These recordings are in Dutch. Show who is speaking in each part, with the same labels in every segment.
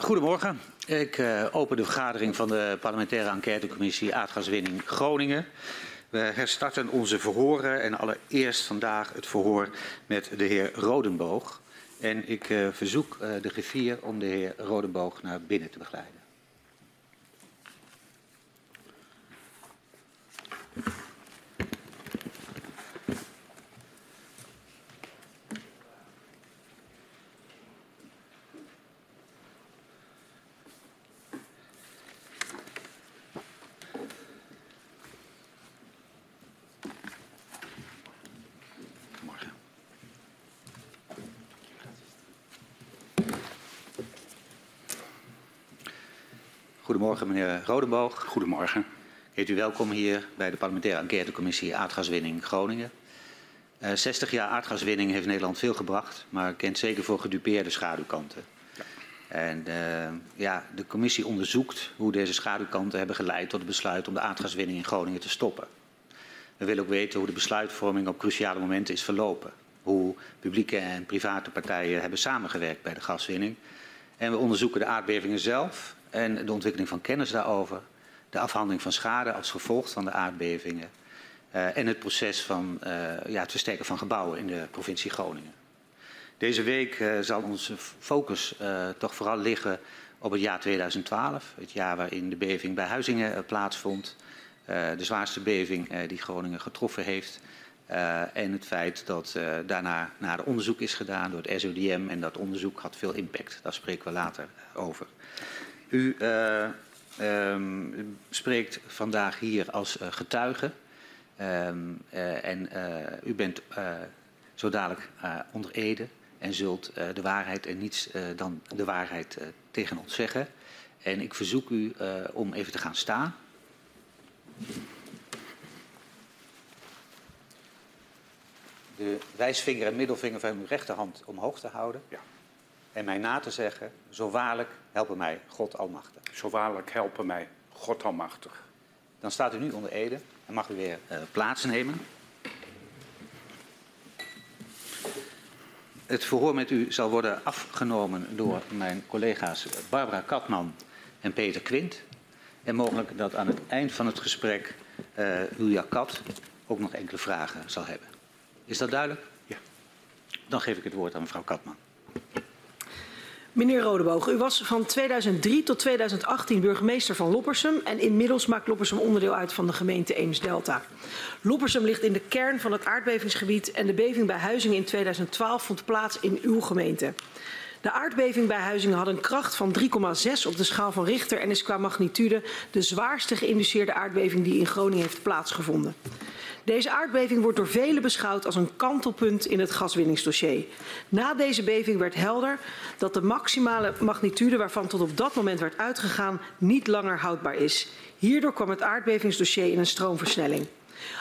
Speaker 1: Goedemorgen. Ik uh, open de vergadering van de parlementaire enquêtecommissie aardgaswinning Groningen. We herstarten onze verhoren en allereerst vandaag het verhoor met de heer Rodenboog. En ik uh, verzoek uh, de griffier om de heer Rodenboog naar binnen te begeleiden. Goedemorgen, meneer Rodenboog.
Speaker 2: Goedemorgen.
Speaker 1: Heet u welkom hier bij de parlementaire enquêtecommissie Aardgaswinning Groningen. Uh, 60 jaar aardgaswinning heeft Nederland veel gebracht, maar kent zeker voor gedupeerde schaduwkanten. Ja. En uh, ja, de commissie onderzoekt hoe deze schaduwkanten hebben geleid tot het besluit om de aardgaswinning in Groningen te stoppen. We willen ook weten hoe de besluitvorming op cruciale momenten is verlopen. Hoe publieke en private partijen hebben samengewerkt bij de gaswinning. En we onderzoeken de aardbevingen zelf en de ontwikkeling van kennis daarover, de afhandeling van schade als gevolg van de aardbevingen uh, en het proces van uh, ja, het versterken van gebouwen in de provincie Groningen. Deze week uh, zal onze focus toch vooral liggen op het jaar 2012, het jaar waarin de beving bij Huizingen plaatsvond, de zwaarste beving die Groningen getroffen heeft. en het feit dat daarna naar onderzoek is gedaan door het SODM en dat onderzoek had veel impact. Daar spreken we later over. U uh, um, spreekt vandaag hier als uh, getuige. Um, uh, en u bent zo dadelijk onder ede en zult de waarheid en niets dan de waarheid tegen ons zeggen. En ik verzoek u om even te gaan staan. De wijsvinger en middelvinger van uw rechterhand omhoog te houden. Ja en mij na te zeggen, zo waarlijk helpen mij God Almachtig.
Speaker 2: Zo waarlijk helpen mij God Almachtig.
Speaker 1: Dan staat u nu onder Ede en mag u weer uh, plaatsnemen. Het verhoor met u zal worden afgenomen door mijn collega's Barbara Katman en Peter Quint. En mogelijk dat aan het eind van het gesprek uh, Julia Kat ook nog enkele vragen zal hebben. Is dat duidelijk?
Speaker 2: Ja.
Speaker 1: Dan geef ik het woord aan mevrouw Katman.
Speaker 3: Meneer Rodeboog, u was van 2003 tot 2018 burgemeester van Loppersum en inmiddels maakt Loppersum onderdeel uit van de gemeente Eems-Delta. Loppersum ligt in de kern van het aardbevingsgebied en de beving bij Huizingen in 2012 vond plaats in uw gemeente. De aardbeving bij Huizingen had een kracht van 3,6 op de schaal van Richter en is qua magnitude de zwaarste geïnduceerde aardbeving die in Groningen heeft plaatsgevonden. Deze aardbeving wordt door velen beschouwd als een kantelpunt in het gaswinningsdossier. Na deze beving werd helder dat de maximale magnitude waarvan tot op dat moment werd uitgegaan niet langer houdbaar is. Hierdoor kwam het aardbevingsdossier in een stroomversnelling.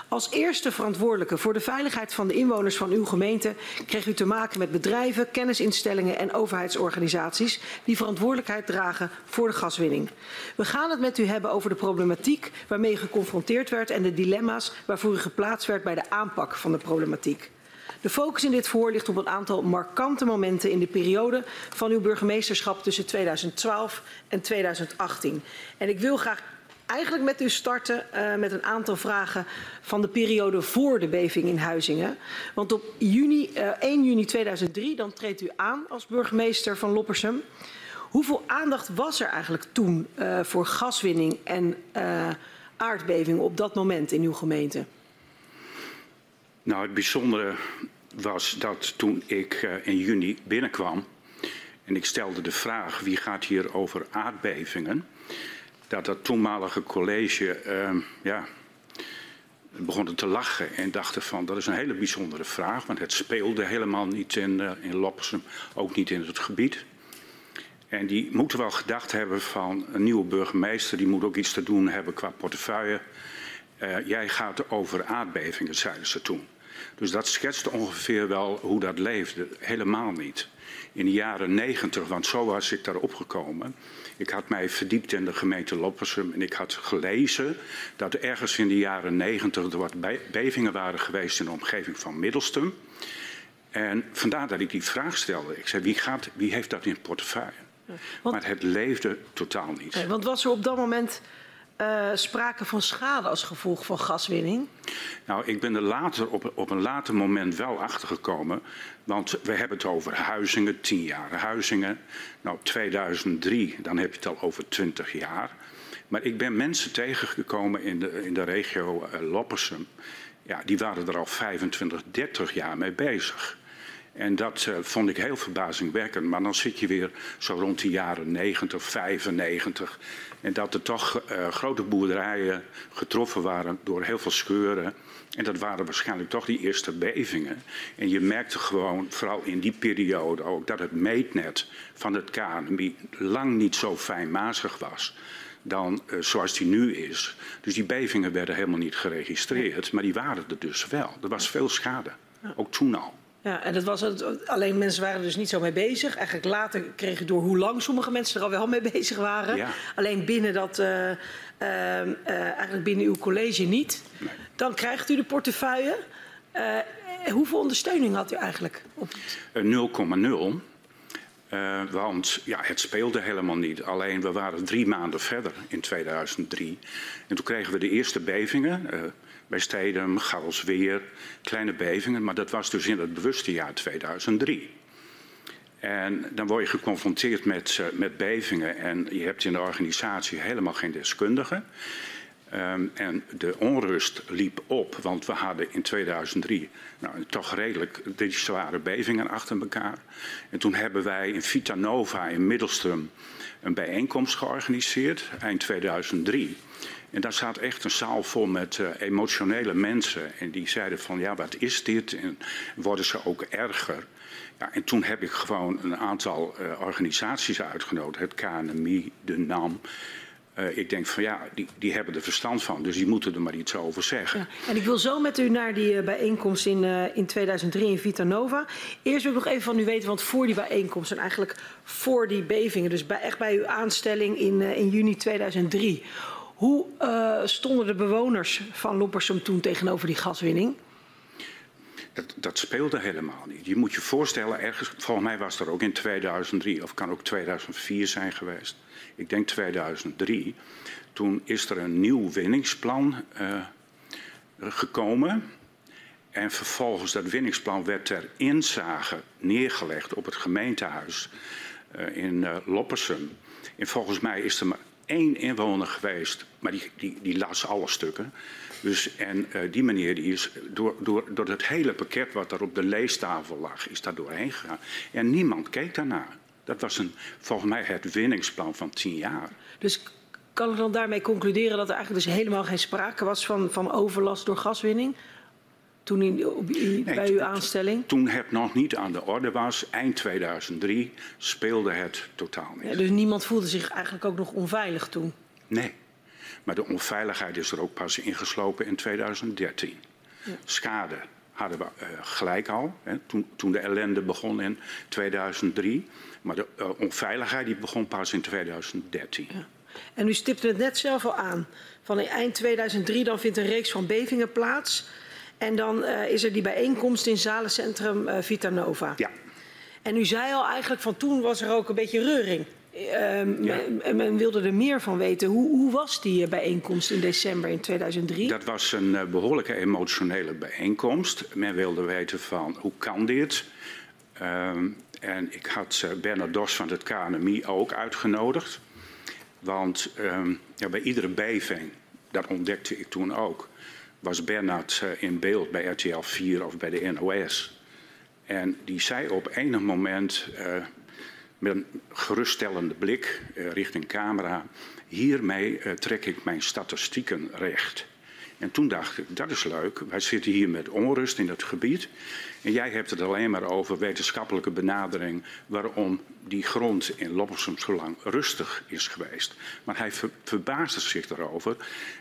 Speaker 3: Als eerste verantwoordelijke voor de veiligheid van de inwoners van uw gemeente kreeg u te maken met bedrijven, kennisinstellingen en overheidsorganisaties die verantwoordelijkheid dragen voor de gaswinning. We gaan het met u hebben over de problematiek waarmee u geconfronteerd werd en de dilemma's waarvoor u geplaatst werd bij de aanpak van de problematiek. De focus in dit voor ligt op een aantal markante momenten in de periode van uw burgemeesterschap tussen 2012 en 2018. En ik wil graag eigenlijk met u starten uh, met een aantal vragen van de periode voor de beving in Huizingen. Want op juni, uh, 1 juni 2003 dan treedt u aan als burgemeester van Loppersum. Hoeveel aandacht was er eigenlijk toen uh, voor gaswinning en aardbevingen op dat moment in uw gemeente?
Speaker 2: Nou, het bijzondere was dat toen ik in juni binnenkwam en ik stelde de vraag wie gaat hier over aardbevingen dat dat toenmalige college uh, ja, begon te lachen en dachten van dat is een hele bijzondere vraag, want het speelde helemaal niet in, uh, in Loppersum, ook niet in het gebied. En die moeten wel gedacht hebben van een nieuwe burgemeester, die moet ook iets te doen hebben qua portefeuille. Uh, jij gaat over aardbevingen, zeiden ze toen. Dus dat schetste ongeveer wel hoe dat leefde. Helemaal niet. In de jaren negentig, want zo was ik daar opgekomen. Ik had mij verdiept in de gemeente Loppersum en ik had gelezen dat er ergens in de jaren negentig er wat bevingen waren geweest in de omgeving van Middelstum. En vandaar dat ik die vraag stelde. Ik zei, wie, gaat, wie heeft dat in portefeuille? Want, maar het leefde totaal niet.
Speaker 3: want was er op dat moment uh, sprake van schade als gevolg van gaswinning?
Speaker 2: Nou, ik ben er later op, op een later moment wel achter gekomen. Want we hebben het over Huizingen, tien jaar Huizingen. Nou, 2003, dan heb je het al over 20 jaar. Maar ik ben mensen tegengekomen in de, in de regio uh, Loppersum. Ja, die waren er al 25, 30 jaar mee bezig. En dat uh, vond ik heel verbazingwekkend. Maar dan zit je weer zo rond de jaren 90, 95. En dat er toch uh, grote boerderijen getroffen waren door heel veel scheuren. En dat waren waarschijnlijk toch die eerste bevingen. En je merkte gewoon, vooral in die periode ook, dat het meetnet van het KNMI lang niet zo fijnmazig was dan uh, zoals die nu is. Dus die bevingen werden helemaal niet geregistreerd, maar die waren er dus wel. Er was veel schade, ook toen al.
Speaker 3: Ja, en dat was het, alleen mensen waren er dus niet zo mee bezig. Eigenlijk later kreeg je door hoe lang sommige mensen er al wel mee bezig waren. Ja. Alleen binnen dat, uh, uh, eigenlijk binnen uw college niet. Nee. Dan krijgt u de portefeuille. hoeveel ondersteuning had u eigenlijk?
Speaker 2: 0,0. Uh, want ja, het speelde helemaal niet. Alleen we waren drie maanden verder in 2003. En toen kregen we de eerste bevingen. Uh, bij Stedum, Garrelsweer, kleine bevingen. Maar dat was dus in het bewuste jaar 2003. En dan word je geconfronteerd met, uh, met bevingen en je hebt in de organisatie helemaal geen deskundigen. Um, en de onrust liep op, want we hadden in 2003 nou, toch redelijk zware bevingen achter elkaar. En toen hebben wij in Vitanova in Middelstrum een bijeenkomst georganiseerd, eind 2003. En daar zat echt een zaal vol met uh, emotionele mensen. En die zeiden van, ja, wat is dit? En worden ze ook erger? Ja, en toen heb ik gewoon een aantal uh, organisaties uitgenodigd. Het KNMI, de NAM. Uh, ik denk van ja, die, die hebben er verstand van, dus die moeten er maar iets over zeggen. Ja,
Speaker 3: en ik wil zo met u naar die uh, bijeenkomst in, uh, in 2003 in Vitanova. Eerst wil ik nog even van u weten, want voor die bijeenkomst en eigenlijk voor die bevingen, dus bij, echt bij uw aanstelling in, in juni 2003. Hoe stonden de bewoners van Loppersum toen tegenover die gaswinning?
Speaker 2: Dat, dat, speelde helemaal niet. Je moet je voorstellen, ergens, volgens mij was dat ook in 2003 of kan ook 2004 zijn geweest ik denk 2003. Toen is er een nieuw winningsplan uh, gekomen. En vervolgens dat winningsplan werd ter inzage neergelegd op het gemeentehuis uh, in uh, Loppersum. En volgens mij is er maar één inwoner geweest, maar die, die, die las alle stukken. Dus, en uh, die meneer die is door, door, door het hele pakket wat er op de leestafel lag, is daar doorheen gegaan. En niemand keek daarnaar. Dat was een, volgens mij het winningsplan van tien jaar.
Speaker 3: Dus kan ik dan daarmee concluderen dat er eigenlijk dus helemaal geen sprake was van, van overlast door gaswinning? Toen in, op, nee, bij uw aanstelling?
Speaker 2: Toen het nog niet aan de orde was, eind 2003, speelde het totaal niet.
Speaker 3: Ja, dus niemand voelde zich eigenlijk ook nog onveilig toen?
Speaker 2: Nee, maar de onveiligheid is er ook pas ingeslopen in 2013. Ja. Schade hadden we uh, gelijk al, hè, toen, toen, de ellende begon in 2003. Maar de uh, onveiligheid die begon pas in 2013. Ja.
Speaker 3: En u stipte het net zelf al aan. Van eind 2003 dan vindt een reeks van bevingen plaats. En dan uh, is er die bijeenkomst in zalencentrum uh, Vitanova.
Speaker 2: Ja.
Speaker 3: En u zei al eigenlijk van toen was er ook een beetje reuring. Uh, ja. men, men, wilde er meer van weten. Hoe, hoe, was die bijeenkomst in december in 2003?
Speaker 2: Dat was een uh, behoorlijke emotionele bijeenkomst. Men wilde weten van hoe kan dit? Ehm, en ik had uh, Bernard Dos van het KNMI ook uitgenodigd. Want um, ja, bij iedere beving, dat ontdekte ik toen ook, was Bernard uh, in beeld bij RTL 4 of bij de NOS. En die zei op enig moment uh, met een geruststellende blik richting camera: Hiermee trek ik mijn statistieken recht. En toen dacht ik, dat is leuk. Wij zitten hier met onrust in dat gebied. En jij hebt het alleen maar over wetenschappelijke benadering waarom die grond in Loppersum zo lang rustig is geweest. Maar hij ver, verbaasde zich erover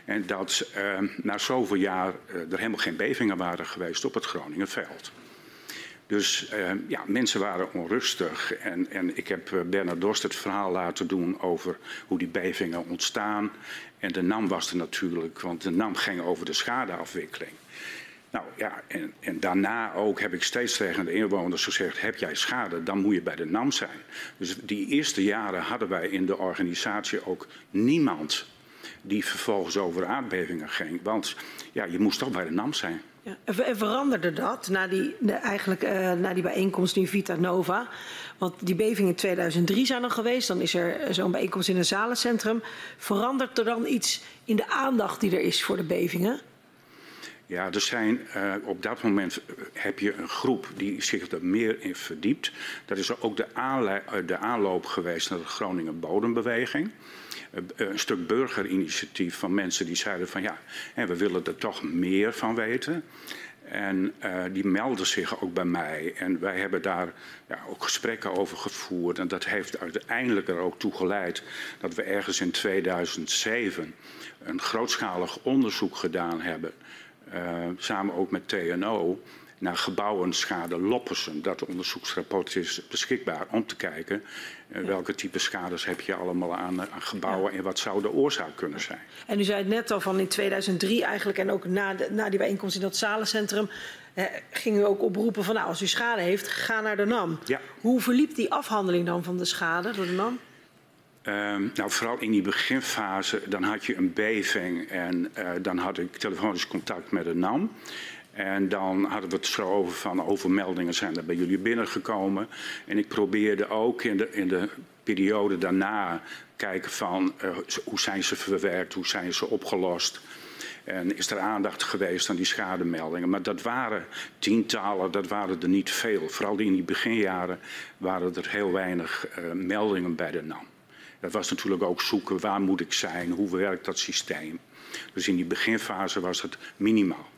Speaker 2: en dat uh, na zoveel jaar uh, er helemaal geen bevingen waren geweest op het Groningenveld. Dus uh, ja, mensen waren onrustig. En, en ik heb uh, Bernard Dorst het verhaal laten doen over hoe die bevingen ontstaan. En de NAM was er natuurlijk, want de NAM ging over de schadeafwikkeling. Nou ja, en, en, daarna ook heb ik steeds tegen de inwoners gezegd: heb jij schade, dan moet je bij de NAM zijn. Dus die eerste jaren hadden wij in de organisatie ook niemand die vervolgens over aardbevingen ging. Want ja, je moest toch bij de NAM zijn.
Speaker 3: Ja, en veranderde dat na die, de, eigenlijk, uh, na die bijeenkomst in Vita Nova? Want die bevingen in 2003 zijn er geweest. Dan is er zo'n bijeenkomst in een zalencentrum. Verandert er dan iets in de aandacht die er is voor de bevingen?
Speaker 2: Ja, er zijn uh, op dat moment heb je een groep die zich er meer in verdiept. Dat is ook de, de aanloop geweest naar de Groningen Bodembeweging. Uh, een stuk burgerinitiatief van mensen die zeiden van ja, we willen er toch meer van weten. En uh, die melden zich ook bij mij. En wij hebben daar ja, ook gesprekken over gevoerd. En dat heeft uiteindelijk er ook toe geleid dat we ergens in 2007 een grootschalig onderzoek gedaan hebben uh, samen ook met TNO, naar gebouwenschade Loppersen. Dat onderzoeksrapport is beschikbaar om te kijken uh, welke type schades heb je allemaal aan, aan gebouwen ja. en wat zou de oorzaak kunnen zijn.
Speaker 3: En u zei het net al van in 2003 eigenlijk en ook na, de, na die bijeenkomst in dat zalencentrum eh, ging u ook oproepen van nou als u schade heeft ga naar de NAM.
Speaker 2: Ja.
Speaker 3: Hoe verliep die afhandeling dan van de schade door de NAM?
Speaker 2: Um, nou, vooral in die beginfase, dan had je een beving en uh, dan had ik telefonisch contact met de NAM. En dan hadden we het zo over van overmeldingen zijn er bij jullie binnengekomen. En ik probeerde ook in de, in de periode daarna kijken van uh, hoe zijn ze verwerkt, hoe zijn ze opgelost. En is er aandacht geweest aan die schademeldingen. Maar dat waren tientallen, dat waren er niet veel. Vooral in die beginjaren waren er heel weinig uh, meldingen bij de NAM. Dat was natuurlijk ook zoeken waar moet ik zijn, hoe werkt dat systeem. Dus in die beginfase was het minimaal.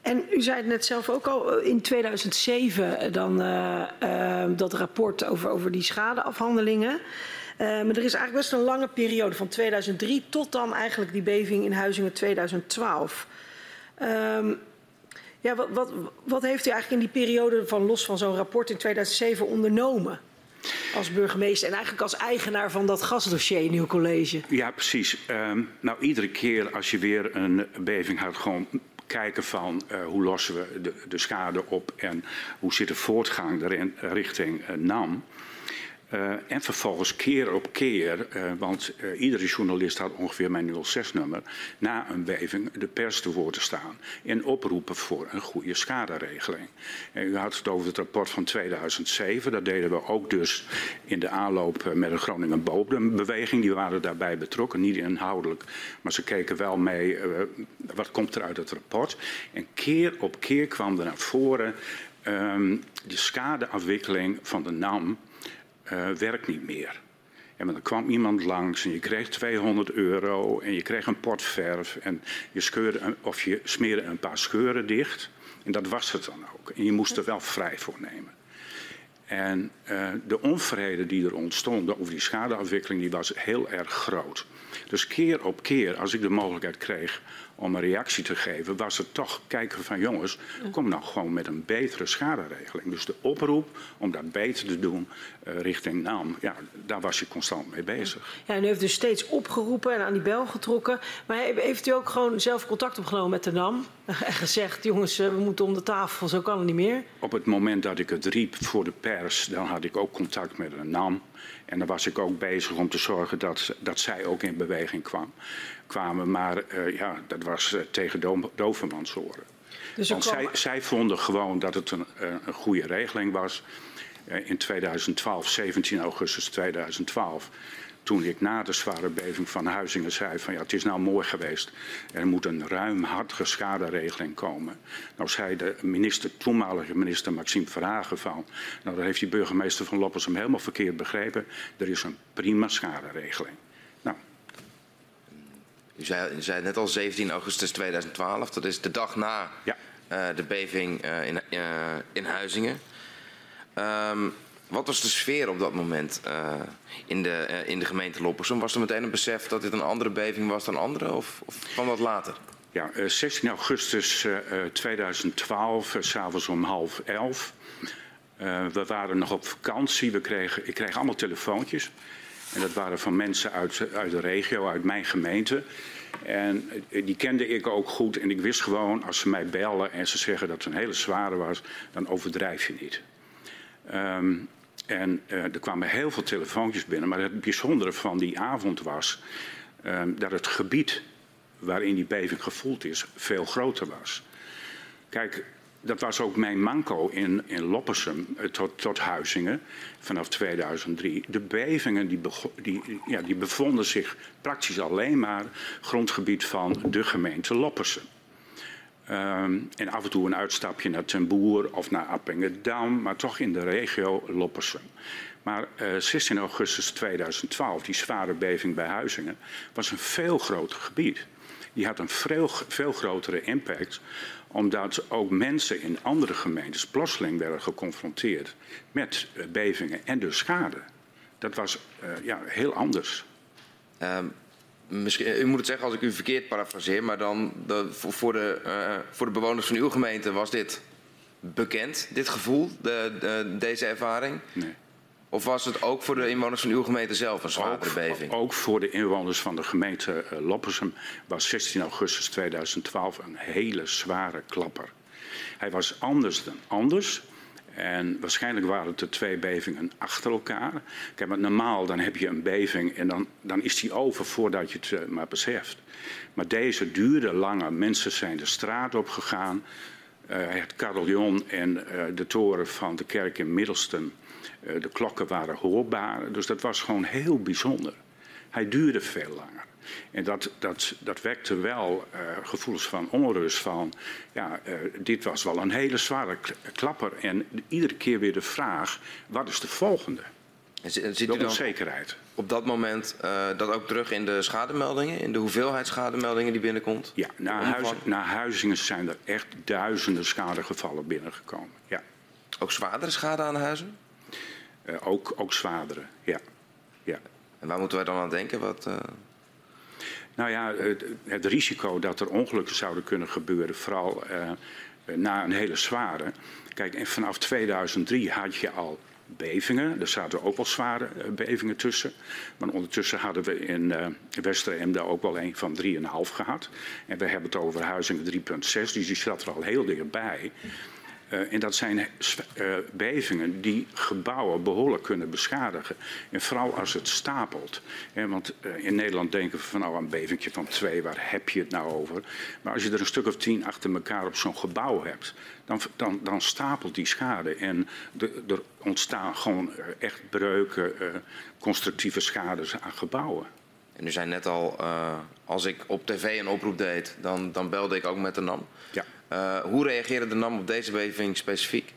Speaker 3: En u zei het net zelf ook al, in 2007 dan uh, uh, dat rapport over, over die schadeafhandelingen. Uh, maar er is eigenlijk best een lange periode van 2003 tot dan eigenlijk die beving in Huizingen 2012. Um, ja, wat, wat, wat heeft u eigenlijk in die periode van los van zo'n rapport in 2007 ondernomen? als burgemeester en eigenlijk als eigenaar van dat gasdossier in uw college.
Speaker 2: Ja, precies. Um, nou, iedere keer als je weer een beving had, gewoon kijken van uh, hoe lossen we de, de, schade op en hoe zit de voortgang erin richting uh, NAM. Uh, en vervolgens keer op keer, uh, want uh, iedere journalist had ongeveer mijn 06-nummer, na een beving de pers te woord te staan en oproepen voor een goede schaderegeling. U had het over het rapport van 2007, dat deden we ook dus in de aanloop met de Groningen Bodembeweging. Die waren daarbij betrokken, niet inhoudelijk, maar ze keken wel mee wat komt er uit het rapport. En keer op keer kwam er naar voren um, de schadeafwikkeling van de NAM uh, werkt niet meer. En dan kwam iemand langs en je kreeg 200 euro en je kreeg een pot verf en je, scheurde, of je smeerde een paar scheuren dicht. En dat was het dan ook. En je moest er wel vrij voor nemen. En uh, de onvrede die er ontstond over die schadeafwikkeling die was heel erg groot. Dus keer op keer, als ik de mogelijkheid kreeg om een reactie te geven, was het toch kijken van jongens, kom nou gewoon met een betere schaderegeling. Dus de oproep om dat beter te doen uh, richting NAM, ja, daar was je constant mee bezig.
Speaker 3: Ja, en u heeft dus steeds opgeroepen en aan die bel getrokken. Maar heeft u ook gewoon zelf contact opgenomen met de NAM en gezegd, jongens, uh, we moeten om de tafel, zo kan het niet meer?
Speaker 2: Op het moment dat ik het riep voor de pers, dan had ik ook contact met de NAM. En dan was ik ook bezig om te zorgen dat, dat zij ook in beweging kwam, kwamen. Maar uh, ja, dat was uh, tegen do dovenmansoren. Dus Want kwam... zij, zij, vonden gewoon dat het een, uh, een goede regeling was. in 2012, 17 augustus 2012 toen ik na de zware beving van Huizingen zei van ja, het is nou mooi geweest. Er moet een ruimhartige schaderegeling komen. Nou zei de minister, toenmalige minister Maxime Verhagen van, nou dat heeft die burgemeester van Loppersum helemaal verkeerd begrepen. Er is een prima schaderegeling.
Speaker 4: U zei, u zei net al 17 augustus 2012, dat is de dag na
Speaker 2: ja.
Speaker 4: uh, de beving uh, in, uh, in Huizingen. Um, wat was de sfeer op dat moment in, de, in de gemeente Loppersum? Was er meteen een besef dat dit een andere beving was dan andere of, of kwam dat later?
Speaker 2: Ja, uh, 16 augustus 2012, s'avonds om half elf. we waren nog op vakantie. We kregen, ik kreeg allemaal telefoontjes. En dat waren van mensen uit, uit de regio, uit mijn gemeente. En die kende ik ook goed. En ik wist gewoon, als ze mij bellen en ze zeggen dat het een hele zware was, dan overdrijf je niet. Um, en uh, er kwamen heel veel telefoontjes binnen. Maar het bijzondere van die avond was um, dat het gebied waarin die beving gevoeld is veel groter was. Kijk, dat was ook mijn manco in, in Loppersum eh, tot, tot Huizingen vanaf 2003. De bevingen die, die, ja, die bevonden zich praktisch alleen maar grondgebied van de gemeente Loppersum. Um, en af en toe een uitstapje naar Ten Boer of naar Appingedam, maar toch in de regio Loppersum. Maar uh, eh, 16 augustus 2012, die zware beving bij Huizingen, was een veel groter gebied. Die had een veel, veel grotere impact omdat ook mensen in andere gemeentes plotseling werden geconfronteerd met uh, bevingen en dus schade. Dat was uh, ja, heel anders.
Speaker 4: Um, misschien, u moet het zeggen als ik u verkeerd parafraseer, maar dan de, voor, de, uh, voor de bewoners van uw gemeente was dit bekend, dit gevoel, de, de, deze ervaring?
Speaker 2: Nee.
Speaker 4: Of was het ook voor de inwoners van uw gemeente zelf een zwaardere beving?
Speaker 2: Ook voor de inwoners van de gemeente uh, Loppersum was 16 augustus 2012 een hele zware klapper. Hij was anders dan anders. En waarschijnlijk waren het er twee bevingen achter elkaar. Kijk, maar normaal dan heb je een beving en dan, dan is die over voordat je het uh, maar beseft. Maar deze duurde langer. Mensen zijn de straat op gegaan. Uh, het carillon en uh, de toren van de kerk in Middelstum eh, de klokken waren hoorbaar. Dus dat was gewoon heel bijzonder. Hij duurde veel langer. En dat, dat, dat wekte wel uh, gevoelens van onrust. Van, ja, uh, dit was wel een hele zware klapper. En iedere keer weer de vraag, wat is de volgende?
Speaker 4: En ziet u
Speaker 2: onzekerheid.
Speaker 4: Op dat moment uh, dat ook terug in de schademeldingen? In de hoeveelheid schademeldingen die binnenkomt?
Speaker 2: Ja, na, huis, na huizingen zijn er echt duizenden schadegevallen binnengekomen. Ja.
Speaker 4: Ook zwaardere schade aan huizen?
Speaker 2: Uh, ook, ook zwaardere, ja. ja.
Speaker 4: En waar moeten wij dan aan denken? Wat, uh...
Speaker 2: Nou ja, het, het, risico dat er ongelukken zouden kunnen gebeuren, vooral uh, na een hele zware. Kijk, en vanaf 2003 had je al bevingen. Er zaten ook wel zware bevingen tussen. Maar ondertussen hadden we in uh, Westeremde ook wel een van 3,5 gehad. En we hebben het over Huizingen 3,6, dus die zat er al heel dichtbij. Uh, en dat zijn uh, bevingen die gebouwen behoorlijk kunnen beschadigen. En vooral als het stapelt. Hè, want uh, in Nederland denken we van nou een bevingje van twee, waar heb je het nou over? Maar als je er een stuk of tien achter elkaar op zo'n gebouw hebt, dan, dan, dan, stapelt die schade. En de, er ontstaan gewoon echt breuken, constructieve schades aan gebouwen.
Speaker 4: En u zei net al, als ik op tv een oproep deed, dan, dan belde ik ook met de NAM.
Speaker 2: Ja.
Speaker 4: Uh, hoe reageerde de NAM op deze beving specifiek?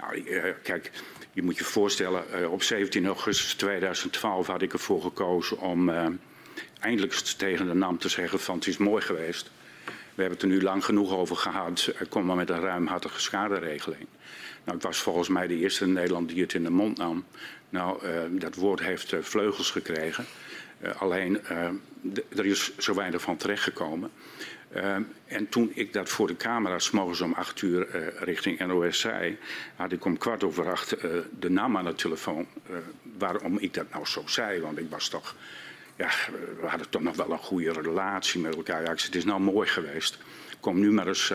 Speaker 2: Nou, uh, kijk, je moet je voorstellen, uh, op 17 augustus 2012 had ik ervoor gekozen om eindelijk tegen de NAM te zeggen van het is mooi geweest. We hebben het er nu lang genoeg over gehad. Kom maar met een ruimhartige schaderegeling. Nou, ik was volgens mij de eerste in Nederland die het in de mond nam. Nou, dat woord heeft vleugels gekregen. alleen, er is zo weinig van terechtgekomen. Uh, en toen ik dat voor de camera's morgens om acht uur uh, richting NOS zei, had ik om kwart over acht uh, de naam aan de telefoon. waarom ik dat nou zo zei, want ik was toch, ja, we hadden toch nog wel een goede relatie met elkaar. Ja, zei, het is nou mooi geweest. Kom nu maar eens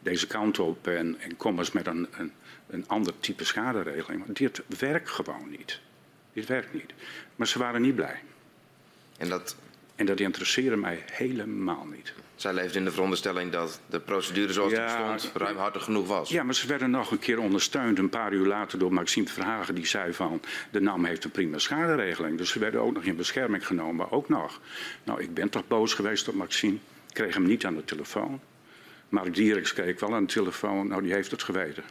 Speaker 2: deze kant op en, en, kom eens met een, een, een ander type schaderegeling. Want dit werkt gewoon niet. Dit werkt niet. Maar ze waren niet blij.
Speaker 4: En dat
Speaker 2: en dat interesseerde mij helemaal niet.
Speaker 4: Zij leefde in de veronderstelling dat de procedure zoals ja, die bestond ruimhartig genoeg was.
Speaker 2: Ja, maar ze werden nog een keer ondersteund een paar uur later door Maxime Verhagen. Die zei van de NAM heeft een prima schaderegeling. Dus ze werden ook nog in bescherming genomen, ook nog. Nou, ik ben toch boos geweest op Maxime. Ik kreeg hem niet aan de telefoon. Mark Dieriks kreeg ik wel aan de telefoon. Nou, die heeft het geweten.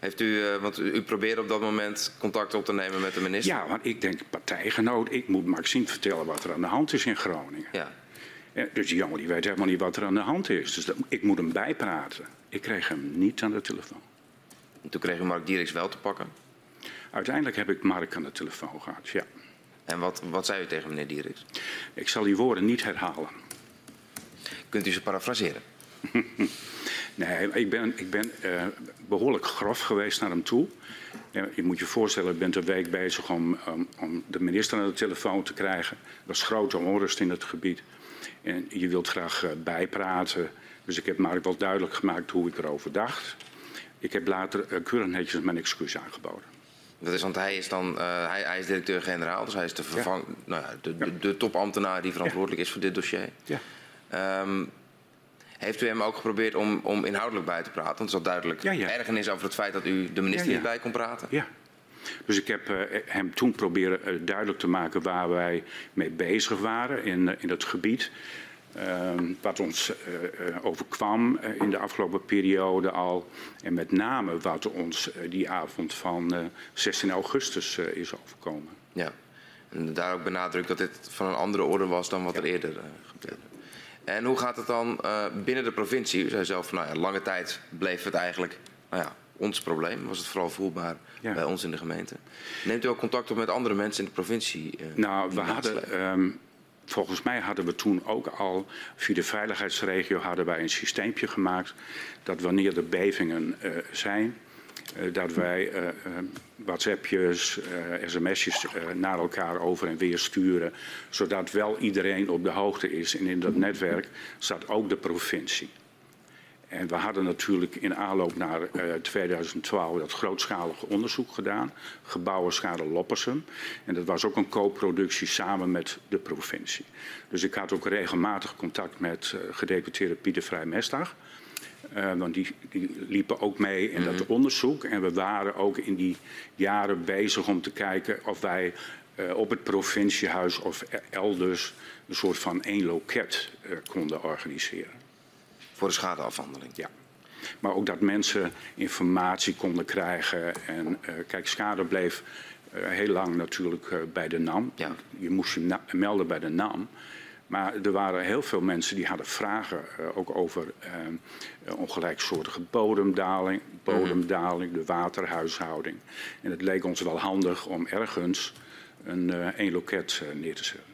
Speaker 4: Heeft u, uh, want u probeerde op dat moment contact op te nemen met de minister?
Speaker 2: Ja, want ik denk partijgenoot, ik moet Maxime vertellen wat er aan de hand is in Groningen.
Speaker 4: Ja.
Speaker 2: dus die jongen die weet helemaal niet wat er aan de hand is. Dus dat, ik moet hem bijpraten. Ik kreeg hem niet aan de telefoon.
Speaker 4: En toen kreeg u Mark Dieriks wel te pakken?
Speaker 2: Uiteindelijk heb ik Mark aan de telefoon gehad, ja.
Speaker 4: En wat, wat zei u tegen meneer Dieriks?
Speaker 2: Ik zal die woorden niet herhalen.
Speaker 4: Kunt u ze parafraseren?
Speaker 2: Nee, ik ben, ik ben uh, behoorlijk grof geweest naar hem toe. je moet je voorstellen, ik ben een week bezig om, um, om de minister aan de telefoon te krijgen. Er was grote onrust in het gebied. En je wilt graag uh, bijpraten. Dus ik heb Mark wel duidelijk gemaakt hoe ik erover dacht. Ik heb later uh, keurig netjes mijn excuus aangeboden.
Speaker 4: Dat is, want hij is dan hij, hij, is directeur-generaal, dus hij is de, vervang, ja. Nou ja, de, de, de, topambtenaar die verantwoordelijk ja. is voor dit dossier. Ja. Um, heeft u hem ook geprobeerd om, om inhoudelijk bij te praten? Want er is duidelijk ja, ja. ergernis over het feit dat u de minister niet bij kon praten.
Speaker 2: Ja. Dus ik heb uh, hem toen proberen uh, duidelijk te maken waar wij mee bezig waren in, uh, in het gebied. Ehm, wat ons overkwam in de afgelopen periode al. En met name wat ons die avond van 16 augustus is overkomen.
Speaker 4: Ja, en daar ook benadrukt dat dit van een andere orde was dan wat ja. er eerder gebeurde. En hoe gaat het dan uh, binnen de provincie? U zei zelf, nou ja, lange tijd bleef het eigenlijk nou ja, ons probleem. Was het vooral voelbaar ja. bij ons in de gemeente. Neemt u ook contact op met andere mensen in de provincie? Uh,
Speaker 2: nou, we hadden, um, volgens mij hadden we toen ook al via de veiligheidsregio hadden wij een systeempje gemaakt. Dat wanneer er bevingen uh, zijn, dat wij uh, WhatsAppjes, sms'jes naar elkaar over en weer sturen. Zodat wel iedereen op de hoogte is. En in dat netwerk staat ook de provincie. En we hadden natuurlijk in aanloop naar uh, 2012 dat grootschalige onderzoek gedaan. Gebouwenschade Loppersum. En dat was ook een co-productie samen met de provincie. Dus ik had ook regelmatig contact met gedeputeerde Pieter Vrij-Mestag. Uh, want die, die, liepen ook mee in dat onderzoek. En we waren ook in die jaren bezig om te kijken of wij uh, op het provinciehuis of elders een soort van één loket uh, konden organiseren.
Speaker 4: Voor de schadeafhandeling?
Speaker 2: Ja. Maar ook dat mensen informatie konden krijgen. En kijk, schade bleef heel lang natuurlijk bij de NAM. Ja. Je moest je melden bij de NAM. Maar er waren heel veel mensen die hadden vragen uh, ook over uh, ongelijksoortige bodemdaling, bodemdaling, de waterhuishouding. En het leek ons wel handig om ergens een één loket neer te zetten.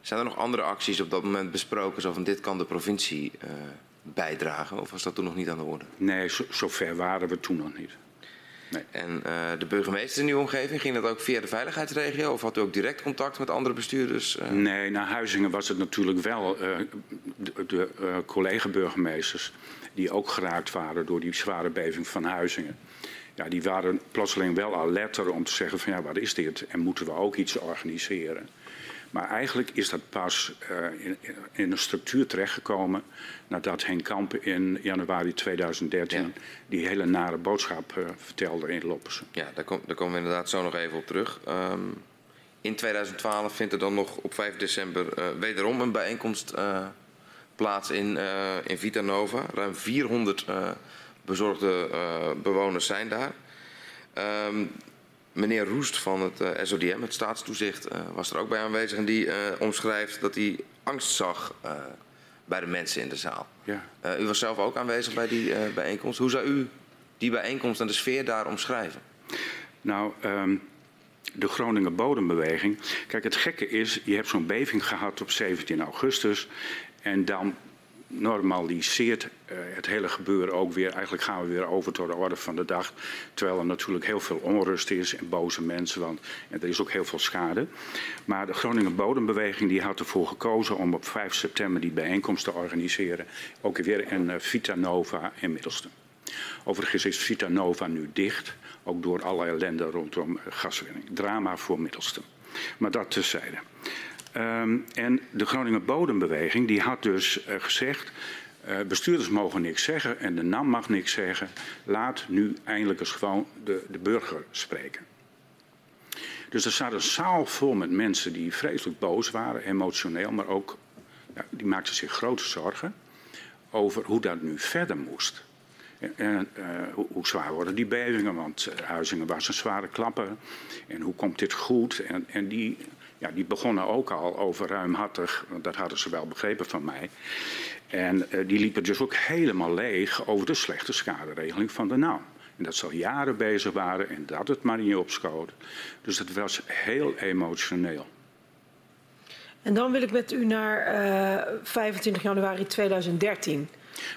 Speaker 4: Zijn er nog andere acties op dat moment besproken, zo van dit kan de provincie bijdragen? Of was dat toen nog niet aan de orde?
Speaker 2: Nee, zo, zover waren we toen nog niet.
Speaker 4: Nee. En uh, de burgemeester in uw omgeving, ging dat ook via de veiligheidsregio? Of had u ook direct contact met andere bestuurders?
Speaker 2: Uh... Nee, naar Huizingen was het natuurlijk wel uh, de, de collega-burgemeesters... die ook geraakt waren door die zware beving van Huizingen. Ja, die waren plotseling wel alerter om te zeggen van ja, wat is dit? En moeten we ook iets organiseren? Maar eigenlijk is dat pas uh, in, in, een structuur terechtgekomen nadat Henk Kamp in januari 2013 ja. die hele nare boodschap uh, vertelde in Loppersen.
Speaker 4: Ja, daar, kom, daar, komen we inderdaad zo nog even op terug. Um, in 2012 vindt er dan nog op 5 december uh, wederom een bijeenkomst plaats in, in Vita Nova. Ruim 400 bezorgde bewoners zijn daar. Um, Meneer Roest van het eh, SODM, het staatstoezicht, uh, was er ook bij aanwezig. En die uh, omschrijft dat hij angst zag bij de mensen in de zaal. Ja. u was zelf ook aanwezig bij die bijeenkomst. Hoe zou u die bijeenkomst en de sfeer daar omschrijven?
Speaker 2: Nou, um, de Groninger Bodembeweging. Kijk, het gekke is, je hebt zo'n beving gehad op 17 augustus. En dan normaliseert uh, het hele gebeuren ook weer. Eigenlijk gaan we weer over tot de orde van de dag. Terwijl er natuurlijk heel veel onrust is en boze mensen. Want er is ook heel veel schade. Maar de Groningen Bodembeweging die had ervoor gekozen om op 5 september die bijeenkomst te organiseren. Ook weer in uh, Vita Nova in Middelstum. Overigens is Vita Nova nu dicht. Ook door alle ellende rondom uh, gaswinning. Drama voor Middelstum. Maar dat terzijde. Um, en de Groninger Bodembeweging die had dus uh, gezegd... Uh, bestuurders mogen niks zeggen en de NAM mag niks zeggen. Laat nu eindelijk eens gewoon de, de burger spreken. Dus er staat een zaal vol met mensen die vreselijk boos waren, emotioneel, maar ook die maakten zich grote zorgen over hoe dat nu verder moest. En, uh, hoe, hoe, zwaar worden die bevingen? Want Huizingen was een zware klapper. En hoe komt dit goed? En, en die ja, die begonnen ook al over ruimhartig, want dat hadden ze wel begrepen van mij. En uh, die liepen dus ook helemaal leeg over de slechte schaderegeling van de NAM. En dat ze al jaren bezig waren en dat het maar niet opschoot. Dus dat was heel emotioneel.
Speaker 3: En dan wil ik met u naar uh, 25 januari 2013.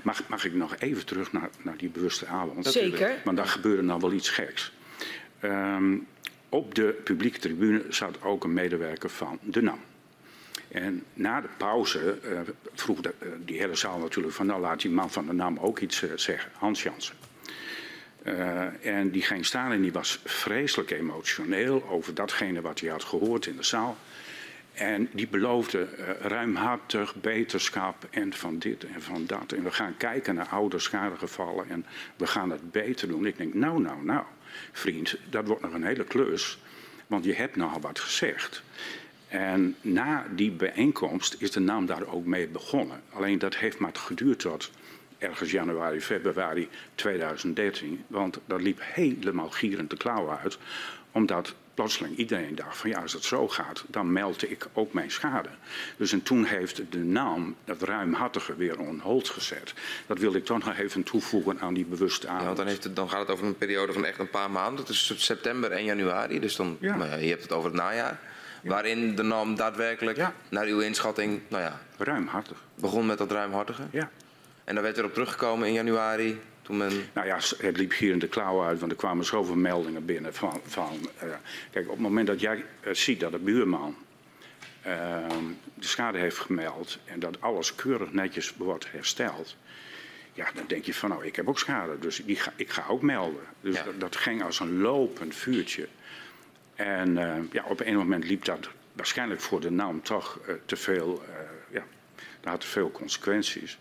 Speaker 2: Mag, mag ik nog even terug naar, naar die bewuste avond?
Speaker 3: Zeker.
Speaker 2: Want daar gebeurde nou wel iets geks. Ehm, op de publieke tribune zat ook een medewerker van de NAM. En na de pauze uh, vroeg de, uh, die hele zaal natuurlijk van... nou laat die man van de NAM ook iets uh, zeggen, Hans Jansen. en die ging staan en die was vreselijk emotioneel... over datgene wat hij had gehoord in de zaal. En die beloofde ruimhartig beterschap en van dit en van dat. En we gaan kijken naar oude schadegevallen en we gaan het beter doen. Ik denk, nou, nou, nou, vriend, dat wordt nog een hele klus. Want je hebt nogal wat gezegd. En na die bijeenkomst is de naam daar ook mee begonnen. Alleen dat heeft maar geduurd tot ergens januari, februari 2013. Want dat liep helemaal gierend de klauwen uit. Omdat plotseling iedereen dacht van ja, als het zo gaat, dan meld ik ook mijn schade. Dus en toen heeft de naam dat ruimhartige weer on hold gezet. Dat wil ik toch nog even toevoegen aan die bewuste avond.
Speaker 4: Ja, want dan, heeft het, dan gaat het over een periode van echt een paar maanden. Tussen september en januari. Dus dan, ja. nou je hebt het over het najaar. Waarin de NAM daadwerkelijk, ja. naar uw inschatting, nou ja...
Speaker 2: Ruimhartig.
Speaker 4: Begon met dat ruimhartige?
Speaker 2: Ja.
Speaker 4: En daar werd er op teruggekomen in januari, toen men...
Speaker 2: Nou ja, het liep hier in de klauwen uit, want er kwamen zoveel meldingen binnen van... van uh, kijk, op het moment dat jij uh, ziet dat de buurman uh, de schade heeft gemeld... en dat alles keurig netjes wordt hersteld... Ja, dan denk je van nou, ik heb ook schade, dus die ga, ik ga ook melden. Dus ja. dat, dat ging als een lopend vuurtje. En uh, ja, op een moment liep dat waarschijnlijk voor de naam toch te veel, ja, dat had te veel consequenties.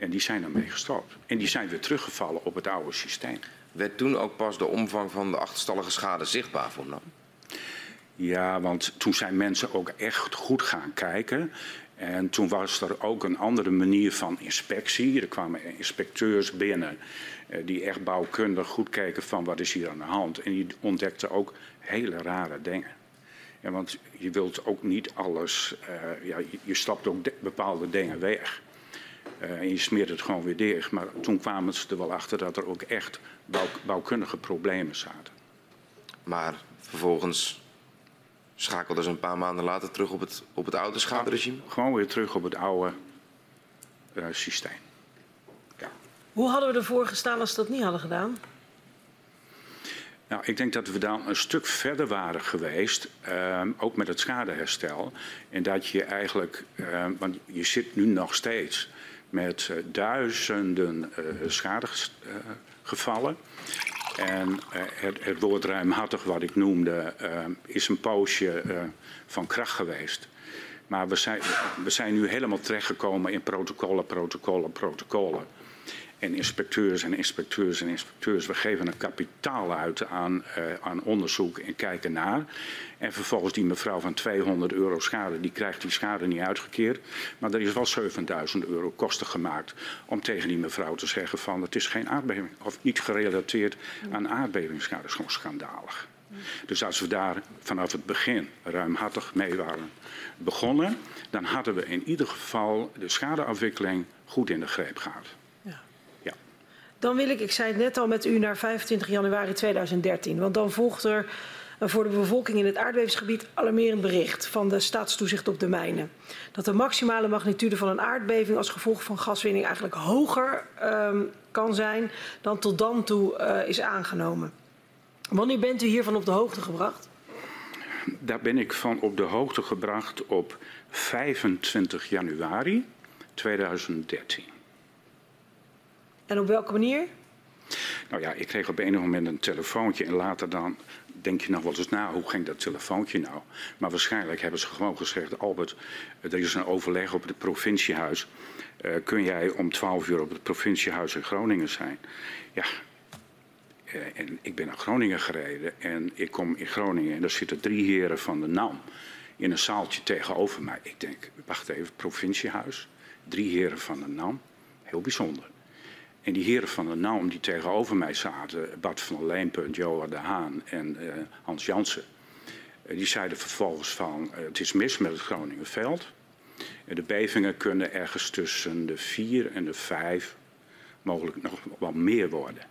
Speaker 2: En die zijn ermee gestopt. En die zijn weer teruggevallen op het oude systeem.
Speaker 4: Werd toen ook pas de omvang van de achterstallige schade zichtbaar voor NAM?
Speaker 2: Ja, want toen zijn mensen ook echt goed gaan kijken. En toen was er ook een andere manier van inspectie. Er kwamen inspecteurs binnen die echt bouwkundig goed keken van wat is hier aan de hand. En die ontdekten ook hele rare dingen. Ja, want je wilt ook niet alles, uh, ja, je, je stapt ook bepaalde dingen weg. Uh, en je smeert het gewoon weer dicht. Maar toen kwamen ze er wel achter dat er ook echt bouw, bouwkundige problemen zaten.
Speaker 4: Maar vervolgens schakelden ze een paar maanden later terug op het, op het oude schaderegime?
Speaker 2: Gewoon weer terug op het oude uh, systeem. Ja.
Speaker 3: Hoe hadden we ervoor gestaan als we dat niet hadden gedaan?
Speaker 2: Nou, ik denk dat we dan een stuk verder waren geweest, uh, ook met het schadeherstel. En dat je eigenlijk, want je zit nu nog steeds met uh, duizenden schadegevallen. en het, het, woord ruimhartig, wat ik noemde, is een poosje van kracht geweest. Maar we zijn, we zijn nu helemaal terechtgekomen in protocollen, protocollen, protocollen. En inspecteurs en inspecteurs en inspecteurs. We geven een kapitaal uit aan, uh, aan onderzoek en kijken naar. En vervolgens die mevrouw van 200 euro schade, die krijgt die schade niet uitgekeerd. Maar er is wel 7000 euro kosten gemaakt om tegen die mevrouw te zeggen van het is geen aardbeving. Of niet gerelateerd aan aardbevingsschade. Dat gewoon schandalig. Dus als we daar vanaf het begin ruimhartig mee waren begonnen, dan hadden we in ieder geval de schadeafwikkeling goed in de greep gehad.
Speaker 3: Dan wil ik, ik zei het net al met u, naar 25 januari 2013. Want dan volgt er voor de bevolking in het aardbevingsgebied alarmerend bericht van de staatstoezicht op de mijnen. Dat de maximale magnitude van een aardbeving als gevolg van gaswinning eigenlijk hoger um, kan zijn dan tot dan toe uh, is aangenomen. Wanneer bent u hiervan op de hoogte gebracht?
Speaker 2: Daar ben ik van op de hoogte gebracht op 25 januari 2013.
Speaker 3: En op welke manier?
Speaker 2: Nou ja, ik kreeg op een moment een telefoontje en later dan denk je nog wel eens na, hoe ging dat telefoontje nou? Maar waarschijnlijk hebben ze gewoon gezegd, Albert, er is een overleg op het provinciehuis. Uh, kun jij om 12 uur op het provinciehuis in Groningen zijn? Ja, uh, en ik ben naar Groningen gereden en ik kom in Groningen en daar zitten drie heren van de NAM in een zaaltje tegenover mij. Ik denk, wacht even, provinciehuis, drie heren van de NAM, heel bijzonder. En die heren van de NAM die tegenover mij zaten, Bart van der Leenpunt, Johan de Haan en uh, Hans Jansen, uh, die zeiden vervolgens van uh, het is mis met het Groningenveld. de bevingen kunnen ergens tussen de vier en de vijf, mogelijk nog wel meer worden.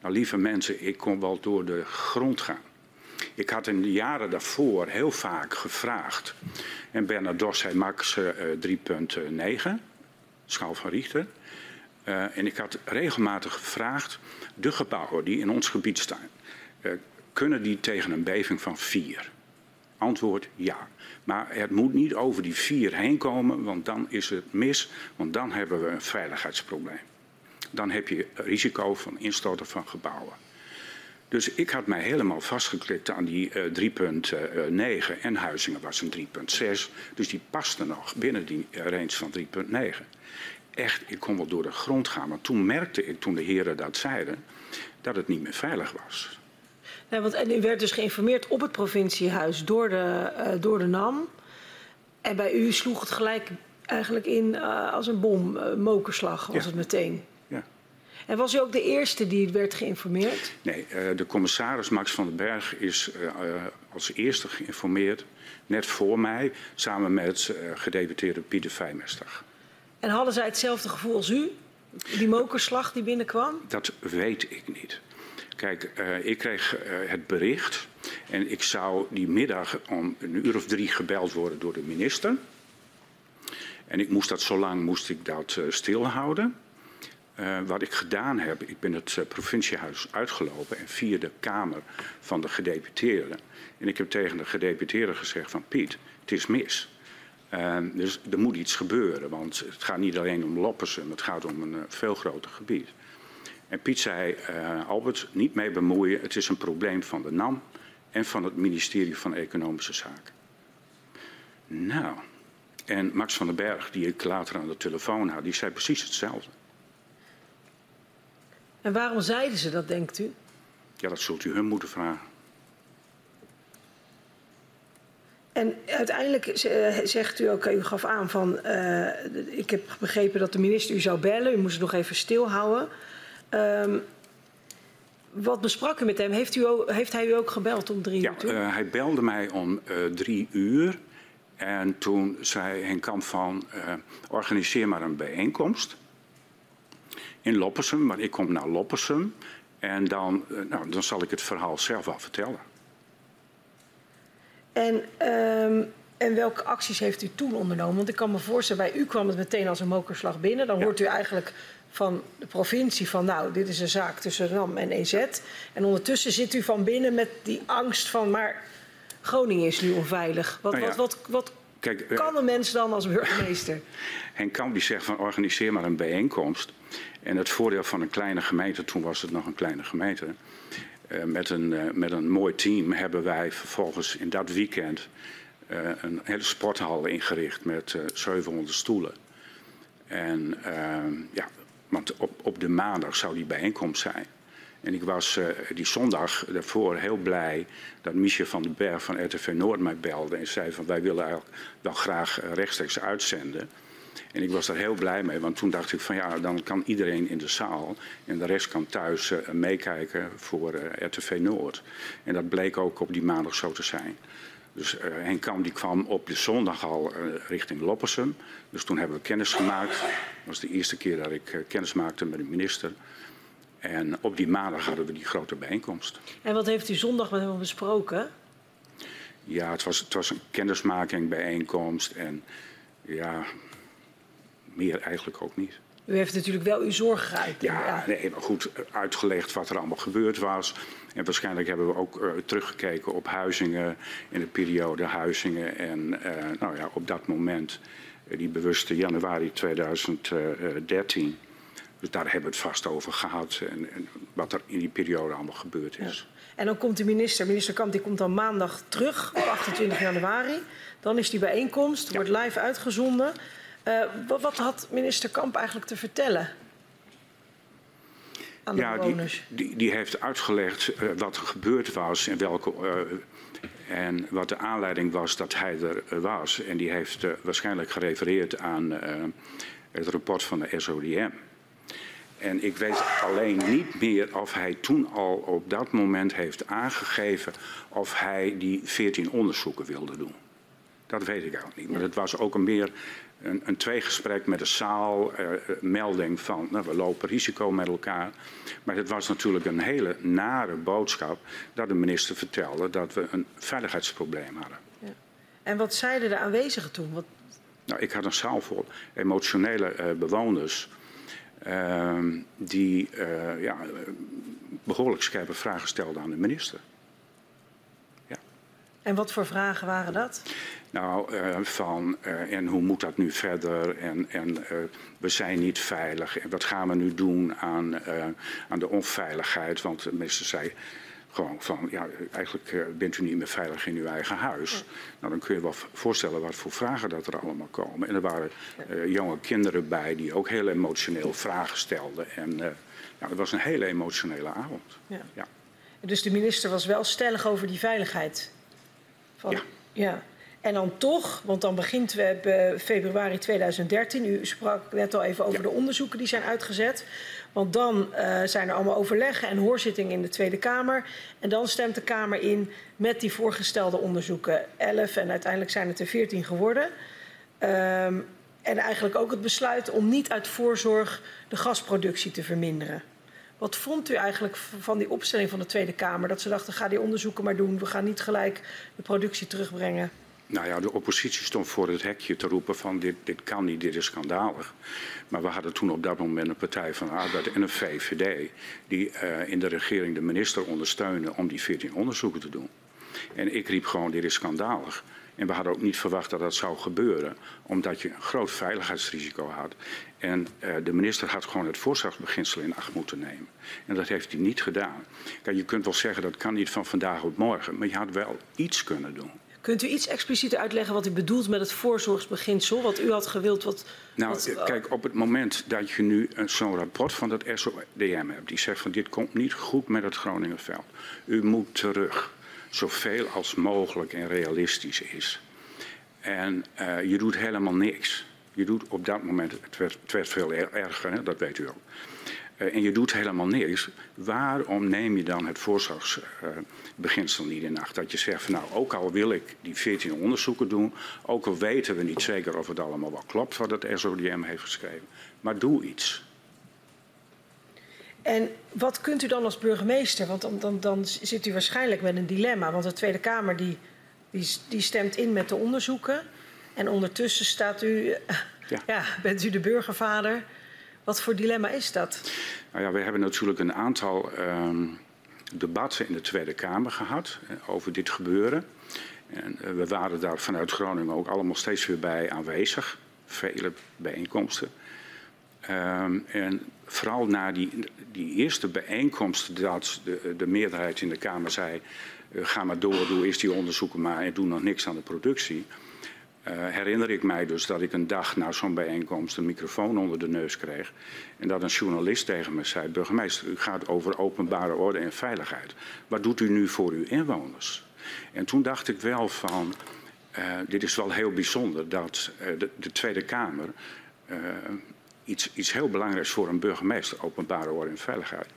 Speaker 2: Nou lieve mensen, ik kon wel door de grond gaan. Ik had in de jaren daarvoor heel vaak gevraagd. En Bernard Dos zei max 3,9, schaal van Richter. Uh, en ik had regelmatig gevraagd, de gebouwen die in ons gebied staan, uh, kunnen die tegen een beving van 4? Antwoord ja. Maar het moet niet over die 4 heen komen, want dan is het mis, want dan hebben we een veiligheidsprobleem. Dan heb je risico van instorten van gebouwen. Dus ik had mij helemaal vastgeklikt aan die uh, 3.9 en Huizingen was een 3.6. Dus die paste nog binnen die range van 3.9. Echt, ik kon wel door de grond gaan. Maar toen merkte ik, toen de heren dat zeiden, dat het niet meer veilig was.
Speaker 3: Nee, want, en u werd dus geïnformeerd op het provinciehuis door de, uh, door de NAM. En bij u sloeg het gelijk eigenlijk in uh, als een bom, uh, mokerslag was ja. het meteen.
Speaker 2: Ja.
Speaker 3: En was u ook de eerste die werd geïnformeerd?
Speaker 2: Nee, de commissaris Max van den Berg is als eerste geïnformeerd, net voor mij, samen met gedeputeerde Pieter Vijmester.
Speaker 3: En hadden zij hetzelfde gevoel als u? Die mokerslag die binnenkwam?
Speaker 2: Dat weet ik niet. Kijk, uh, ik kreeg uh, het bericht en ik zou die middag om een uur of drie gebeld worden door de minister. En ik moest dat zo lang moest ik dat uh, stilhouden. wat ik gedaan heb, ik ben het provinciehuis uitgelopen en via de kamer van de gedeputeerden. En ik heb tegen de gedeputeerde gezegd van Piet, het is mis. Uh, dus er moet iets gebeuren, want het gaat niet alleen om Loppersum, het gaat om een uh, veel groter gebied. En Piet zei, uh, Albert, niet mee bemoeien, het is een probleem van de NAM en van het ministerie van Economische Zaken. Nou, en Max van den Berg, die ik later aan de telefoon had, die zei precies hetzelfde.
Speaker 3: En waarom zeiden ze dat, denkt u?
Speaker 2: Ja, dat zult u hun moeten vragen.
Speaker 3: En uiteindelijk zegt u ook, u gaf aan van, uh, ik heb begrepen dat de minister u zou bellen, u moest het nog even stilhouden. Um, wat besprak u met hem? Heeft, u ook, heeft hij u ook gebeld om drie
Speaker 2: ja,
Speaker 3: uur?
Speaker 2: Ja, uh, hij belde mij om uh, drie uur. En toen zei Henk Kamp van, organiseer maar een bijeenkomst in Loppersum, want ik kom naar Loppersum. En dan, nou, dan zal ik het verhaal zelf wel vertellen.
Speaker 3: En, um, en welke acties heeft u toen ondernomen? Want ik kan me voorstellen, bij u kwam het meteen als een mokerslag binnen. Dan ja. hoort u eigenlijk van de provincie van nou, dit is een zaak tussen RAM en EZ. En ondertussen zit u van binnen met die angst van maar Groningen is nu onveilig. Wat, nou ja. wat, wat, wat Kijk, kan een mens dan als burgemeester?
Speaker 2: Henk die zegt van organiseer maar een bijeenkomst. En het voordeel van een kleine gemeente, toen was het nog een kleine gemeente... Uh, met, een, uh, met een mooi team hebben wij vervolgens in dat weekend uh, een hele sporthal ingericht met 700 stoelen. En ja, want op, op de maandag zou die bijeenkomst zijn. En ik was die zondag daarvoor heel blij dat Michel van den Berg van RTV Noord mij belde en zei van wij willen eigenlijk wel graag rechtstreeks uitzenden. En ik was daar heel blij mee, want toen dacht ik van ja, dan kan iedereen in de zaal en de rest kan thuis uh, meekijken voor RTV Noord. En dat bleek ook op die maandag zo te zijn. Dus uh, Henk Kam die kwam op de zondag al richting Loppersum. Dus toen hebben we kennis gemaakt. Dat was de eerste keer dat ik kennis maakte met de minister. En op die maandag hadden we die grote bijeenkomst.
Speaker 3: En wat heeft u zondag met hem besproken?
Speaker 2: Ja, het was, het was een kennismaking, bijeenkomst. En ja, meer eigenlijk ook niet.
Speaker 3: U heeft natuurlijk wel uw zorg geuit.
Speaker 2: Ja, ja, nee, maar goed uitgelegd wat er allemaal gebeurd was. En waarschijnlijk hebben we ook uh, teruggekeken op Huizingen in de periode Huizingen. En uh, nou ja, op dat moment, uh, die bewuste januari 2013. Dus daar hebben we het vast over gehad. En, en wat er in die periode allemaal gebeurd is.
Speaker 3: Ja. En dan komt de minister, minister Kamp, die komt dan maandag terug op 28 januari. Dan is die bijeenkomst, ja. wordt live uitgezonden. Uh, wat had minister Kamp eigenlijk te vertellen? Aan de
Speaker 2: ja,
Speaker 3: bewoners?
Speaker 2: Die, die, die heeft uitgelegd uh, wat er gebeurd was en, welke, uh, en wat de aanleiding was dat hij er was. En die heeft waarschijnlijk gerefereerd aan het rapport van de SODM. En ik weet alleen niet meer of hij toen al op dat moment heeft aangegeven of hij die 14 onderzoeken wilde doen. Dat weet ik eigenlijk niet. Maar het was ook een meer een, een tweegesprek met de zaal, uh, melding van nou, we lopen risico met elkaar. Maar het was natuurlijk een hele nare boodschap dat de minister vertelde dat we een veiligheidsprobleem hadden.
Speaker 3: Ja. En wat zeiden de aanwezigen toen? Wat...
Speaker 2: Nou, ik had een zaal vol emotionele uh, bewoners. ehm, die ja, behoorlijk scherpe vragen stelde aan de minister.
Speaker 3: En wat voor vragen waren dat?
Speaker 2: Nou, uh, van uh, en hoe moet dat nu verder? En, en uh, we zijn niet veilig. En wat gaan we nu doen aan, aan de onveiligheid? Want de minister zei gewoon van, ja, eigenlijk bent u niet meer veilig in uw eigen huis. Ja. Nou, dan kun je wel voorstellen wat voor vragen dat er allemaal komen. En er waren jonge kinderen bij die ook heel emotioneel vragen stelden. En ja, het was een hele emotionele avond. Ja.
Speaker 3: ja. Dus de minister was wel stellig over die veiligheid?
Speaker 2: Van, ja.
Speaker 3: ja. En dan toch, want dan begint we februari 2013. U sprak net al even over ja. de onderzoeken die zijn uitgezet. Want dan uh, zijn er allemaal overleggen en hoorzittingen in de Tweede Kamer. En dan stemt de Kamer in met die voorgestelde onderzoeken. 11 en uiteindelijk zijn het er 14 geworden. Um, en eigenlijk ook het besluit om niet uit voorzorg de gasproductie te verminderen. Wat vond u eigenlijk van die opstelling van de Tweede Kamer? Dat ze dachten, ga die onderzoeken maar doen. We gaan niet gelijk de productie terugbrengen.
Speaker 2: Nou ja, de oppositie stond voor het hekje te roepen van dit, dit kan niet, dit is schandalig. Maar we hadden toen op dat moment een Partij van de Arbeid en een VVD... die uh, in de regering de minister ondersteunen om die 14 onderzoeken te doen. En ik riep gewoon, dit is schandalig. En we hadden ook niet verwacht dat dat zou gebeuren, omdat je een groot veiligheidsrisico had. En uh, de minister had gewoon het voorzorgsbeginsel in acht moeten nemen. En dat heeft hij niet gedaan. Kijk, je kunt wel zeggen dat kan niet van vandaag op morgen, maar je had wel iets kunnen doen.
Speaker 3: Kunt u iets explicieter uitleggen wat u bedoelt met het voorzorgsbeginsel? Wat u had gewild? Wat,
Speaker 2: nou,
Speaker 3: wat,
Speaker 2: uh, kijk, op het moment dat je nu zo'n rapport van het SODM hebt, die zegt van dit komt niet goed met het Groningenveld. U moet terug zoveel als mogelijk en realistisch is. En uh, je doet helemaal niks. Je doet op dat moment, het werd, het werd veel erger, hè, dat weet u ook. Uh, en je doet helemaal niks. Waarom neem je dan het voorzorgsbeginsel uh, niet in acht? Dat je zegt, van, nou, ook al wil ik die 14 onderzoeken doen, ook al weten we niet zeker of het allemaal wel klopt wat het SODM heeft geschreven, maar doe iets.
Speaker 3: En wat kunt u dan als burgemeester? Want dan, dan, dan zit u waarschijnlijk met een dilemma. Want de Tweede Kamer die, die, die stemt in met de onderzoeken. En ondertussen staat u, ja. ja. bent u de burgervader. Wat voor dilemma is dat?
Speaker 2: Nou ja, we hebben natuurlijk een aantal um, debatten in de Tweede Kamer gehad uh, over dit gebeuren. En uh, we waren daar vanuit Groningen ook allemaal steeds weer bij aanwezig. Vele bijeenkomsten. Um, en vooral na die, die eerste bijeenkomst dat de, de meerderheid in de Kamer zei... Uh, ga maar door, doe eerst die onderzoeken maar en doe nog niks aan de productie. Uh, herinner ik mij dus dat ik een dag na zo'n bijeenkomst een microfoon onder de neus kreeg. En dat een journalist tegen me zei, burgemeester, u gaat over openbare orde en veiligheid. Wat doet u nu voor uw inwoners? En toen dacht ik wel van, uh, dit is wel heel bijzonder dat de, de Tweede Kamer iets, iets heel belangrijks voor een burgemeester, openbare orde en veiligheid,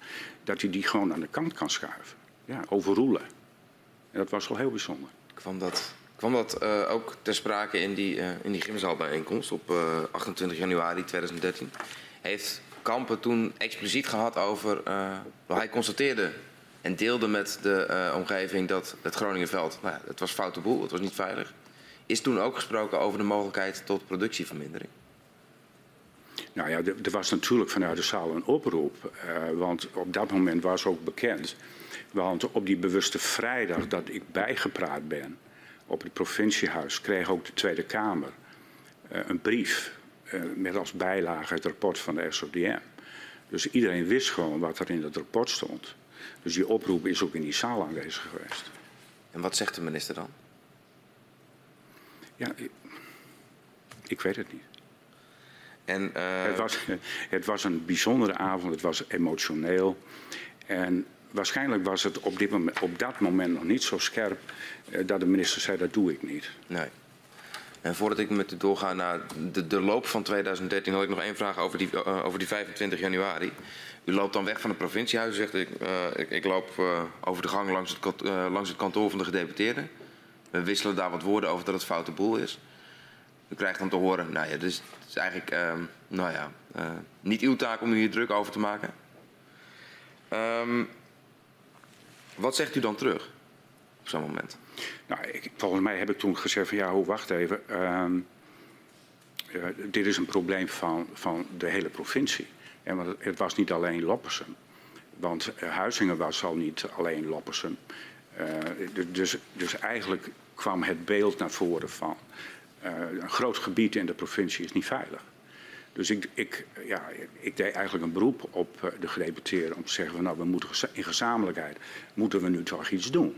Speaker 2: dat hij die gewoon aan de kant kan schuiven. Ja, overroelen. En dat was wel heel bijzonder.
Speaker 4: Kwam dat, kwam dat uh, ook ter sprake in die, uh, in die gymzaalbijeenkomst op uh, 28 januari 2013? Heeft Kampen toen expliciet gehad over, hij constateerde en deelde met de omgeving dat het Groningenveld, nou het was foute boel, het was niet veilig. Is toen ook gesproken over de mogelijkheid tot productievermindering?
Speaker 2: Nou ja, er was natuurlijk vanuit de zaal een oproep. Uh, want op dat moment was ook bekend. Want op die bewuste vrijdag dat ik bijgepraat ben op het provinciehuis, kreeg ook de Tweede Kamer uh, een brief uh, met als bijlage het rapport van de SODM. Dus iedereen wist gewoon wat er in het rapport stond. Dus die oproep is ook in die zaal aanwezig geweest.
Speaker 4: En wat zegt de minister dan?
Speaker 2: Ja, ik, ik weet het niet.
Speaker 4: En, uh...
Speaker 2: het, was, het was een bijzondere avond, het was emotioneel. En waarschijnlijk was het op, dit moment, op dat moment nog niet zo scherp uh, dat de minister zei dat doe ik niet.
Speaker 4: Nee. En voordat ik met u doorga naar de, de loop van 2013, had ik nog één vraag over die, uh, over die 25 januari. U loopt dan weg van het provinciehuis, zegt ik, ik, ik loop over de gang langs het, langs het kantoor van de gedeputeerden. We wisselen daar wat woorden over dat het foute boel is. U krijgt dan te horen, nou ja, dus is eigenlijk uh, nou ja, uh, niet uw taak om hier druk over te maken. Um, wat zegt u dan terug op zo'n moment?
Speaker 2: Nou, ik, volgens mij heb ik toen gezegd van ja, hoe wacht even. Uh, dit is een probleem van, van de hele provincie. En het, was niet alleen Loppersum. Want Huizingen was al niet alleen Loppersum. Uh, dus, dus eigenlijk kwam het beeld naar voren van een groot gebied in de provincie is niet veilig. Dus ik, ik, ja, ik deed eigenlijk een beroep op de gedeputeerden om te zeggen van nou we moeten in gezamenlijkheid moeten we nu toch iets doen.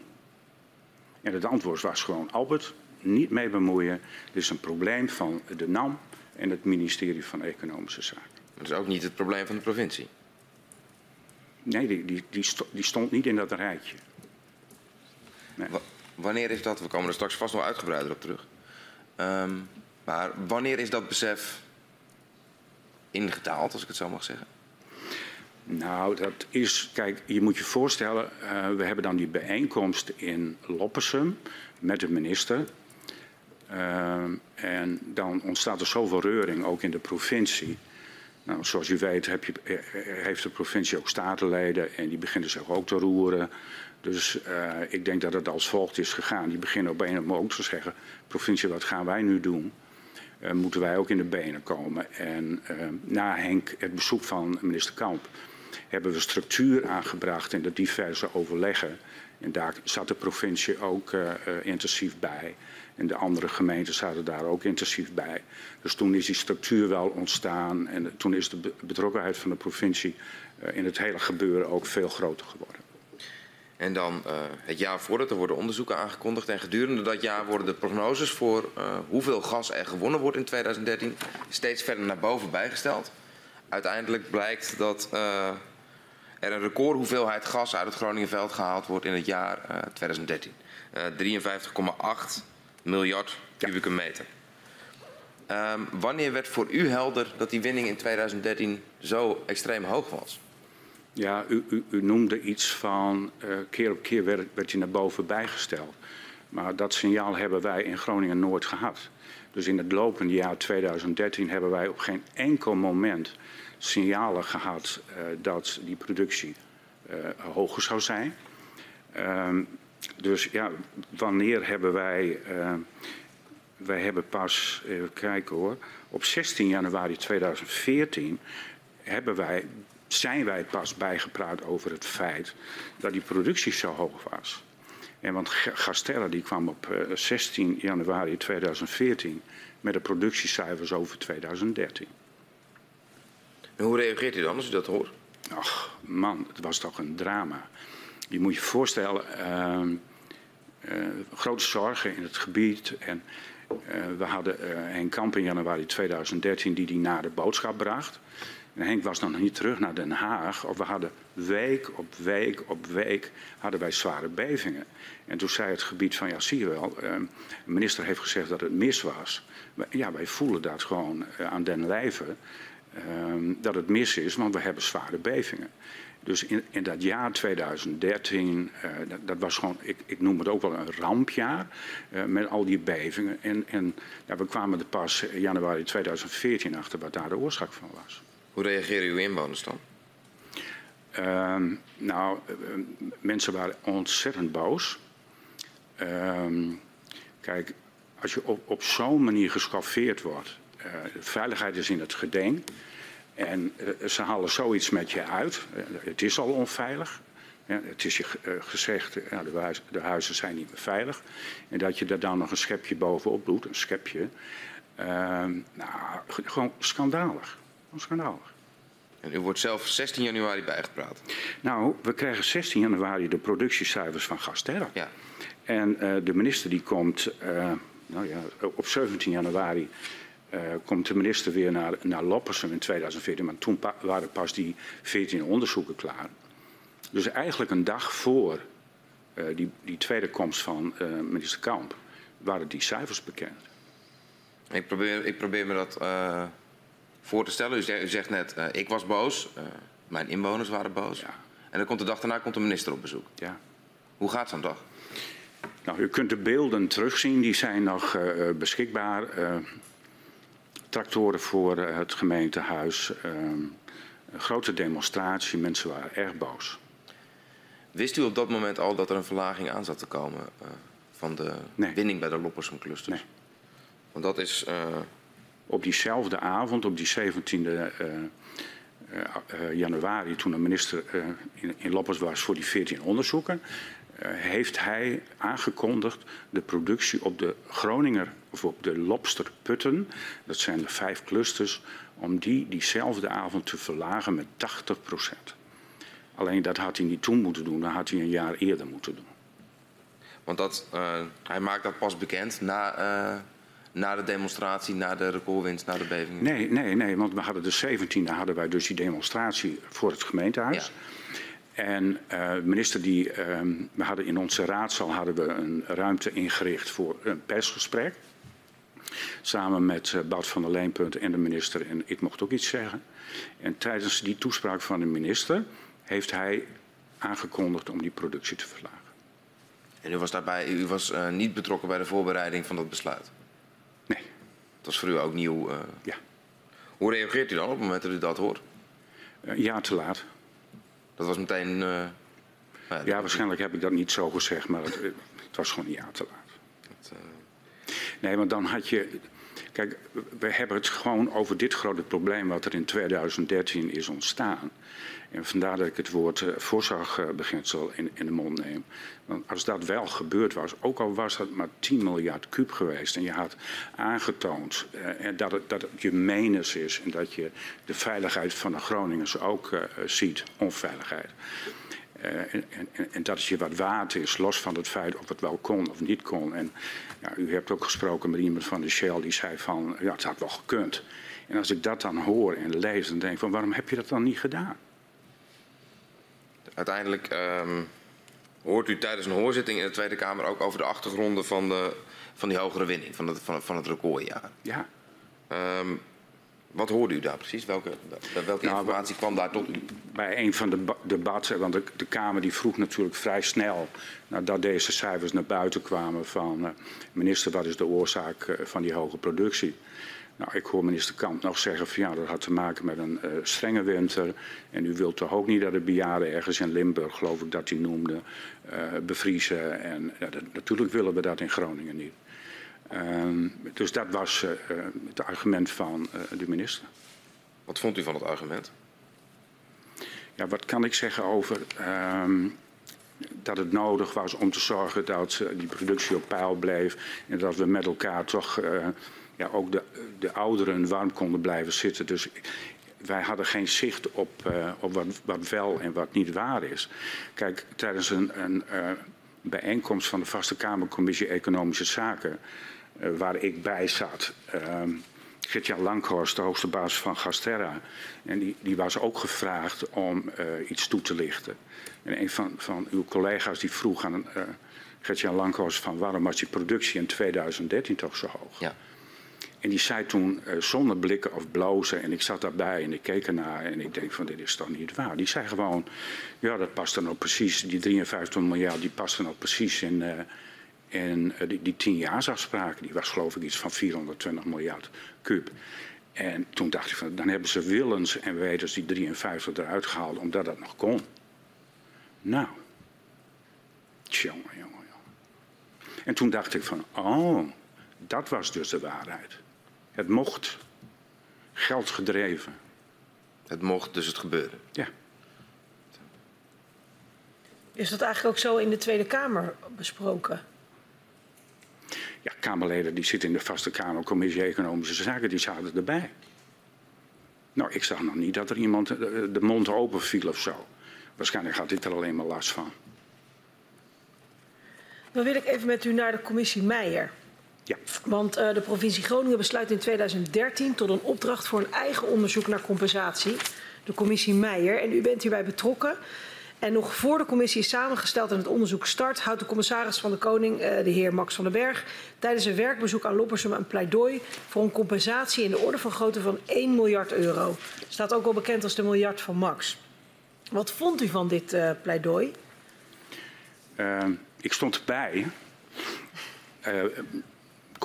Speaker 2: En het antwoord was gewoon Albert, niet mee bemoeien. Dit is een probleem van de NAM en het ministerie van Economische Zaken.
Speaker 4: Dat is ook niet het probleem van de provincie?
Speaker 2: Nee, die, die, die, die stond niet in dat rijtje.
Speaker 4: Nee. Wanneer is dat, we komen er straks vast nog uitgebreider op terug. Um, maar wanneer is dat besef ingetaald, als ik het zo mag zeggen?
Speaker 2: Nou, dat is, kijk, je moet je voorstellen, uh, we hebben dan die bijeenkomst in Loppersum met de minister. Uh, en dan ontstaat er zoveel reuring, ook in de provincie. Nou, zoals u weet heb je, eh, heeft de provincie ook statenleden en die beginnen zich ook te roeren. Dus uh, ik denk dat het als volgt is gegaan. Die beginnen op een moment te zeggen, provincie, wat gaan wij nu doen? Uh, moeten wij ook in de benen komen? En uh, na Henk, het bezoek van minister Kamp, hebben we structuur aangebracht in de diverse overleggen. En daar zat de provincie ook intensief bij. En de andere gemeenten zaten daar ook intensief bij. Dus toen is die structuur wel ontstaan en toen is de betrokkenheid van de provincie in het hele gebeuren ook veel groter geworden.
Speaker 4: En dan uh, het jaar voordat er worden onderzoeken aangekondigd en gedurende dat jaar worden de prognoses voor uh, hoeveel gas er gewonnen wordt in 2013 steeds verder naar boven bijgesteld. Uiteindelijk blijkt dat er een record hoeveelheid gas uit het Groningenveld gehaald wordt in het jaar 2013. 53,8 miljard kubieke meter. Um, wanneer werd voor u helder dat die winning in 2013 zo extreem hoog was?
Speaker 2: Ja, u, u, u noemde iets van uh, keer op keer werd, werd hij naar boven bijgesteld. Maar dat signaal hebben wij in Groningen nooit gehad. Dus in het lopende jaar 2013 hebben wij op geen enkel moment signalen gehad uh, dat die productie uh, hoger zou zijn. Um, dus ja, wanneer hebben wij. Wij hebben pas, even kijken hoor, op 16 januari 2014 hebben wij, zijn wij pas bijgepraat over het feit dat die productie zo hoog was. En want Gasterra die kwam op uh, 16 januari 2014 met de productiecijfers over 2013.
Speaker 4: En hoe reageert u dan als u dat hoort?
Speaker 2: Ach man, het was toch een drama. Je moet je voorstellen, uh, uh, grote zorgen in het gebied. En uh, we hadden Henk Kamp in januari 2013 die die naar de boodschap bracht. En Henk was nog niet terug naar Den Haag. Of we hadden week op week op week hadden wij zware bevingen. En toen zei het gebied van ja zie je wel, de minister heeft gezegd dat het mis was. Ja, wij voelen dat gewoon aan den lijve. dat het mis is, want we hebben zware bevingen. Dus in, in, dat jaar 2013, uh, dat, was gewoon, ik, ik, noem het ook wel een rampjaar uh, met al die bevingen. En, en ja, we kwamen er pas januari 2014 achter wat daar de oorzaak van was.
Speaker 4: Hoe reageren uw inwoners dan?
Speaker 2: Uh, nou, mensen waren ontzettend boos. Ehm, kijk, als je op, op zo'n manier geschoffeerd wordt, uh, veiligheid is in het geding. En uh, ze halen zoiets met je uit. Uh, het is al onveilig. Ja, het is je gezegd, de, huis, de, huizen zijn niet meer veilig. En dat je er dan nog een schepje bovenop doet, een schepje. Ehm, nou, gewoon schandalig. Schandalig.
Speaker 4: En u wordt zelf 16 januari bijgepraat.
Speaker 2: Nou, we krijgen 16 januari de productiecijfers van Gasterra.
Speaker 4: Ja.
Speaker 2: En de minister die komt nou ja, op 17 januari uh, komt de minister weer naar, naar Loppersum in 2014. Maar toen pa waren pas die 14 onderzoeken klaar. Dus eigenlijk een dag voor die, die, tweede komst van minister Kamp waren die cijfers bekend.
Speaker 4: Ik probeer, ik probeer me dat voor te stellen. U zegt, u zegt net, ik was boos, mijn inwoners waren boos.
Speaker 2: Ja.
Speaker 4: En dan komt de dag daarna komt de minister op bezoek.
Speaker 2: Ja.
Speaker 4: Hoe gaat zo'n dag?
Speaker 2: Nou, u kunt de beelden terugzien, die zijn nog beschikbaar tractoren voor het gemeentehuis. Een grote demonstratie, mensen waren erg boos.
Speaker 4: Wist u op dat moment al dat er een verlaging aan zat te komen van de
Speaker 2: nee.
Speaker 4: winning bij de Loppersum clusters?
Speaker 2: Nee.
Speaker 4: Want dat is...
Speaker 2: Op diezelfde avond, op die 17e uh, uh, januari, toen de minister in, in was voor die 14 onderzoeken, heeft hij aangekondigd de productie op de Groninger of op de Lobsterputten, dat zijn de vijf clusters, om die diezelfde avond te verlagen met 80 procent. Alleen dat had hij niet toen moeten doen, dat had hij een jaar eerder moeten doen.
Speaker 4: Want dat, hij maakt dat pas bekend na, na de demonstratie, na de recordwinst, na de beving?
Speaker 2: Nee, nee, nee, want we hadden de 17e hadden wij dus die demonstratie voor het gemeentehuis. Ja. En uh, de minister die, we hadden in onze raadzaal hadden we een ruimte ingericht voor een persgesprek. Samen met Bart van der Leenpunt en de minister. En ik mocht ook iets zeggen. En tijdens die toespraak van de minister heeft hij aangekondigd om die productie te verlagen.
Speaker 4: En u was daarbij, u was uh, niet betrokken bij de voorbereiding van dat besluit? Dat was voor u ook nieuw? Uh...
Speaker 2: Ja.
Speaker 4: Hoe reageert u dan op het moment dat u dat hoort?
Speaker 2: Uh, ja, te laat.
Speaker 4: Dat was meteen...
Speaker 2: Nou ja, ja waarschijnlijk heb ik dat niet zo gezegd, maar het, het was gewoon ja, te laat. Dat, nee, want dan had je... Kijk, we hebben het gewoon over dit grote probleem wat er in 2013 is ontstaan. En vandaar dat ik het woord uh, voorzorgbeginsel in, in de mond neem. Want als dat wel gebeurd was, ook al was dat maar 10 miljard kuub geweest... en je had aangetoond uh, dat, het, dat je menens is... en dat je de veiligheid van de Groningers ook uh, ziet, onveiligheid... En, en, en, dat het je wat waard is, los van het feit of het wel kon of niet kon. En ja, u hebt ook gesproken met iemand van de Shell die zei van, ja, het had wel gekund. En als ik dat dan hoor en lees, dan denk ik van, waarom heb je dat dan niet gedaan?
Speaker 4: Uiteindelijk um, hoort u tijdens een hoorzitting in de Tweede Kamer ook over de achtergronden van, de, van die hogere winning, van het, van, van het recordjaar.
Speaker 2: Ja.
Speaker 4: Um, wat hoorde u daar precies? Welke, welke nou, informatie kwam daar tot u?
Speaker 2: Bij een van de debatten, want de, de, Kamer die vroeg natuurlijk vrij snel nadat deze cijfers naar buiten kwamen van uh, minister, wat is de oorzaak uh, van die hoge productie? Nou, ik hoor minister Kamp nog zeggen van ja, dat had te maken met een uh, strenge winter. En u wilt toch ook niet dat de bejaarden ergens in Limburg, geloof ik dat hij noemde, uh, bevriezen. En ja, dat, natuurlijk willen we dat in Groningen niet. Um, dus dat was uh, het argument van de minister.
Speaker 4: Wat vond u van het argument?
Speaker 2: Ja, wat kan ik zeggen over um, dat het nodig was om te zorgen dat die productie op peil bleef. En dat we met elkaar toch ja, ook de, de ouderen warm konden blijven zitten. Dus wij hadden geen zicht op, uh, op wat, wat, wel en wat niet waar is. Kijk, tijdens een, een uh, bijeenkomst van de Vaste Kamercommissie Economische Zaken, uh, waar ik bij zat. Gert-Jan Langhorst, de hoogste baas van Gasterra. En die, die was ook gevraagd om iets toe te lichten. En een van, van uw collega's die vroeg aan Gert-Jan Langhorst van waarom was die productie in 2013 toch zo hoog?
Speaker 4: Ja.
Speaker 2: En die zei toen uh, zonder blikken of blozen, en ik zat daarbij en ik keek ernaar en ik denk van dit is toch niet waar. Die zei gewoon, ja dat past dan ook precies, die 53 miljard die past dan ook precies in, uh, in uh, die, die tienjaarsafspraken. Die was geloof ik iets van 420 miljard kuub. En toen dacht ik van, dan hebben ze willens en wetens die 53 eruit gehaald omdat dat nog kon. Nou, jongen, jongen, jongen. En toen dacht ik van, oh, dat was dus de waarheid. Het mocht. Geld gedreven.
Speaker 4: Het mocht, dus het gebeurde.
Speaker 2: Ja.
Speaker 3: Is dat eigenlijk ook zo in de Tweede Kamer besproken?
Speaker 2: Ja, Kamerleden die zitten in de vaste Kamercommissie Economische Zaken, die zaten erbij. Nou, ik zag nog niet dat er iemand de mond open viel of zo. Waarschijnlijk had ik er alleen maar last van.
Speaker 3: Dan wil ik even met u naar de commissie Meijer.
Speaker 2: Ja.
Speaker 3: Want uh, de provincie Groningen besluit in 2013 tot een opdracht voor een eigen onderzoek naar compensatie. De commissie Meijer. En u bent hierbij betrokken. En nog voor de commissie is samengesteld en het onderzoek start, houdt de commissaris van de Koning, uh, de heer Max van den Berg, tijdens een werkbezoek aan Loppersum een pleidooi voor een compensatie in de orde van grootte van 1 miljard euro. Staat ook wel bekend als de miljard van Max. Wat vond u van dit uh, pleidooi?
Speaker 2: Uh, ik stond erbij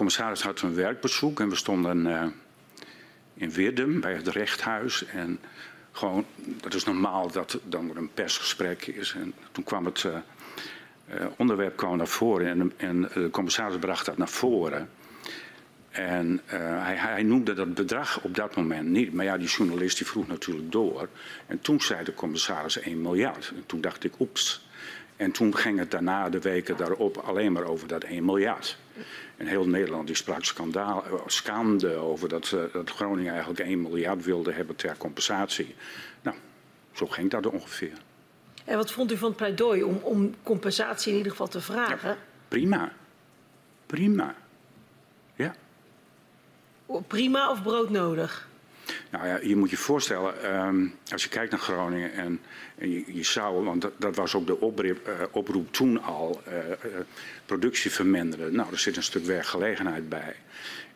Speaker 2: commissaris had een werkbezoek en we stonden uh, in Wirdum bij het rechthuis. En gewoon, dat is normaal dat dan een persgesprek is. En toen kwam het uh, uh, onderwerp kwam naar voren en, en de commissaris bracht dat naar voren. En hij, hij, noemde dat bedrag op dat moment niet. Maar ja, die journalist die vroeg natuurlijk door. En toen zei de commissaris 1 miljard. En toen dacht ik, oeps. En toen ging het daarna, de weken daarop, alleen maar over dat 1 miljard. En heel Nederland die sprak skandaal, schande over dat, uh, dat Groningen eigenlijk 1 miljard wilde hebben ter compensatie. Nou, zo ging dat ongeveer.
Speaker 3: En wat vond u van het pleidooi om, om compensatie in ieder geval te vragen? Ja,
Speaker 2: prima. Prima. Ja.
Speaker 3: Prima of broodnodig?
Speaker 2: Nou ja, je moet je voorstellen, um, als je kijkt naar Groningen en, je, zou, want dat, dat, was ook de oproep, uh, oproep toen al, uh, uh, productie verminderen. Nou, er zit een stuk werkgelegenheid bij.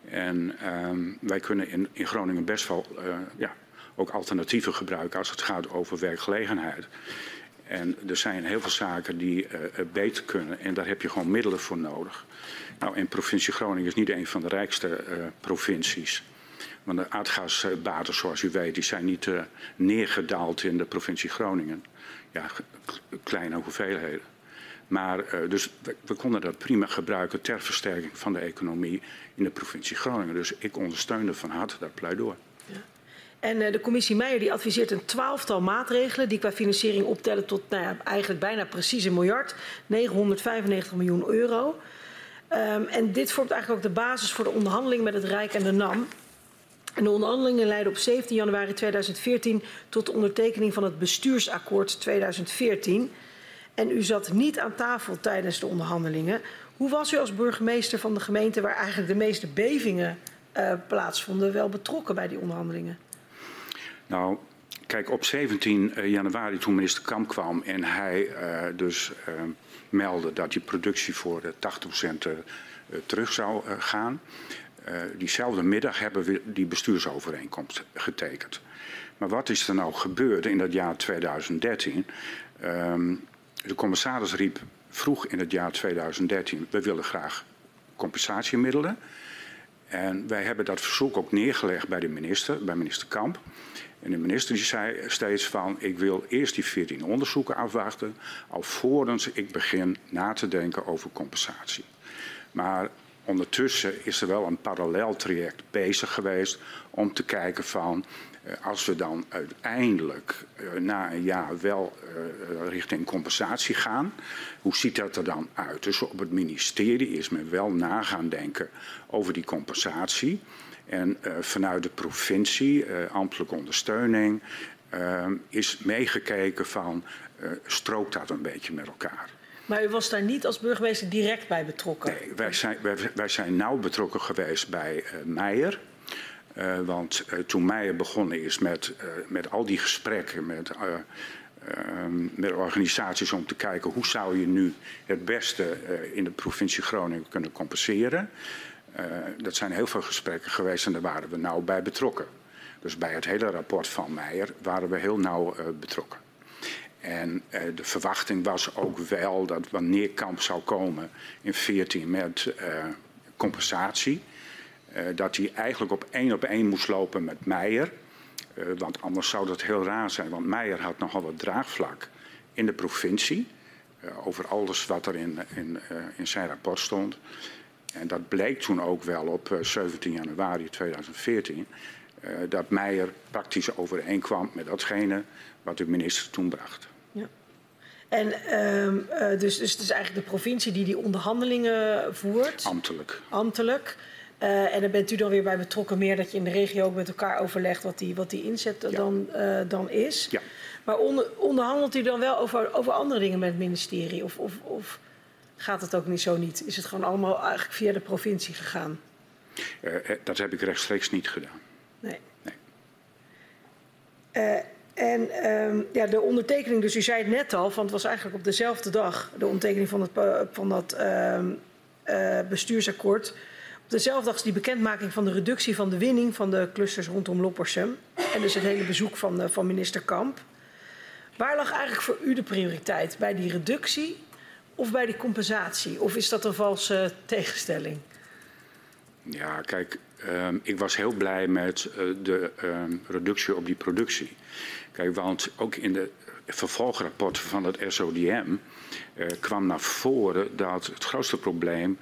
Speaker 2: En um, wij kunnen in, in, Groningen best wel ja, ook alternatieven gebruiken als het gaat over werkgelegenheid. En er zijn heel veel zaken die beter kunnen en daar heb je gewoon middelen voor nodig. Nou, en provincie Groningen is niet een van de rijkste provincies. Want de aardgasbaten, zoals u weet, die zijn niet uh, neergedaald in de provincie Groningen. Ja, kleine hoeveelheden. Maar uh, dus we, konden dat prima gebruiken ter versterking van de economie in de provincie Groningen. Dus ik ondersteunde van harte dat pleidooi. Ja.
Speaker 3: En uh, de commissie Meijer die adviseert een twaalftal maatregelen die qua financiering optellen tot nou ja, eigenlijk bijna precies een miljard, 995 miljoen euro. Um, en dit vormt eigenlijk ook de basis voor de onderhandeling met het Rijk en de NAM. En de onderhandelingen leidden op 17 januari 2014 tot de ondertekening van het bestuursakkoord 2014. En u zat niet aan tafel tijdens de onderhandelingen. Hoe was u als burgemeester van de gemeente waar eigenlijk de meeste bevingen uh, plaatsvonden wel betrokken bij die onderhandelingen?
Speaker 2: Nou, kijk, op 17 januari toen minister Kamp kwam en hij uh, dus meldde dat die productie voor 80% terug zou gaan. Uh, diezelfde middag hebben we die bestuursovereenkomst getekend. Maar wat is er nou gebeurd in dat jaar 2013? Um, de commissaris riep vroeg in het jaar 2013, we willen graag compensatiemiddelen. En wij hebben dat verzoek ook neergelegd bij de minister, bij minister Kamp. En de minister die zei steeds van, ik wil eerst die 14 onderzoeken afwachten, alvorens ik begin na te denken over compensatie. Maar ondertussen is er wel een parallel traject bezig geweest om te kijken van uh, als we dan uiteindelijk uh, na een jaar wel uh, richting compensatie gaan, hoe ziet dat er dan uit? Dus op het ministerie is men wel na gaan denken over die compensatie. En vanuit de provincie, ambtelijke ondersteuning, is meegekeken van strookt dat een beetje met elkaar.
Speaker 3: Maar u was daar niet als burgemeester direct bij betrokken?
Speaker 2: Nee, wij zijn, wij, zijn nauw betrokken geweest bij uh, Meijer. Uh, want uh, toen Meijer begonnen is met, met al die gesprekken met, met organisaties om te kijken hoe zou je nu het beste in de provincie Groningen kunnen compenseren. dat zijn heel veel gesprekken geweest en daar waren we nauw bij betrokken. Dus bij het hele rapport van Meijer waren we heel nauw betrokken. En uh, de verwachting was ook wel dat wanneer Kamp zou komen in 14 met uh, compensatie, uh, dat hij eigenlijk op één op één moest lopen met Meijer. want anders zou dat heel raar zijn, want Meijer had nogal wat draagvlak in de provincie over alles wat er in, in, in zijn rapport stond. En dat bleek toen ook wel op 17 januari 2014. dat Meijer praktisch overeenkwam met datgene wat de minister toen bracht.
Speaker 3: En uh, uh, dus, dus het is eigenlijk de provincie die die onderhandelingen voert.
Speaker 2: Ambtelijk.
Speaker 3: Ambtelijk. Uh, en dan bent u dan weer bij betrokken meer dat je in de regio ook met elkaar overlegt wat die, wat die inzet ja. dan, uh, dan is. Ja. Maar onder, onderhandelt u dan wel over, over andere dingen met het ministerie? Of, of, of gaat het ook niet zo niet? Is het gewoon allemaal eigenlijk via de provincie gegaan?
Speaker 2: Uh, dat heb ik rechtstreeks niet gedaan.
Speaker 3: Nee. nee. En um, ja, de ondertekening, dus u zei het net al, want het was eigenlijk op dezelfde dag de ondertekening van, het, van dat um, uh, bestuursakkoord. Op dezelfde dag is die bekendmaking van de reductie van de winning van de clusters rondom Loppersum. En dus het hele bezoek van, uh, van minister Kamp. Waar lag eigenlijk voor u de prioriteit? Bij die reductie of bij die compensatie? Of is dat een valse tegenstelling?
Speaker 2: Ja, kijk, um, ik was heel blij met uh, de reductie op die productie. Kijk, want ook in de vervolgrapporten van het SODM uh, kwam naar voren dat het grootste probleem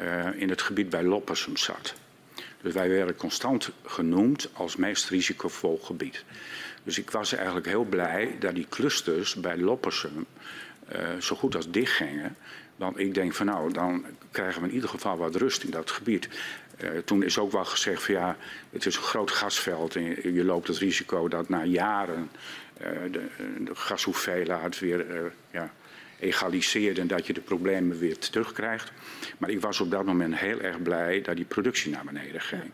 Speaker 2: uh, in het gebied bij Loppersum zat. Dus wij werden constant genoemd als meest risicovol gebied. Dus ik was eigenlijk heel blij dat die clusters bij Loppersum zo goed als dicht gingen. Want ik denk van nou, dan krijgen we in ieder geval wat rust in dat gebied. Uh, toen is ook wel gezegd van ja, het is een groot gasveld en je loopt het risico dat na jaren uh, de, de, gashoeveelheid weer ja, egaliseert en dat je de problemen weer terugkrijgt. Maar ik was op dat moment heel erg blij dat die productie naar beneden ging.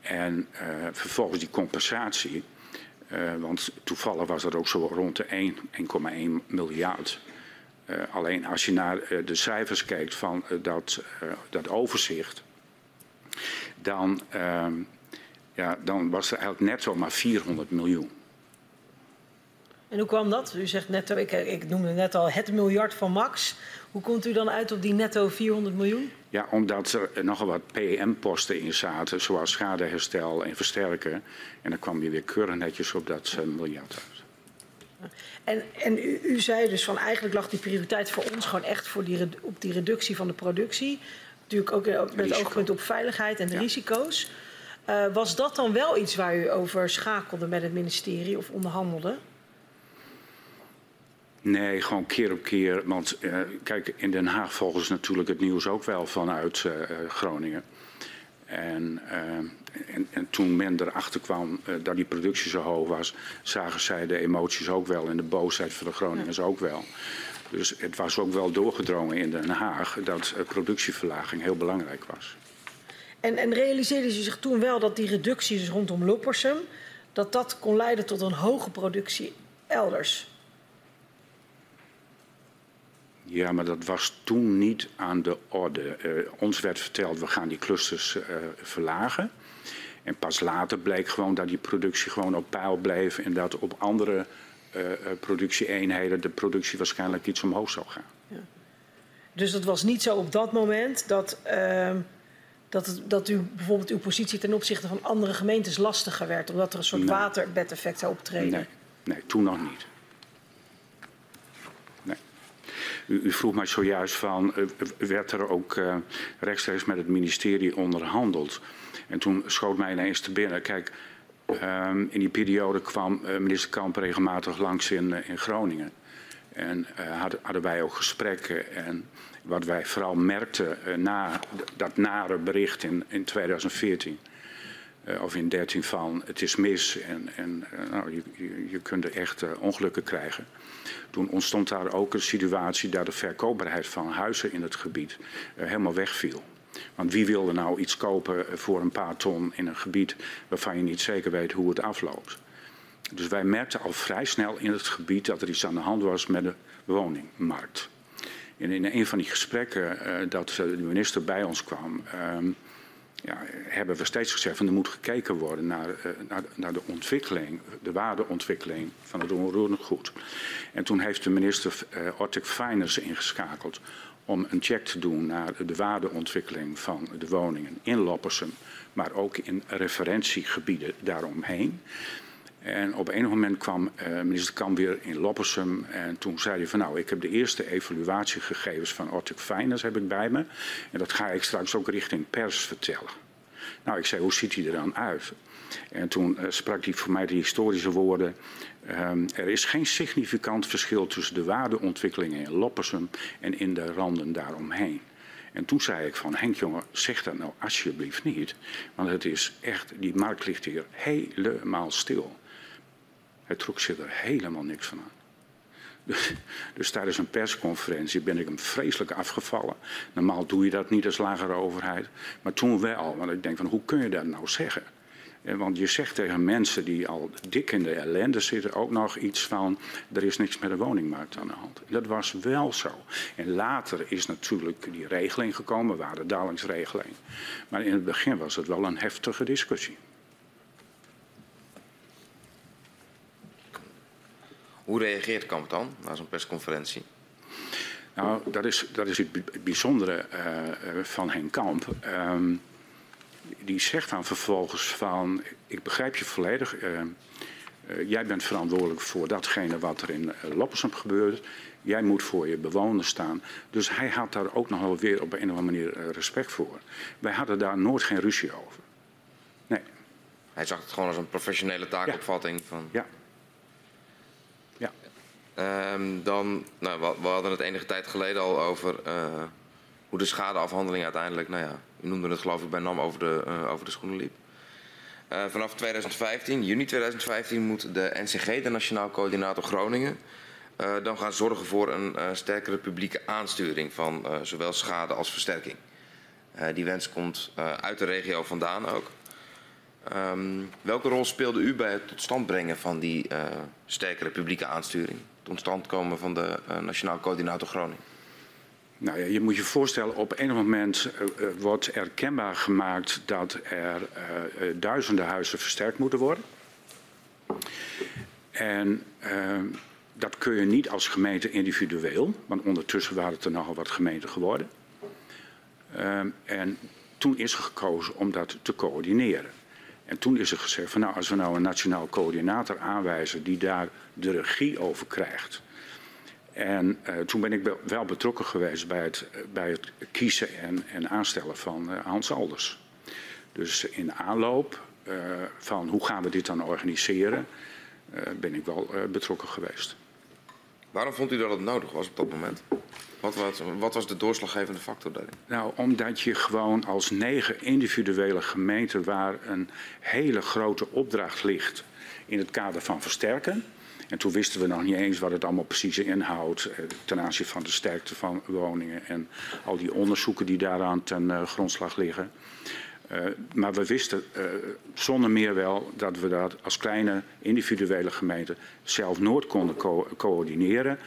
Speaker 2: En vervolgens die compensatie. Want toevallig was dat ook zo rond de 1,1 miljard. Alleen als je naar de cijfers kijkt van dat, dat overzicht, dan, ehm, ja, dan was er eigenlijk net zomaar 400 miljoen.
Speaker 3: En hoe kwam dat? U zegt netto, ik, ik noemde net al het miljard van Max. Hoe komt u dan uit op die netto 400 miljoen?
Speaker 2: Ja, omdat er nogal wat PM-posten in zaten, zoals schadeherstel en versterken. En dan kwam je weer keurig netjes op dat uh, miljard uit.
Speaker 3: En, en u, u, zei dus van eigenlijk lag die prioriteit voor ons gewoon echt voor die, op die reductie van de productie. Natuurlijk ook eh, met Risico. oogpunt op veiligheid en de ja. risico's. Uh, was dat dan wel iets waar u over schakelde met het ministerie of onderhandelde?
Speaker 2: Nee, gewoon keer op keer. Want uh, kijk, in Den Haag volgen ze natuurlijk het nieuws ook wel vanuit uh, Groningen. En, en, en, toen men erachter kwam dat die productie zo hoog was, zagen zij de emoties ook wel en de boosheid van de Groningers ja. ook wel. Dus het was ook wel doorgedrongen in Den Haag dat productieverlaging heel belangrijk was.
Speaker 3: En, en realiseerden ze zich toen wel dat die reducties rondom Loppersum, dat dat kon leiden tot een hoge productie elders?
Speaker 2: Ja, maar dat was toen niet aan de orde. Uh, ons werd verteld, we gaan die clusters uh, verlagen. En pas later bleek gewoon dat die productie gewoon op peil bleef... en dat op andere productieeenheden de productie waarschijnlijk iets omhoog zou gaan. Ja.
Speaker 3: Dus dat was niet zo op dat moment dat, ehm, dat, dat u bijvoorbeeld uw positie ten opzichte van andere gemeentes lastiger werd... omdat er een soort nee. waterbedeffect zou optreden?
Speaker 2: Nee, nee, toen nog niet. U, u, vroeg mij zojuist van, uh, werd er ook uh, rechtstreeks met het ministerie onderhandeld? En toen schoot mij ineens te binnen, kijk, um, in die periode kwam uh, minister Kamp regelmatig langs in, in Groningen. En hadden, hadden, wij ook gesprekken. En wat wij vooral merkten na dat nare bericht in, in 2014... Uh, of in 13 van het is mis en, en nou, je, je, kunt er echt ongelukken krijgen. Toen ontstond daar ook een situatie dat de verkoopbaarheid van huizen in het gebied helemaal wegviel. Want wie wilde nou iets kopen voor een paar ton in een gebied waarvan je niet zeker weet hoe het afloopt? Dus wij merkten al vrij snel in het gebied dat er iets aan de hand was met de woningmarkt. En in een van die gesprekken dat de minister bij ons kwam, ja, hebben we steeds gezegd van er moet gekeken worden naar, uh, naar, naar, de ontwikkeling, de waardeontwikkeling van het onroerend goed. En toen heeft de minister uh, Ortek Feiners ingeschakeld om een check te doen naar de waardeontwikkeling van de woningen in Loppersum, maar ook in referentiegebieden daaromheen. En op een moment kwam uh, minister Kamp weer in Loppersum en toen zei hij van nou, ik heb de eerste evaluatiegegevens van Ortic Finance heb ik bij me. En dat ga ik straks ook richting pers vertellen. Nou, ik zei, hoe ziet hij er dan uit? En toen uh, sprak hij voor mij de historische woorden. Um, er is geen significant verschil tussen de waardeontwikkelingen in Loppersum en in de randen daaromheen. En toen zei ik van Henk jongen, zeg dat nou alsjeblieft niet. Want het is echt, die markt ligt hier helemaal stil. Hij trok zich er helemaal niks van aan. Dus, dus, tijdens een persconferentie ben ik hem vreselijk afgevallen. Normaal doe je dat niet als lagere overheid. Maar toen wel. Want ik denk van hoe kun je dat nou zeggen? Want je zegt tegen mensen die al dik in de ellende zitten ook nog iets van er is niks met de woningmarkt aan de hand. Dat was wel zo. En later is natuurlijk die regeling gekomen, waardedalingsregeling. Maar in het begin was het wel een heftige discussie.
Speaker 4: Hoe reageert Kamp dan na zo'n persconferentie?
Speaker 2: Nou, dat is, dat is het bijzondere uh, van Henk Kamp. Um, die zegt dan vervolgens van, ik begrijp je volledig. Uh, jij bent verantwoordelijk voor datgene wat er in Loppersum gebeurt. Jij moet voor je bewoners staan. Dus hij had daar ook nog wel weer op een of andere manier respect voor. Wij hadden daar nooit geen ruzie over. Nee.
Speaker 4: Hij zag het gewoon als een professionele taakopvatting. Van,
Speaker 2: Ja. Ja.
Speaker 4: Ehm, dan, nou, we, we hadden het enige tijd geleden al over eh, hoe de schadeafhandeling uiteindelijk, nou ja, u noemde het geloof ik bij NAM over de, eh, over de schoenen liep. Eh, vanaf 2015, juni 2015, moet de NCG, de Nationaal Coördinator Groningen, eh, dan gaan zorgen voor een sterkere publieke aansturing van zowel schade als versterking. Die wens komt uit de regio vandaan ook. Ehm, welke rol speelde u bij het tot stand brengen van die sterkere publieke aansturing? Het tot stand komen van de Nationaal Coördinator Groningen?
Speaker 2: Nou ja, je moet je voorstellen, op een moment uh, uh, wordt er kenbaar gemaakt dat er uh, duizenden huizen versterkt moeten worden. En dat kun je niet als gemeente individueel, want ondertussen waren het er nogal wat gemeenten geworden. En toen is er gekozen om dat te coördineren. En toen is er gezegd van nou, als we nou een nationaal coördinator aanwijzen die daar de regie over krijgt. En uh, toen ben ik wel betrokken geweest bij het, bij het kiezen en, en aanstellen van uh, Hans Alders. Dus in aanloop uh, van hoe gaan we dit dan organiseren, ben ik wel betrokken geweest.
Speaker 4: Waarom vond u dat het nodig was op dat moment? Wat was, wat was de doorslaggevende factor daarin?
Speaker 2: Nou, omdat je gewoon als negen individuele gemeenten waar een hele grote opdracht ligt in het kader van versterken. En toen wisten we nog niet eens wat het allemaal precies inhoudt ten aanzien van de sterkte van woningen en al die onderzoeken die daaraan ten uh, grondslag liggen. Uh, maar we wisten zonder meer wel dat we dat als kleine individuele gemeente zelf nooit konden co coördineren.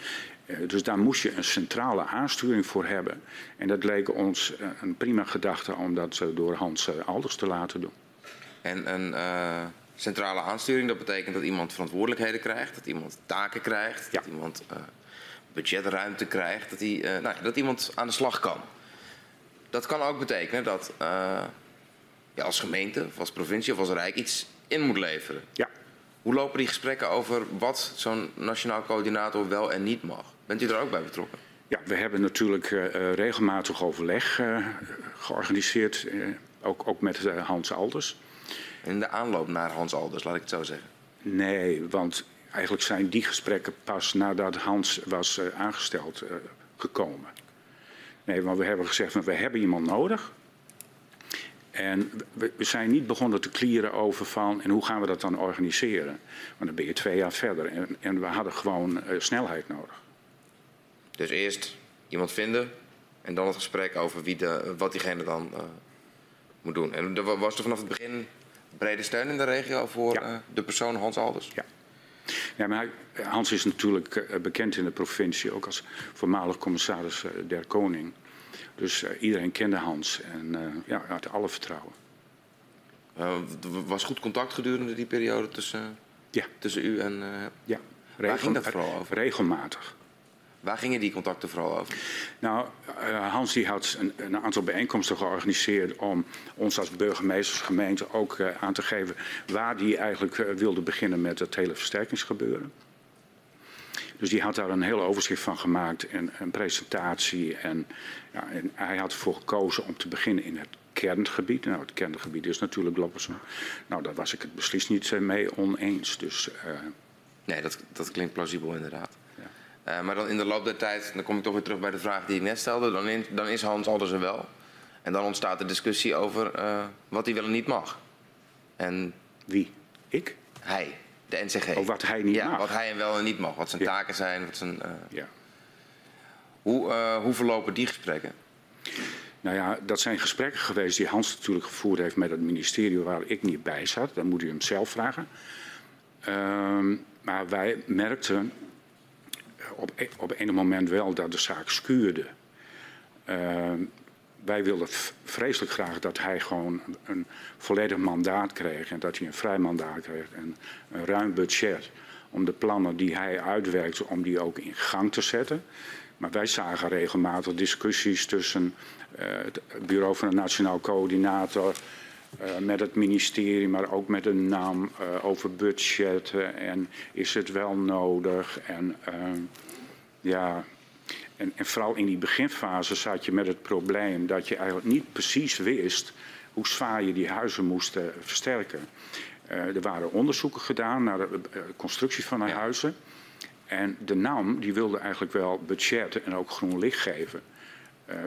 Speaker 2: Dus daar moest je een centrale aansturing voor hebben. En dat leek ons een prima gedachte om dat door Hans Alders te laten doen.
Speaker 4: En een centrale aansturing, dat betekent dat iemand verantwoordelijkheden krijgt, dat iemand taken krijgt,
Speaker 2: ja.
Speaker 4: dat iemand budgetruimte krijgt, dat, die, nou, dat iemand aan de slag kan. Dat kan ook betekenen dat ja, als gemeente, of als provincie of als rijk iets in moet leveren.
Speaker 2: Ja.
Speaker 4: Hoe lopen die gesprekken over wat zo'n nationaal coördinator wel en niet mag? Bent u er ook bij betrokken?
Speaker 2: Ja, we hebben natuurlijk uh, regelmatig overleg georganiseerd, ook, ook met Hans Alders.
Speaker 4: In de aanloop naar Hans Alders, laat ik het zo zeggen.
Speaker 2: Nee, want eigenlijk zijn die gesprekken pas nadat Hans was aangesteld gekomen. Nee, want we hebben gezegd, we hebben iemand nodig. En we zijn niet begonnen te klieren over van en hoe gaan we dat dan organiseren. Want dan ben je twee jaar verder en, en we hadden gewoon uh, snelheid nodig.
Speaker 4: Dus eerst iemand vinden en dan het gesprek over wie de, wat diegene dan uh, moet doen. En er was er vanaf het begin brede steun in de regio voor ja. uh, de persoon Hans Alders?
Speaker 2: Ja. Ja, maar Hans is natuurlijk bekend in de provincie, ook als voormalig commissaris der Koning. Dus iedereen kende Hans en ja, had alle vertrouwen.
Speaker 4: Uh, was goed contact gedurende die periode tussen,
Speaker 2: ja.
Speaker 4: tussen u en.
Speaker 2: ja,
Speaker 4: Regel, waar ging dat vooral over?
Speaker 2: Regelmatig.
Speaker 4: Waar gingen die contacten vooral over?
Speaker 2: Nou, Hans die had een, een, aantal bijeenkomsten georganiseerd om ons als burgemeestersgemeente ook aan te geven waar die eigenlijk wilde beginnen met het hele versterkingsgebeuren. Dus die had daar een heel overzicht van gemaakt en een presentatie. En, ja, en hij had ervoor gekozen om te beginnen in het kerngebied. Nou, het kerngebied is natuurlijk Loppersum. Nou, daar was ik het beslist niet mee oneens. Dus, uh...
Speaker 4: Nee, dat, dat klinkt plausibel inderdaad. Uh, maar dan in de loop der tijd, dan kom ik toch weer terug bij de vraag die ik net stelde. Dan, in, dan is Hans Alders er wel. En dan ontstaat de discussie over uh, wat hij wel en niet mag. En
Speaker 2: Wie? Ik?
Speaker 4: Hij de NCG.
Speaker 2: Of wat hij niet
Speaker 4: ja,
Speaker 2: mag.
Speaker 4: wat hij wel en niet mag. Wat zijn ja. taken zijn. Wat zijn, uh...
Speaker 2: ja.
Speaker 4: hoe, hoe verlopen die gesprekken?
Speaker 2: Nou ja, dat zijn gesprekken geweest die Hans natuurlijk gevoerd heeft met het ministerie waar ik niet bij zat. Dan moet u hem zelf vragen. Uh, maar wij merkten op, op een moment wel dat de zaak schuurde. Uh, wij wilden vreselijk graag dat hij gewoon een volledig mandaat kreeg. En dat hij een vrij mandaat kreeg en een ruim budget. Om de plannen die hij uitwerkte, om die ook in gang te zetten. Maar wij zagen regelmatig discussies tussen uh, het bureau van de Nationaal Coördinator... Uh, met het ministerie, maar ook met de NAM uh, over budgetten. En is het wel nodig? En ja, en, en, vooral in die beginfase zat je met het probleem dat je eigenlijk niet precies wist hoe zwaar je die huizen moest versterken. Er waren onderzoeken gedaan naar de constructie van de ja. huizen. En de NAM die wilde eigenlijk wel budgetten en ook groen licht geven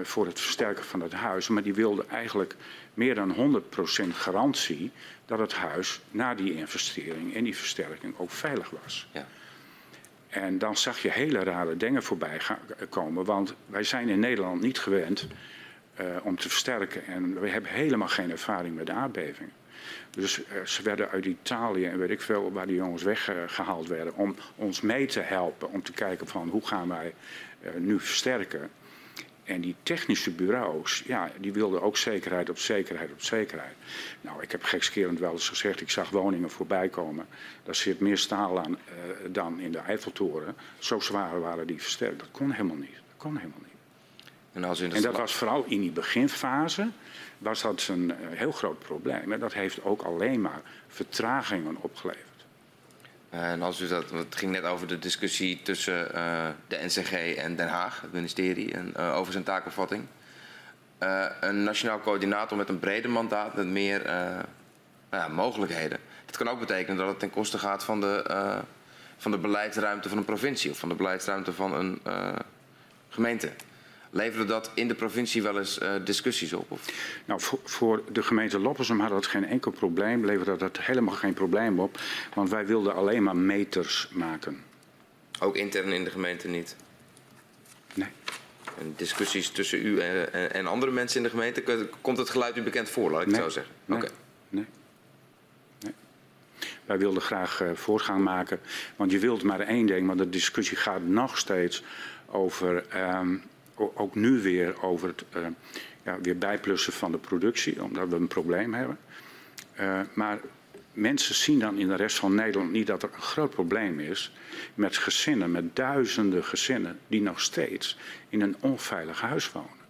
Speaker 2: voor het versterken van het huis. Maar die wilde eigenlijk meer dan 100% garantie dat het huis na die investering en die versterking ook veilig was. Ja. En dan zag je hele rare dingen voorbij komen. Want wij zijn in Nederland niet gewend uh, om te versterken. En we hebben helemaal geen ervaring met aardbevingen. Dus uh, ze werden uit Italië en weet ik veel waar die jongens weggehaald werden. Om ons mee te helpen. Om te kijken van hoe gaan wij uh, nu versterken. En die technische bureaus, ja, die wilden ook zekerheid op zekerheid op zekerheid. Nou, ik heb gekscherend wel eens gezegd, ik zag woningen voorbij komen. Daar zit meer staal aan uh, dan in de Eiffeltoren. Zo zwaar waren die versterkt. Dat kon helemaal niet. Dat kon helemaal niet. En, als in en dat was vooral in die beginfase was dat een uh, heel groot probleem. En dat heeft ook alleen maar vertragingen opgeleverd.
Speaker 4: En als u dat, het ging net over de discussie tussen uh, de NCG en Den Haag, het ministerie, en, uh, over zijn taakbevatting. Uh, een nationaal coördinator met een breder mandaat met meer nou ja, mogelijkheden. Het kan ook betekenen dat het ten koste gaat van de, van de beleidsruimte van een provincie of van de beleidsruimte van een gemeente. Leverde dat in de provincie wel eens uh, discussies op? Of?
Speaker 2: Nou, voor, voor, de gemeente Loppersum had dat geen enkel probleem. Leverde dat helemaal geen probleem op. Want wij wilden alleen maar meters maken.
Speaker 4: Ook intern in de gemeente niet?
Speaker 2: Nee.
Speaker 4: En discussies tussen u en, en, en, andere mensen in de gemeente, komt het geluid u bekend voor, laat ik
Speaker 2: nee.
Speaker 4: het zo zeggen?
Speaker 2: Nee. Okay. nee. nee. Wij wilden graag uh, voortgang maken. Want je wilt maar één ding, want de discussie gaat nog steeds over... Um, ook nu weer over het uh, ja, weer bijplussen van de productie, omdat we een probleem hebben. Uh, maar mensen zien dan in de rest van Nederland niet dat er een groot probleem is met gezinnen, met duizenden gezinnen die nog steeds in een onveilig huis wonen.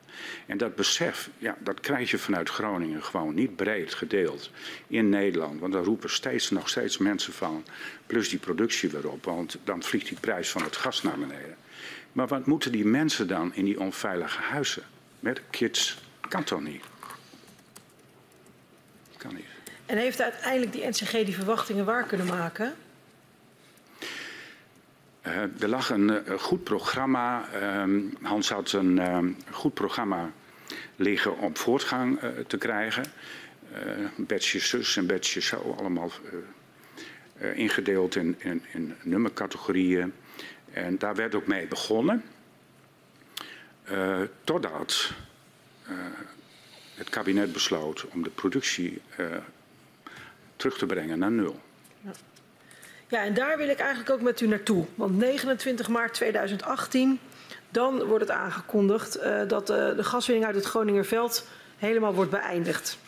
Speaker 2: En dat besef, ja, dat krijg je vanuit Groningen gewoon niet breed gedeeld in Nederland. Want daar roepen steeds, nog steeds mensen van, plus die productie weer op, want dan vliegt die prijs van het gas naar beneden. Maar wat moeten die mensen dan in die onveilige huizen? Met kids? Kan toch niet? Kan niet.
Speaker 3: En heeft uiteindelijk die NCG die verwachtingen waar kunnen maken?
Speaker 2: Uh, er lag een uh, goed programma. Uh, Hans had een ehm, goed programma liggen om voortgang uh, te krijgen. een bedje zus en bedje zo, allemaal ingedeeld in, in, in nummercategorieën. En daar werd ook mee begonnen. Uh, totdat uh, het kabinet besloot om de productie uh, terug te brengen naar nul.
Speaker 3: Ja. ja, en daar wil ik eigenlijk ook met u naartoe. Want 29 maart 2018, dan wordt het aangekondigd dat de gaswinning uit het Groningerveld helemaal wordt beëindigd.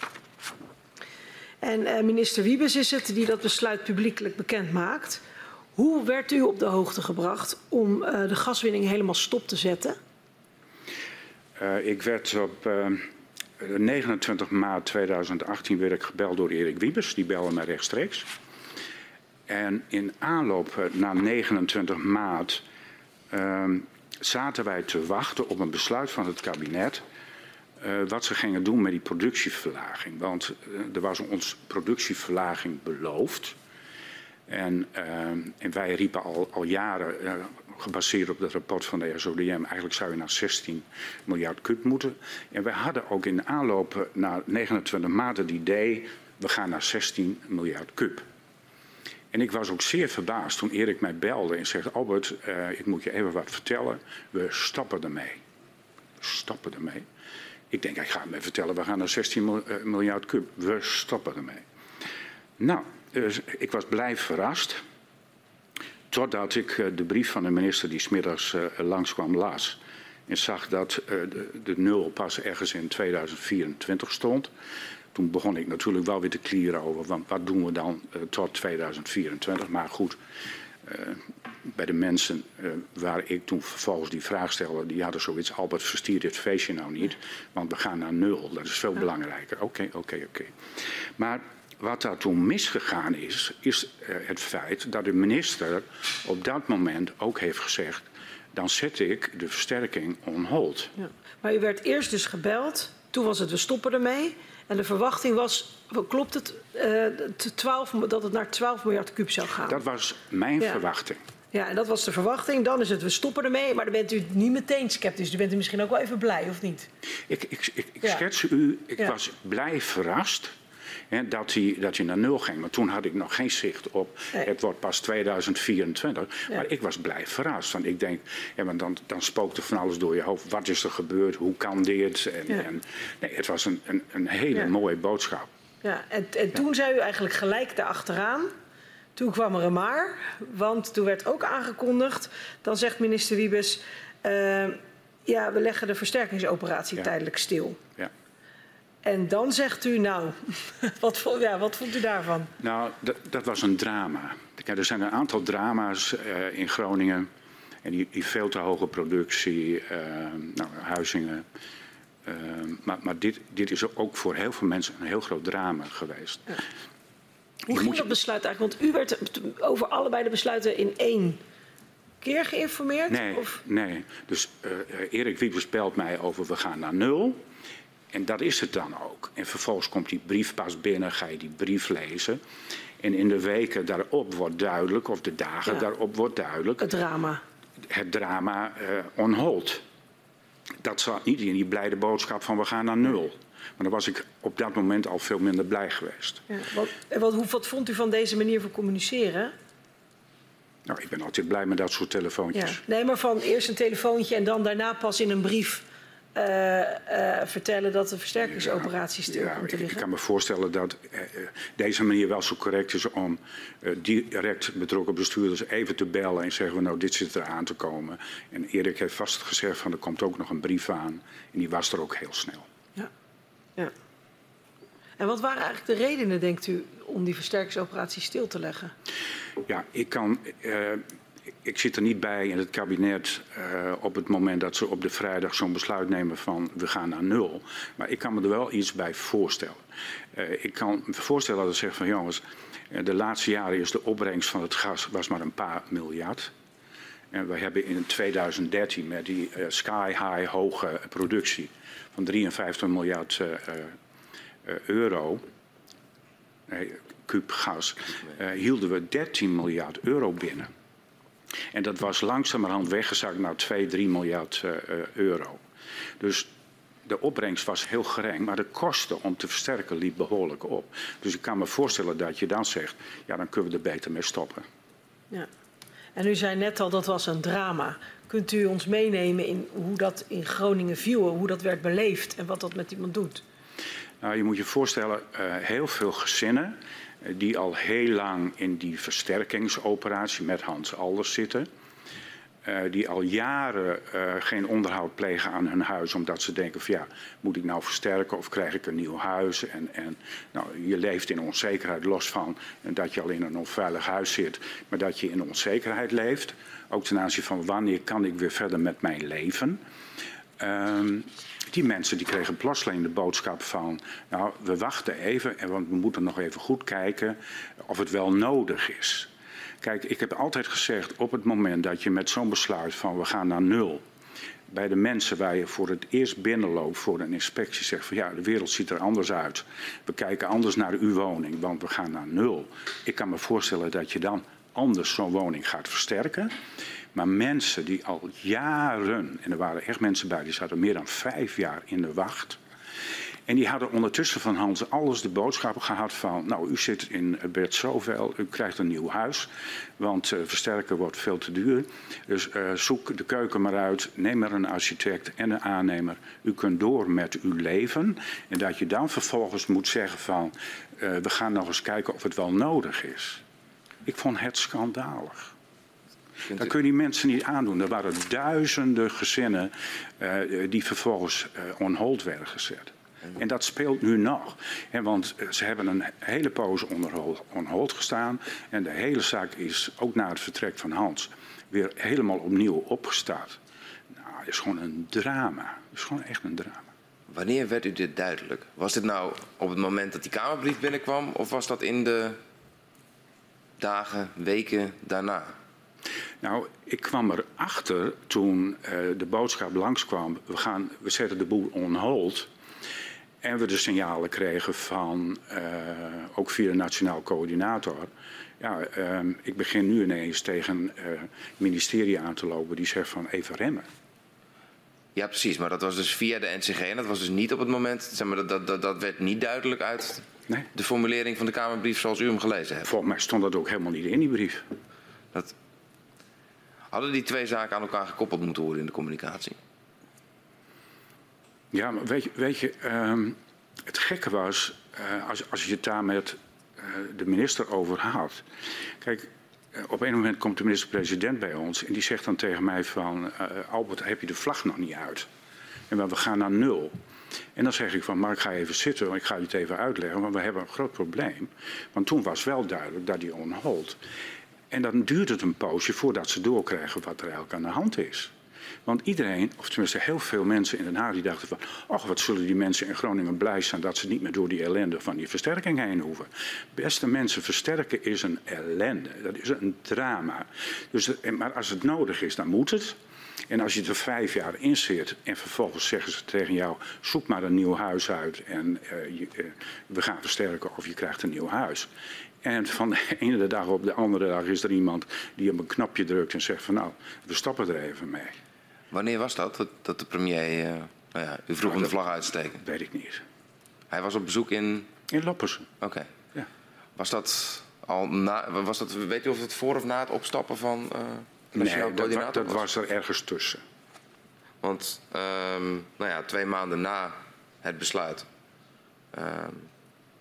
Speaker 3: En minister Wiebes is het die dat besluit publiekelijk bekend maakt. Hoe werd u op de hoogte gebracht om uh, de gaswinning helemaal stop te zetten?
Speaker 2: Uh, ik werd op uh, eh, 29 maart 2018 werd ik gebeld door Erik Wiebes. Die belde mij rechtstreeks. En in aanloop naar 29 maart ehm, zaten wij te wachten op een besluit van het kabinet wat ze gingen doen met die productieverlaging. Want er was ons productieverlaging beloofd. En, uh, en, wij riepen al, al jaren, uh, gebaseerd op het rapport van de SODM, eigenlijk zou je naar 16 miljard kub moeten. En wij hadden ook in aanloop naar 29 maart het idee, we gaan naar 16 miljard kub. En ik was ook zeer verbaasd toen Erik mij belde en zegt, Albert, uh, ik moet je even wat vertellen, we stappen ermee. We stappen ermee. Ik denk, ik ga hem even vertellen, we gaan naar 16 miljard kub. We stoppen ermee. Nou, dus ik was blij verrast. Totdat ik uh, de brief van de minister die smiddags uh, langskwam las. En zag dat uh, de, de, nul pas ergens in 2024 stond. Toen begon ik natuurlijk wel weer te klieren over want wat doen we dan tot 2024. Maar goed, bij de mensen waar ik toen vervolgens die vraag stelde, die hadden zoiets, Albert verstier dit feestje nou niet, want we gaan naar nul. Dat is veel belangrijker. Oké, okay, oké, okay, oké. Okay. Maar wat daar toen misgegaan is, is uh, het feit dat de minister op dat moment ook heeft gezegd: dan zet ik de versterking on hold. Ja.
Speaker 3: Maar u werd eerst dus gebeld, toen was het we stoppen ermee. En de verwachting was, klopt het, uh, 12, dat het naar 12 miljard kuub zou gaan?
Speaker 2: Dat was mijn ja. verwachting.
Speaker 3: Ja, en dat was de verwachting. Dan is het, we stoppen ermee. Maar dan bent u niet meteen sceptisch. Dan bent u misschien ook wel even blij, of niet?
Speaker 2: Ik, ik, ik, ik ja. schets u, ik ja. was blij verrast hè, dat, hij, dat hij naar nul ging. Maar toen had ik nog geen zicht op. Nee. Het wordt pas 2024. Ja. Maar ik was blij verrast. Want ik denk, ja, maar dan, dan spookt er van alles door je hoofd. Wat is er gebeurd? Hoe kan dit? En, en nee, het was een, een, een hele mooie boodschap.
Speaker 3: Ja, en, en toen zei u eigenlijk gelijk daarachteraan. Toen kwam er een maar, want toen werd ook aangekondigd. Dan zegt minister Wiebes, uh, ja, we leggen de versterkingsoperatie ja. tijdelijk stil. Ja. En dan zegt u, nou, wat, ja, wat vond u daarvan?
Speaker 2: Nou, dat was een drama. Er zijn een aantal drama's uh, in Groningen. En die, die, veel te hoge productie, uh, nou, huizingen. Uh, maar, maar dit, dit, is ook voor heel veel mensen een heel groot drama geweest. Ja.
Speaker 3: Hoe ging dat besluit eigenlijk? Want u werd over allebei de besluiten in één keer geïnformeerd?
Speaker 2: Nee,
Speaker 3: of?
Speaker 2: nee. dus Erik Wiebes belt mij over we gaan naar nul. En dat is het dan ook. En vervolgens komt die brief pas binnen, ga je die brief lezen. En in de weken daarop wordt duidelijk, of de dagen ja. daarop wordt duidelijk...
Speaker 3: Het drama.
Speaker 2: Het drama uh, on hold. Dat zat niet in die blijde boodschap van we gaan naar nul. Maar dan was ik op dat moment al veel minder blij geweest. Ja,
Speaker 3: wat, wat, wat vond u van deze manier van communiceren?
Speaker 2: Nou, ik ben altijd blij met dat soort telefoontjes.
Speaker 3: Ja. Nee, maar van eerst een telefoontje en dan daarna pas in een brief uh, uh, vertellen dat de versterkingsoperatie stil ja, komt te liggen?
Speaker 2: Ik kan me voorstellen dat uh, deze manier wel zo correct is om direct betrokken bestuurders even te bellen en zeggen: Nou, dit zit er aan te komen. En Erik heeft vast gezegd: van er komt ook nog een brief aan. En die was er ook heel snel.
Speaker 3: Ja. En wat waren eigenlijk de redenen, denkt u, om die versterkingsoperatie stil te leggen?
Speaker 2: Ja, ik kan. Ik zit er niet bij in het kabinet uh, op het moment dat ze op de vrijdag zo'n besluit nemen van we gaan naar nul. Maar ik kan me er wel iets bij voorstellen. Uh, ik kan me voorstellen dat ze zeggen van jongens, de laatste jaren is de opbrengst van het gas was maar een paar miljard. En we hebben in 2013 met die uh, sky high hoge productie van 53 miljard euro, nee, kuub gas, hielden we 13 miljard euro binnen. En dat was langzamerhand weggezakt naar 2, 3 miljard euro. Dus de opbrengst was heel gering, maar de kosten om te versterken liep behoorlijk op. Dus ik kan me voorstellen dat je dan zegt, ja dan kunnen we er beter mee stoppen.
Speaker 3: Ja. En u zei net al, dat was een drama. Kunt u ons meenemen in hoe dat in Groningen viel, hoe dat werd beleefd en wat dat met iemand doet?
Speaker 2: Nou, je moet je voorstellen, uh, heel veel gezinnen die al heel lang in die versterkingsoperatie met Hans Alders zitten. Uh, die al jaren uh, geen onderhoud plegen aan hun huis, omdat ze denken van ja, moet ik nou versterken of krijg ik een nieuw huis? En, en nou, je leeft in onzekerheid los van dat je al in een onveilig huis zit, maar dat je in onzekerheid leeft. Ook ten aanzien van wanneer kan ik weer verder met mijn leven. Um, die mensen die kregen plotseling de boodschap van, nou, we wachten even, en want we moeten nog even goed kijken of het wel nodig is. Kijk, ik heb altijd gezegd, op het moment dat je met zo'n besluit van we gaan naar nul, bij de mensen waar je voor het eerst binnenloopt voor een inspectie zegt van ja, de wereld ziet er anders uit. We kijken anders naar uw woning, want we gaan naar nul. Ik kan me voorstellen dat je dan anders zo'n woning gaat versterken. Maar mensen die al jaren, en er waren echt mensen bij, die zaten meer dan vijf jaar in de wacht. En die hadden ondertussen van Hans alles de boodschap gehad van... nou, u zit in bed zoveel, u krijgt een nieuw huis... want uh, versterken wordt veel te duur. Dus uh, zoek de keuken maar uit, neem er een architect en een aannemer. U kunt door met uw leven. En dat je dan vervolgens moet zeggen van... Uh, we gaan nog eens kijken of het wel nodig is. Ik vond het schandalig. Dat kun je die mensen niet aandoen. Er waren duizenden gezinnen die vervolgens on hold werden gezet. En dat speelt nu nog. want eh, ze hebben een hele poos onder on hold gestaan. En de hele zaak is, ook na het vertrek van Hans, weer helemaal opnieuw opgestart. Nou, het is gewoon een drama. Het is gewoon echt een drama.
Speaker 4: Wanneer werd u dit duidelijk? Was dit nou op het moment dat die Kamerbrief binnenkwam? Of was dat in de dagen, weken daarna?
Speaker 2: Nou, ik kwam erachter toen uh, de boodschap langskwam. We, gaan, we zetten de boel on hold. En we de signalen kregen van, uh, ook via de nationaal coördinator. Ja, uh, ik begin nu ineens tegen het ministerie aan te lopen die zegt van even remmen.
Speaker 4: Ja, precies. Maar dat was dus via de NCG en dat was dus niet op het moment, zeg maar, dat, dat, dat werd niet duidelijk uit nee. de formulering van de Kamerbrief zoals u hem gelezen hebt.
Speaker 2: Volgens mij stond dat ook helemaal niet in die brief.
Speaker 4: Dat... Hadden die twee zaken aan elkaar gekoppeld moeten worden in de communicatie?
Speaker 2: Ja, maar weet je, um, het gekke was, uh, als, als je het daar met uh, de minister over had. Kijk, uh, op een moment komt de minister-president bij ons en die zegt dan tegen mij van... Albert, heb je de vlag nog niet uit? En we gaan naar nul. En dan zeg ik van, Mark, ga even zitten, want ik ga het even uitleggen, want we hebben een groot probleem. Want toen was wel duidelijk dat die on hold. En dan duurt het een poosje voordat ze doorkrijgen wat er eigenlijk aan de hand is. Want iedereen, of tenminste heel veel mensen in Den Haag, die dachten van... ach, wat zullen die mensen in Groningen blij zijn dat ze niet meer door die ellende van die versterking heen hoeven. Beste mensen, versterken is een ellende. Dat is een drama. Dus, maar als het nodig is, dan moet het. En als je er vijf jaar in zit en vervolgens zeggen ze tegen jou: zoek maar een nieuw huis uit en je, uh, we gaan versterken of je krijgt een nieuw huis. En van de ene dag op de andere dag is er iemand die op een knopje drukt en zegt van nou, we stappen er even mee.
Speaker 4: Wanneer was dat, dat de premier, uh, nou ja, u vroeg om de vlag uit te steken?
Speaker 2: Weet ik niet.
Speaker 4: Hij was op bezoek in?
Speaker 2: In Loppersen.
Speaker 4: Oké. Okay. Ja. Was dat al na, was dat, weet u of het voor of na het opstappen van uh, de
Speaker 2: Nee, dat, wa dat was? er ergens tussen.
Speaker 4: Want, um, nou ja, twee maanden na het besluit, um,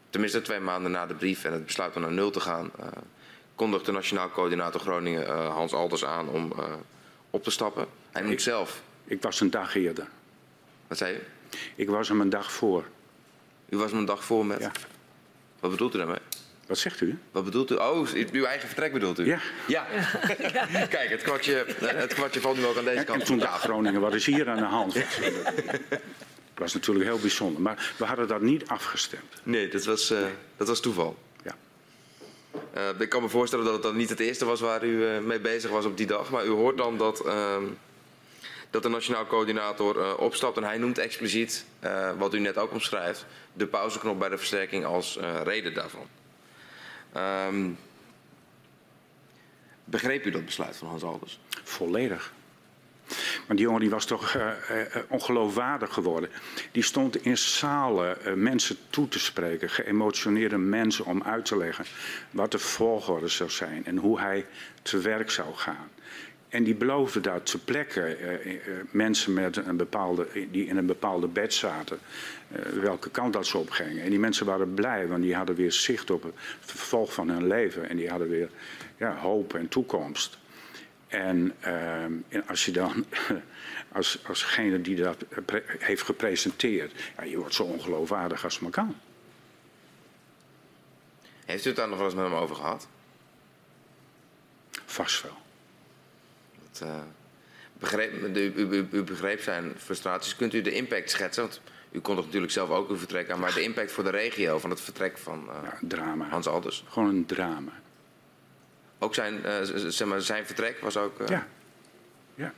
Speaker 4: tenminste twee maanden na de brief en het besluit om naar nul te gaan, uh, kondigde de Nationaal Coördinator Groningen uh, Hans Alders aan om uh, op te stappen. Hij moet zelf.
Speaker 2: Ik was een dag eerder.
Speaker 4: Wat zei u?
Speaker 2: Ik was hem een dag voor.
Speaker 4: U was hem een dag voor met?
Speaker 2: Ja.
Speaker 4: Wat bedoelt u daarmee?
Speaker 2: Wat zegt u?
Speaker 4: Wat bedoelt u? Oh, uw eigen vertrek bedoelt u?
Speaker 2: Ja.
Speaker 4: Ja. Kijk, het kwartje, het kwartje valt nu ook aan deze kant.
Speaker 2: En toen dacht Groningen, wat is hier aan de hand? Dat was natuurlijk heel bijzonder. Maar we hadden dat niet afgestemd.
Speaker 4: Nee, dat was, uh, dat was toeval.
Speaker 2: Ja.
Speaker 4: Uh, ik kan me voorstellen dat het dan niet het eerste was waar u uh, mee bezig was op die dag. Maar u hoort dan dat, uh, dat de Nationaal Coördinator opstapt. En hij noemt expliciet, wat u net ook omschrijft, de pauzeknop bij de versterking als reden daarvan. Um, begreep u dat besluit van Hans Alders?
Speaker 2: Volledig. Maar die jongen was toch uh, ongeloofwaardig geworden. Die stond in zalen uh, mensen toe te spreken, geëmotioneerde mensen om uit te leggen wat de volgorde zou zijn en hoe hij te werk zou gaan. En die beloofde dat te plekken mensen met een bepaalde, die in een bepaalde bed zaten, welke kant dat ze op gingen. En die mensen waren blij, want die hadden weer zicht op het vervolg van hun leven en die hadden weer ja, hoop en toekomst. En, uh, en, als je dan, als, alsgene die dat heeft gepresenteerd, ja, je wordt zo ongeloofwaardig als maar kan.
Speaker 4: Heeft u het daar nog wel eens met hem over gehad?
Speaker 2: Vast wel.
Speaker 4: Dat, uh, begreep, u, u, u, begreep zijn frustraties. Kunt u de impact schetsen? Want u kon natuurlijk zelf ook uw vertrek aan, maar de impact voor de regio van het vertrek van uh,
Speaker 2: ja, drama.
Speaker 4: Hans Alders.
Speaker 2: Gewoon een drama.
Speaker 4: Ook zijn, uh, zeg maar, zijn vertrek was ook.
Speaker 2: Uh, ja. ja.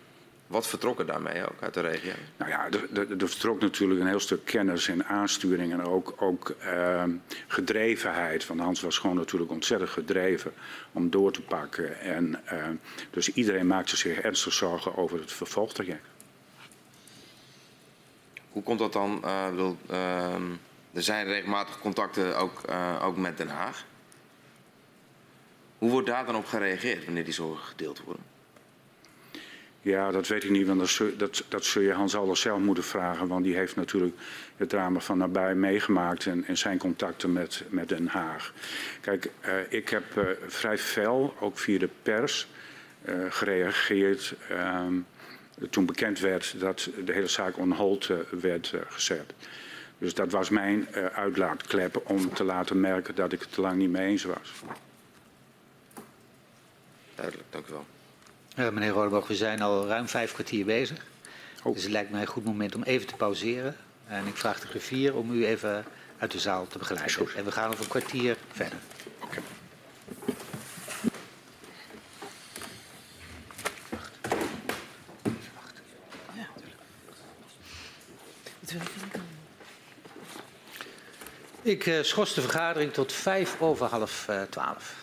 Speaker 4: Wat vertrokken daarmee ook uit de regio?
Speaker 2: Nou ja, er, er vertrok natuurlijk een heel stuk kennis en aansturing en ook, ook uh, gedrevenheid. Want Hans was gewoon natuurlijk ontzettend gedreven om door te pakken. En, dus iedereen maakte zich ernstig zorgen over het vervolgtraject.
Speaker 4: Hoe komt dat dan? Bedoel, ehm, er zijn regelmatig contacten ook, ook met Den Haag. Hoe wordt daar dan op gereageerd wanneer die zorgen gedeeld worden?
Speaker 2: Ja, dat weet ik niet, want dat dat, zul je Hans Alders zelf moeten vragen. Want die heeft natuurlijk het drama van nabij meegemaakt en, en zijn contacten met, met Den Haag. Kijk, uh, ik heb uh, vrij fel, ook via de pers, uh, gereageerd toen bekend werd dat de hele zaak on hold werd gezet. Dus dat was mijn uitlaatklep om te laten merken dat ik het te lang niet mee eens was.
Speaker 4: Duidelijk, dank u wel.
Speaker 1: Meneer Rodeboog, we zijn al ruim vijf kwartier bezig. Oh. Dus het lijkt mij een goed moment om even te pauzeren. En ik vraag de griffier om u even uit de zaal te begeleiden. En we gaan over een kwartier verder.
Speaker 2: Oké. Okay.
Speaker 1: Ik uh, schors de vergadering tot vijf over half uh, twaalf.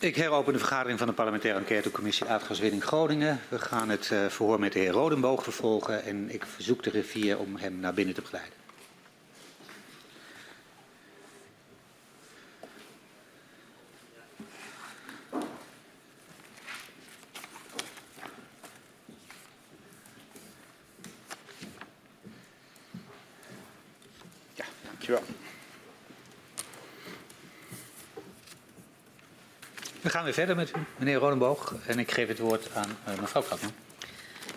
Speaker 1: Ik heropen de vergadering van de parlementaire enquêtecommissie Aardgaswinning Groningen. We gaan het uh, verhoor met de heer Rodenboog vervolgen en ik verzoek de rivier om hem naar binnen te begeleiden.
Speaker 2: Ja, dankjewel.
Speaker 1: We gaan weer verder met u, meneer Rodenboog. En ik geef het woord aan uh, mevrouw Kratman.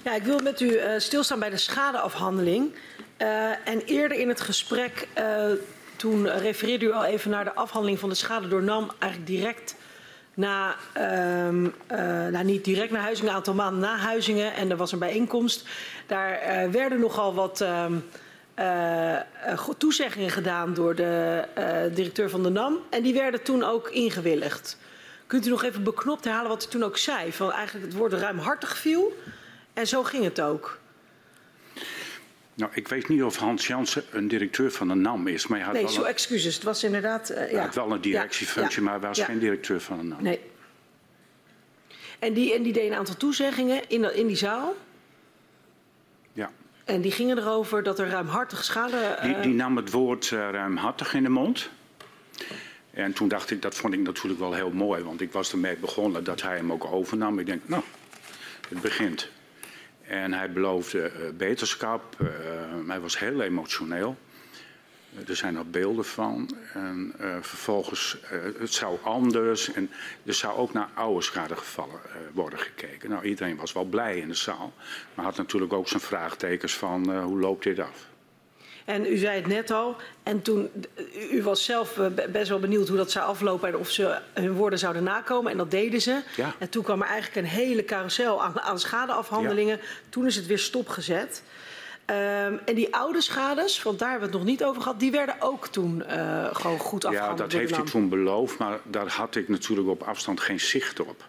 Speaker 3: Ja, ik wil met u uh, stilstaan bij de schadeafhandeling. Uh, en eerder in het gesprek, toen refereerde u al even naar de afhandeling van de schade door NAM, eigenlijk direct na, um, nou niet direct na Huizingen, een aantal maanden na Huizingen. En er was een bijeenkomst. Daar werden nogal wat um, toezeggingen gedaan door de directeur van de NAM. En die werden toen ook ingewilligd. Kunt u nog even beknopt herhalen wat u toen ook zei? Van eigenlijk het woord ruimhartig viel. En zo ging het ook.
Speaker 2: Nou, ik weet niet of Hans Jansen een directeur van de NAM is. Maar hij had
Speaker 3: nee,
Speaker 2: wel
Speaker 3: zo
Speaker 2: een,
Speaker 3: excuses. Het was inderdaad... Uh,
Speaker 2: hij
Speaker 3: ja.
Speaker 2: had wel een directiefunctie,
Speaker 3: ja,
Speaker 2: maar hij was
Speaker 3: ja.
Speaker 2: geen directeur van de NAM.
Speaker 3: Nee. En die, en die deed een aantal toezeggingen in, in die zaal.
Speaker 2: Ja.
Speaker 3: En die gingen erover dat er ruimhartig schade...
Speaker 2: Die,
Speaker 3: Uh,
Speaker 2: die nam het woord uh, ruimhartig in de mond. En toen dacht ik, dat vond ik natuurlijk wel heel mooi, want ik was ermee begonnen dat hij hem ook overnam. Ik denk, nou, het begint. En hij beloofde uh, beterschap. Uh, hij was heel emotioneel. Uh, er zijn nog beelden van. En vervolgens, het zou anders. En er zou ook naar oude schadegevallen worden gekeken. Nou, iedereen was wel blij in de zaal. Maar had natuurlijk ook zijn vraagtekens van, hoe loopt dit af?
Speaker 3: En u zei het net al, en toen, u was zelf best wel benieuwd hoe dat zou aflopen en of ze hun woorden zouden nakomen. En dat deden ze.
Speaker 2: Ja.
Speaker 3: En toen kwam er eigenlijk een hele carousel aan, aan schadeafhandelingen. Ja. Toen is het weer stopgezet. Um, en die oude schades, want daar hebben we het nog niet over gehad, die werden ook toen uh, gewoon goed afgehandeld.
Speaker 2: Ja, dat heeft hij toen beloofd, maar daar had ik natuurlijk op afstand geen zicht op.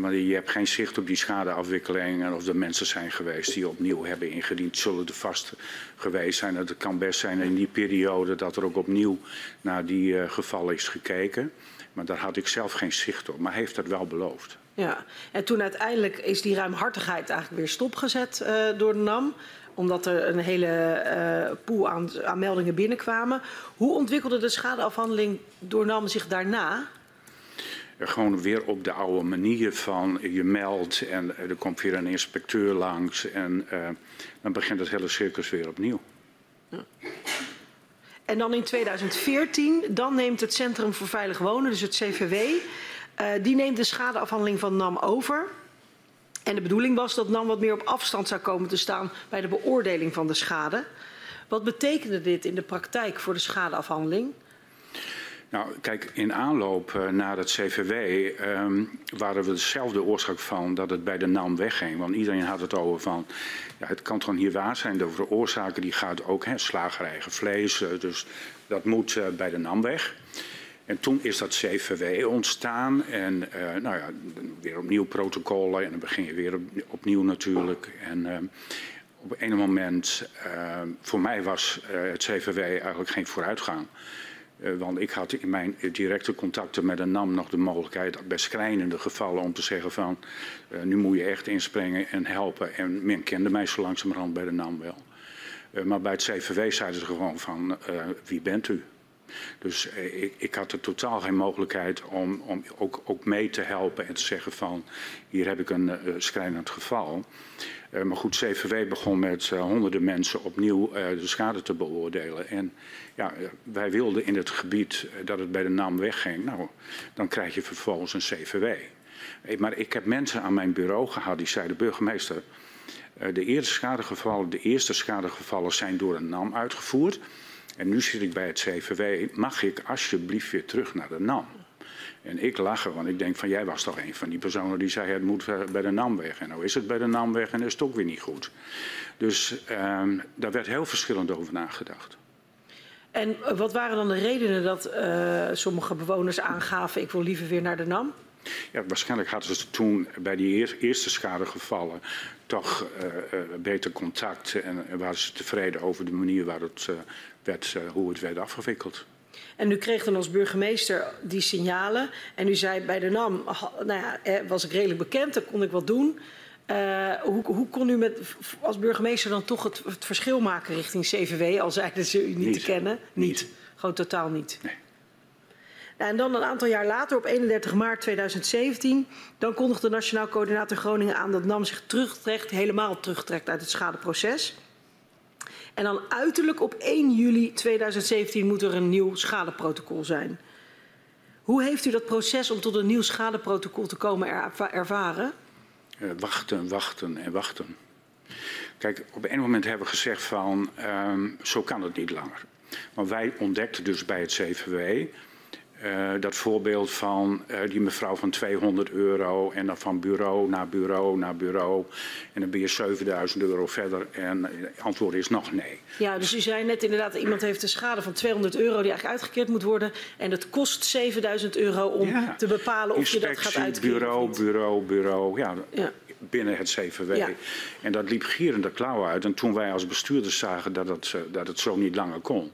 Speaker 2: Maar je hebt geen zicht op die schadeafwikkeling en of er mensen zijn geweest die opnieuw hebben ingediend. Zullen er vast geweest zijn. Het kan best zijn in die periode dat er ook opnieuw naar die uh, gevallen is gekeken. Maar daar had ik zelf geen zicht op. Maar heeft dat wel beloofd.
Speaker 3: Ja, en toen uiteindelijk is die ruimhartigheid eigenlijk weer stopgezet uh, door de NAM omdat er een hele uh, pool aan, aan meldingen binnenkwamen. Hoe ontwikkelde de schadeafhandeling door NAM zich daarna?
Speaker 2: Gewoon weer op de oude manier van je meldt en er komt weer een inspecteur langs en uh, dan begint het hele circus weer opnieuw.
Speaker 3: Ja. En dan in 2014, dan neemt het Centrum voor Veilig Wonen, dus het CVW, uh, die neemt de schadeafhandeling van NAM over. En de bedoeling was dat NAM wat meer op afstand zou komen te staan bij de beoordeling van de schade. Wat betekende dit in de praktijk voor de schadeafhandeling?
Speaker 2: Nou, kijk, in aanloop uh, naar het CVW um, waren we dezelfde oorzaak van dat het bij de NAM wegging. Want iedereen had het over van, ja, het kan toch niet waar zijn. De veroorzaker die gaat ook, hè, vlees, uh, dus dat moet uh, bij de NAM weg. En toen is dat CVW ontstaan en nou ja, weer opnieuw protocollen en dan begin je weer op, opnieuw natuurlijk. En uh, op een moment, uh, voor mij was het CVW eigenlijk geen vooruitgang. Uh, want ik had in mijn directe contacten met de NAM nog de mogelijkheid, bij schrijnende gevallen, om te zeggen van uh, nu moet je echt inspringen en helpen. En men kende mij zo langzamerhand bij de NAM wel. Maar bij het CVW zeiden ze gewoon van wie bent u? Dus eh, ik, ik, had er totaal geen mogelijkheid om, om ook, ook, mee te helpen en te zeggen van hier heb ik een uh, schrijnend geval. Uh, maar goed, CVW begon met uh, honderden mensen opnieuw de schade te beoordelen. En ja, wij wilden in het gebied dat het bij de NAM wegging. Nou, dan krijg je vervolgens een CVW. Maar ik heb mensen aan mijn bureau gehad die zeiden, burgemeester, de eerste schadegevallen, de eerste schadegevallen zijn door een NAM uitgevoerd. En nu zit ik bij het CVW, mag ik alsjeblieft weer terug naar de NAM? En ik lachen, want ik denk van jij was toch een van die personen die zei het moet eh, bij de NAM weg. En nou is het bij de NAM weg en is het ook weer niet goed. Dus um, daar werd heel verschillend over nagedacht.
Speaker 3: En wat waren dan de redenen dat uh, sommige bewoners aangaven ik wil liever weer naar de NAM?
Speaker 2: Ja, waarschijnlijk hadden ze toen bij die eerste schadegevallen toch uh, beter contact en waren ze tevreden over de manier waar het, uh, werd, hoe het werd afgewikkeld.
Speaker 3: En u kreeg dan als burgemeester die signalen. En u zei bij de NAM, nou ja, was ik redelijk bekend, dan kon ik wat doen. hoe, hoe, kon u met, als burgemeester dan toch het, het, verschil maken richting CVW, al zeiden ze u niet, niet. te kennen? Niet. niet. Gewoon totaal niet.
Speaker 2: Nee.
Speaker 3: Nou, en dan een aantal jaar later, op 31 maart 2017, dan kondigde Nationaal Coördinator Groningen aan dat NAM zich terugtrekt, helemaal terugtrekt uit het schadeproces. En dan uiterlijk op 1 juli 2017 moet er een nieuw schadeprotocol zijn. Hoe heeft u dat proces om tot een nieuw schadeprotocol te komen ervaren?
Speaker 2: Uh, wachten, wachten en wachten. Kijk, op een moment hebben we gezegd van um, zo kan het niet langer. Maar wij ontdekten dus bij het CVW uh, dat voorbeeld van uh, die mevrouw van 200 euro en dan van bureau naar bureau naar bureau. En dan ben je 7000 euro verder en het antwoord is nog nee.
Speaker 3: Ja, dus u zei net inderdaad, iemand heeft een schade van 200 euro die eigenlijk uitgekeerd moet worden. En het kost 7000 euro om ja. te bepalen of je dat gaat uitkeren.
Speaker 2: bureau, bureau, bureau. Ja, ja. binnen het CVW. Ja. En dat liep gierende klauwen uit. En toen wij als bestuurders zagen dat het, dat het zo niet langer kon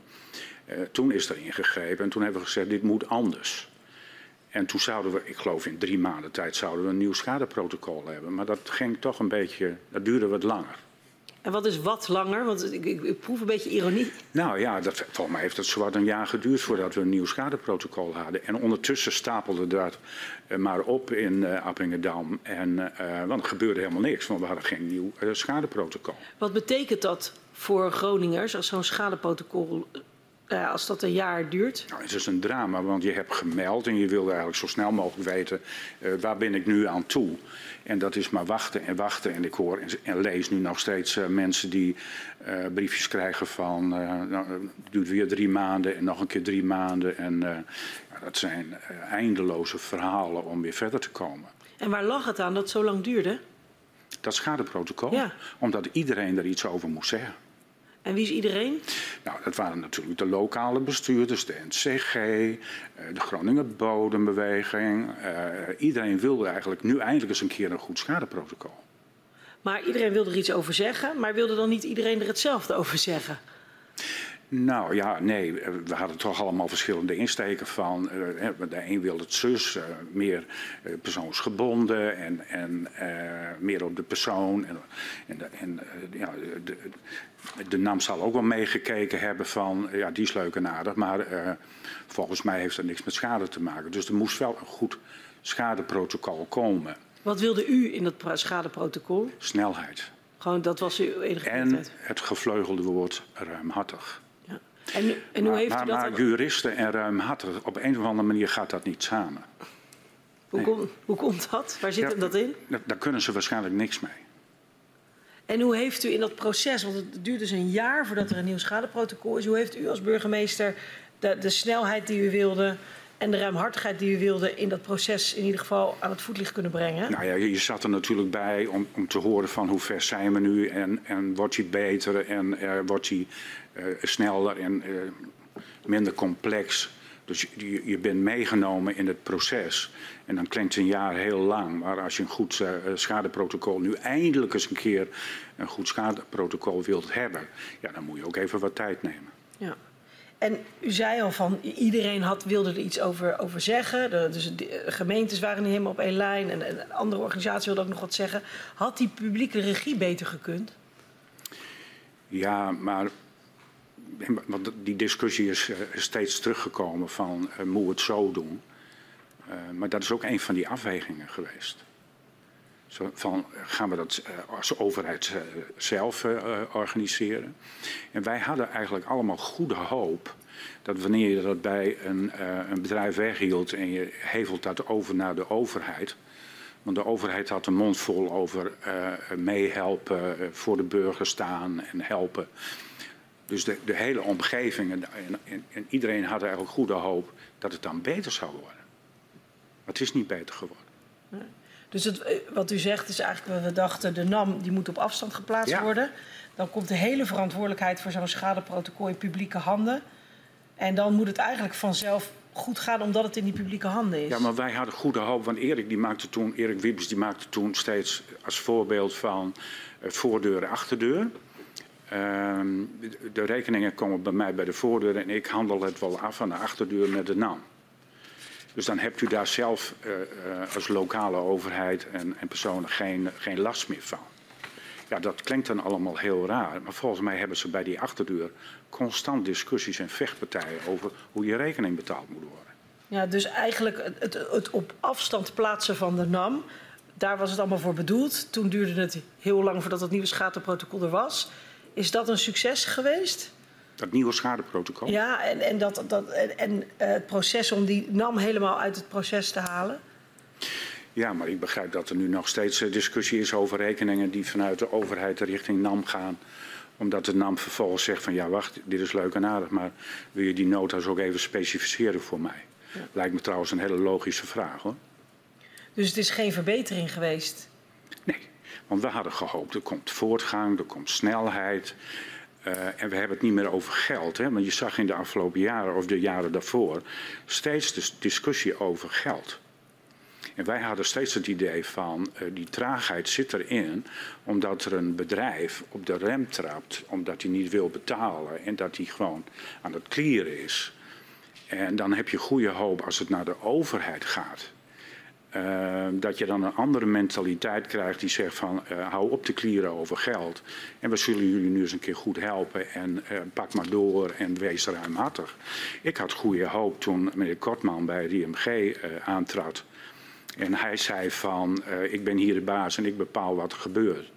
Speaker 2: toen is er ingegrepen en toen hebben we gezegd, dit moet anders. En toen zouden we, ik geloof in drie maanden tijd, zouden we een nieuw schadeprotocol hebben. Maar dat ging toch een beetje, dat duurde wat langer.
Speaker 3: En wat is wat langer? Want ik, ik, ik proef een beetje ironie.
Speaker 2: Nou ja, dat, volgens mij heeft het zowat een jaar geduurd voordat we een nieuw schadeprotocol hadden. En ondertussen stapelde dat uh, maar op in uh, Appingedam. En, uh, want er gebeurde helemaal niks, want we hadden geen nieuw schadeprotocol.
Speaker 3: Wat betekent dat voor Groningers als zo'n schadeprotocol uh, als dat een jaar duurt?
Speaker 2: Nou, het is een drama, want je hebt gemeld en je wilde eigenlijk zo snel mogelijk weten uh, waar ben ik nu aan toe. En dat is maar wachten en wachten. En ik hoor en, en lees nu nog steeds uh, mensen die briefjes krijgen van nou, het duurt weer drie maanden en nog een keer drie maanden. En dat zijn eindeloze verhalen om weer verder te komen.
Speaker 3: En waar lag het aan dat het zo lang duurde?
Speaker 2: Dat schadeprotocol. Ja. Omdat iedereen er iets over moest zeggen.
Speaker 3: En wie is iedereen?
Speaker 2: Nou, dat waren natuurlijk de lokale bestuurders, de NCG, eh, de Groningen Bodembeweging. Uh, iedereen wilde eigenlijk nu eindelijk eens een keer een goed schadeprotocol.
Speaker 3: Maar iedereen wilde er iets over zeggen, maar wilde dan niet iedereen er hetzelfde over zeggen?
Speaker 2: Nou ja, nee, we hadden toch allemaal verschillende insteken van. Uh, de een wilde het zus, uh, meer uh, persoonsgebonden en, en meer op de persoon. En, en, en ja, de, de NAM zal ook wel meegekeken hebben van, ja, die is leuk en aardig, maar volgens mij heeft dat niks met schade te maken. Dus er moest wel een goed schadeprotocol komen.
Speaker 3: Wat wilde u in dat schadeprotocol?
Speaker 2: Snelheid.
Speaker 3: Gewoon, dat was uw enige
Speaker 2: En het gevleugelde woord ruimhartig.
Speaker 3: En, en hoe
Speaker 2: maar,
Speaker 3: heeft
Speaker 2: maar,
Speaker 3: u dat...
Speaker 2: Maar juristen en ruimhartig, op een of andere manier gaat dat niet samen.
Speaker 3: Hoe, nee. kom, hoe komt dat? Waar zit
Speaker 2: ja,
Speaker 3: hem dat in?
Speaker 2: Daar kunnen ze waarschijnlijk niks mee.
Speaker 3: En hoe heeft u in dat proces, want het duurt dus een jaar voordat er een nieuw schadeprotocol is, hoe heeft u als burgemeester de, de snelheid die u wilde en de ruimhartigheid die u wilde in dat proces in ieder geval aan het voetlicht kunnen brengen?
Speaker 2: Nou ja, je zat er natuurlijk bij om, om te horen van hoe ver zijn we nu en, en wordt hij beter en uh, wordt hij uh, sneller en uh, minder complex. Dus je, je, bent meegenomen in het proces. En dan klinkt een jaar heel lang. Maar als je een goed uh, schadeprotocol nu eindelijk eens een keer een goed schadeprotocol wilt hebben, ja, dan moet je ook even wat tijd nemen.
Speaker 3: Ja. En u zei al van iedereen had, wilde er iets over, over zeggen. De, dus de gemeentes waren niet helemaal op één lijn en, en andere organisaties wilden ook nog wat zeggen. Had die publieke regie beter gekund?
Speaker 2: Ja, maar want die discussie is uh, steeds teruggekomen van uh, moet het zo doen. Maar dat is ook een van die afwegingen geweest. Van, gaan we dat als overheid zelf organiseren? En wij hadden eigenlijk allemaal goede hoop dat wanneer je dat bij een, een bedrijf weghield en je hevelt dat over naar de overheid, want de overheid had de mond vol over meehelpen, voor de burger staan en helpen. Dus de, de hele omgeving en, en, en, iedereen had eigenlijk goede hoop dat het dan beter zou worden. Maar het is niet beter geworden.
Speaker 3: Dus het, eh, wat u zegt is eigenlijk, we dachten, de NAM die moet op afstand geplaatst ja. worden. Dan komt de hele verantwoordelijkheid voor zo'n schadeprotocol in publieke handen. En dan moet het eigenlijk vanzelf goed gaan omdat het in die publieke handen is.
Speaker 2: Ja, maar wij hadden goede hoop, want Erik, die maakte toen, Erik Wiebes die maakte toen steeds als voorbeeld van uh, voordeur en achterdeur. Uh, de rekeningen komen bij mij bij de voordeur en ik handel het wel af aan de achterdeur met de NAM. Dus dan hebt u daar zelf uh, uh, als lokale overheid en, en personen geen, geen last meer van. Ja, dat klinkt dan allemaal heel raar. Maar volgens mij hebben ze bij die achterdeur constant discussies en vechtpartijen over hoe je rekening betaald moet worden.
Speaker 3: Ja, dus eigenlijk het, het op afstand plaatsen van de NAM, daar was het allemaal voor bedoeld. Toen duurde het heel lang voordat het nieuwe schadeprotocol er was. Is dat een succes geweest?
Speaker 2: Dat nieuwe schadeprotocol?
Speaker 3: Ja, en, en, dat, dat, en, en uh, het proces om die NAM helemaal uit het proces te halen?
Speaker 2: Ja, maar ik begrijp dat er nu nog steeds discussie is over rekeningen die vanuit de overheid richting NAM gaan. Omdat de NAM vervolgens zegt van ja wacht, dit is leuk en aardig, maar wil je die nota's ook even specificeren voor mij? Ja. Lijkt me trouwens een hele logische vraag hoor.
Speaker 3: Dus het is geen verbetering geweest?
Speaker 2: Nee, want we hadden gehoopt er komt voortgang, er komt snelheid. Uh, en we hebben het niet meer over geld. Hè? Want je zag in de afgelopen jaren of de jaren daarvoor steeds de discussie over geld. En wij hadden steeds het idee van uh, die traagheid zit erin omdat er een bedrijf op de rem trapt, omdat hij niet wil betalen en dat hij gewoon aan het klieren is. En dan heb je goede hoop als het naar de overheid gaat. Uh, dat je dan een andere mentaliteit krijgt die zegt van uh, hou op te klieren over geld. En we zullen jullie nu eens een keer goed helpen en uh, pak maar door en wees ruimhartig. Ik had goede hoop toen meneer Kortman bij het IMG aantrad. En hij zei van, ik ben hier de baas en ik bepaal wat er gebeurt.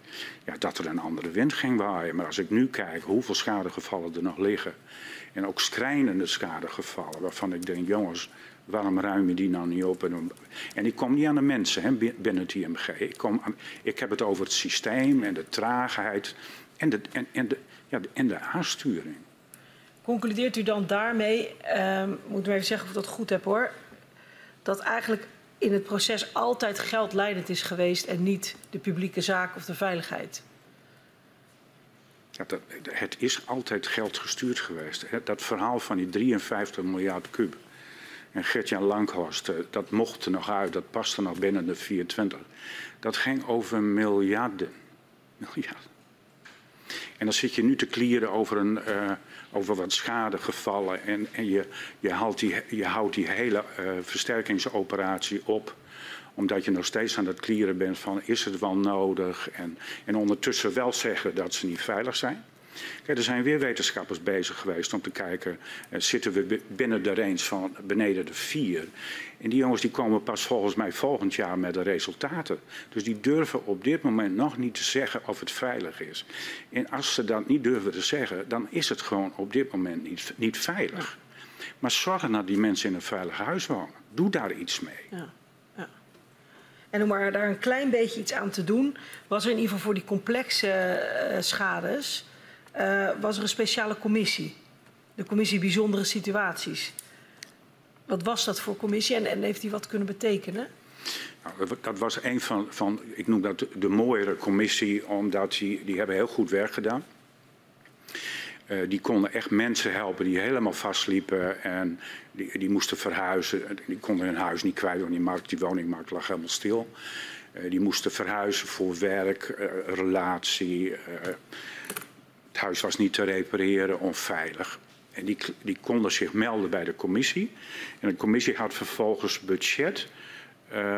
Speaker 2: Ja, dat er een andere wind ging waaien. Maar als ik nu kijk hoeveel schadegevallen er nog liggen. En ook schrijnende schadegevallen waarvan ik denk, jongens, waarom ruim je die nou niet op? En, ik kom niet aan de mensen hè, binnen het IMG. Ik, kom aan, ik heb het over het systeem en de traagheid en de, en, de, ja, en de aansturing.
Speaker 3: Concludeert u dan daarmee, uh, moet ik even zeggen of ik dat goed heb hoor, dat eigenlijk in het proces altijd geldleidend is geweest en niet de publieke zaak of de veiligheid?
Speaker 2: Dat, het is altijd geld gestuurd geweest. Dat verhaal van die 53 miljard kub en Gertjan Langhorst, eh, dat mocht er nog uit, dat paste nog binnen de 24. Dat ging over miljarden. Miljarden. En dan zit je nu te klieren over, een, uh, over wat schadegevallen. En, en je, je, die, je houdt die hele uh, versterkingsoperatie op omdat je nog steeds aan het klieren bent van is het wel nodig. En, en ondertussen wel zeggen dat ze niet veilig zijn. Kijk, er zijn weer wetenschappers bezig geweest om te kijken, uh, zitten we binnen de range van beneden de vier? En die jongens die komen pas volgens mij volgend jaar met de resultaten. Dus die durven op dit moment nog niet te zeggen of het veilig is. En als ze dat niet durven te zeggen, dan is het gewoon op dit moment niet, niet veilig. Maar zorg dat die mensen in een veilig huis wonen. Doe daar iets mee.
Speaker 3: Ja. En om daar een klein beetje iets aan te doen, was er in ieder geval voor die complexe uh, schades uh, was er een speciale commissie. De commissie Bijzondere Situaties. Wat was dat voor commissie en, heeft die wat kunnen betekenen?
Speaker 2: Nou, dat was een van, van, ik noem dat de mooiere commissie, omdat die, die hebben heel goed werk gedaan. Uh, die konden echt mensen helpen die helemaal vastliepen en die, die moesten verhuizen. Die konden hun huis niet kwijt, want die, markt, die woningmarkt lag helemaal stil. Uh, die moesten verhuizen voor werk, uh, relatie, het huis was niet te repareren, onveilig. En die, die konden zich melden bij de commissie. En de commissie had vervolgens budget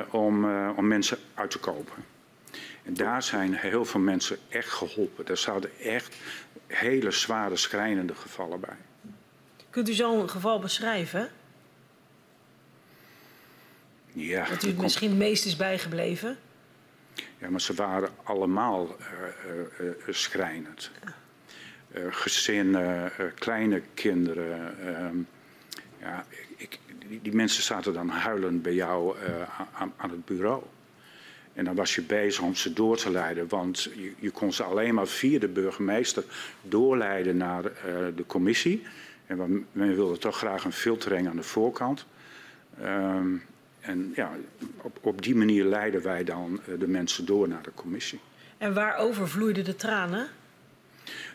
Speaker 2: om, om mensen uit te kopen. En daar zijn heel veel mensen echt geholpen. Daar zaten echt hele zware, schrijnende gevallen bij.
Speaker 3: Kunt u zo'n geval beschrijven?
Speaker 2: Ja,
Speaker 3: Dat u het misschien het meest is bijgebleven?
Speaker 2: ja, maar ze waren allemaal eh, schrijnend. Gezinnen, kleine kinderen. ehm, ja, ik, die, die mensen zaten dan huilend bij jou aan, aan het bureau. En dan was je bezig om ze door te leiden, want je, je kon ze alleen maar via de burgemeester doorleiden naar de commissie. En we wilden toch graag een filtering aan de voorkant. Ehm, en ja, op, op die manier leiden wij dan eh, de mensen door naar de commissie.
Speaker 3: En waarover vloeiden de tranen?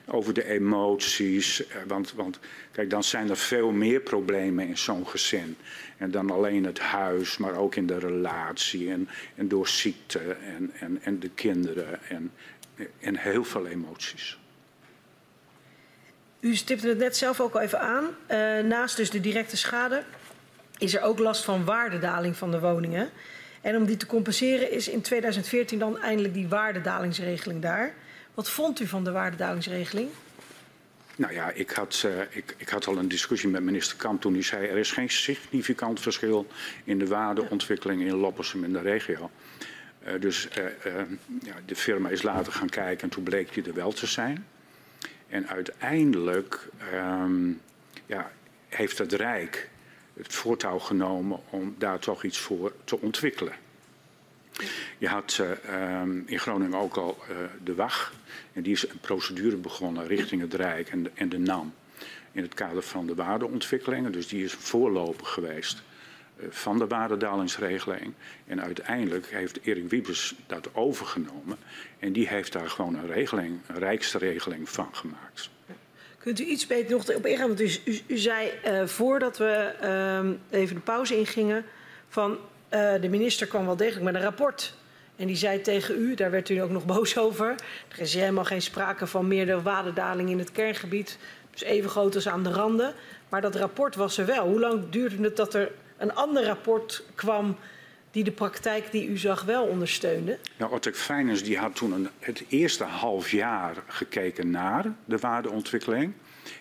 Speaker 2: Over de emoties, eh, want, want kijk, dan zijn er veel meer problemen in zo'n gezin. En dan alleen het huis, maar ook in de relatie en, en door ziekte en, en, en de kinderen en, en heel veel emoties.
Speaker 3: U stipte het net zelf ook al even aan. Eh, naast dus de directe schade is er ook last van waardedaling van de woningen. En om die te compenseren is in 2014 dan eindelijk die waardedalingsregeling daar. Wat vond u van de waardedalingsregeling?
Speaker 2: Nou ja, ik had, eh, ik, ik had al een discussie met minister Kamp toen hij zei... er is geen significant verschil in de waardeontwikkeling in Loppersum in de regio. Eh, dus ja, de firma is later gaan kijken en toen bleek die er wel te zijn. En uiteindelijk ehm, ja, heeft het Rijk het voortouw genomen om daar toch iets voor te ontwikkelen. Je had eh, ehm, in Groningen ook al eh, de WAG. En die is een procedure begonnen richting het Rijk en de, en de NAM. In het kader van de waardeontwikkelingen. Dus die is voorloper geweest van de waardedalingsregeling. En uiteindelijk heeft Erik Wiebes dat overgenomen. En die heeft daar gewoon een regeling, een rijkste regeling van gemaakt.
Speaker 3: Kunt u iets beter nog op ingaan? Want u, u, u zei eh, voordat we ehm, even de pauze ingingen... van eh, de minister kwam wel degelijk met een rapport. En die zei tegen u, daar werd u ook nog boos over... er is helemaal geen sprake van meerdere waardedaling in het kerngebied. Dus even groot als aan de randen. Maar dat rapport was er wel. Hoe lang duurde het dat er een ander rapport kwam... die de praktijk die u zag wel ondersteunde?
Speaker 2: Nou, Ottek Fijnens die had toen een, het eerste half jaar gekeken naar de waardeontwikkeling.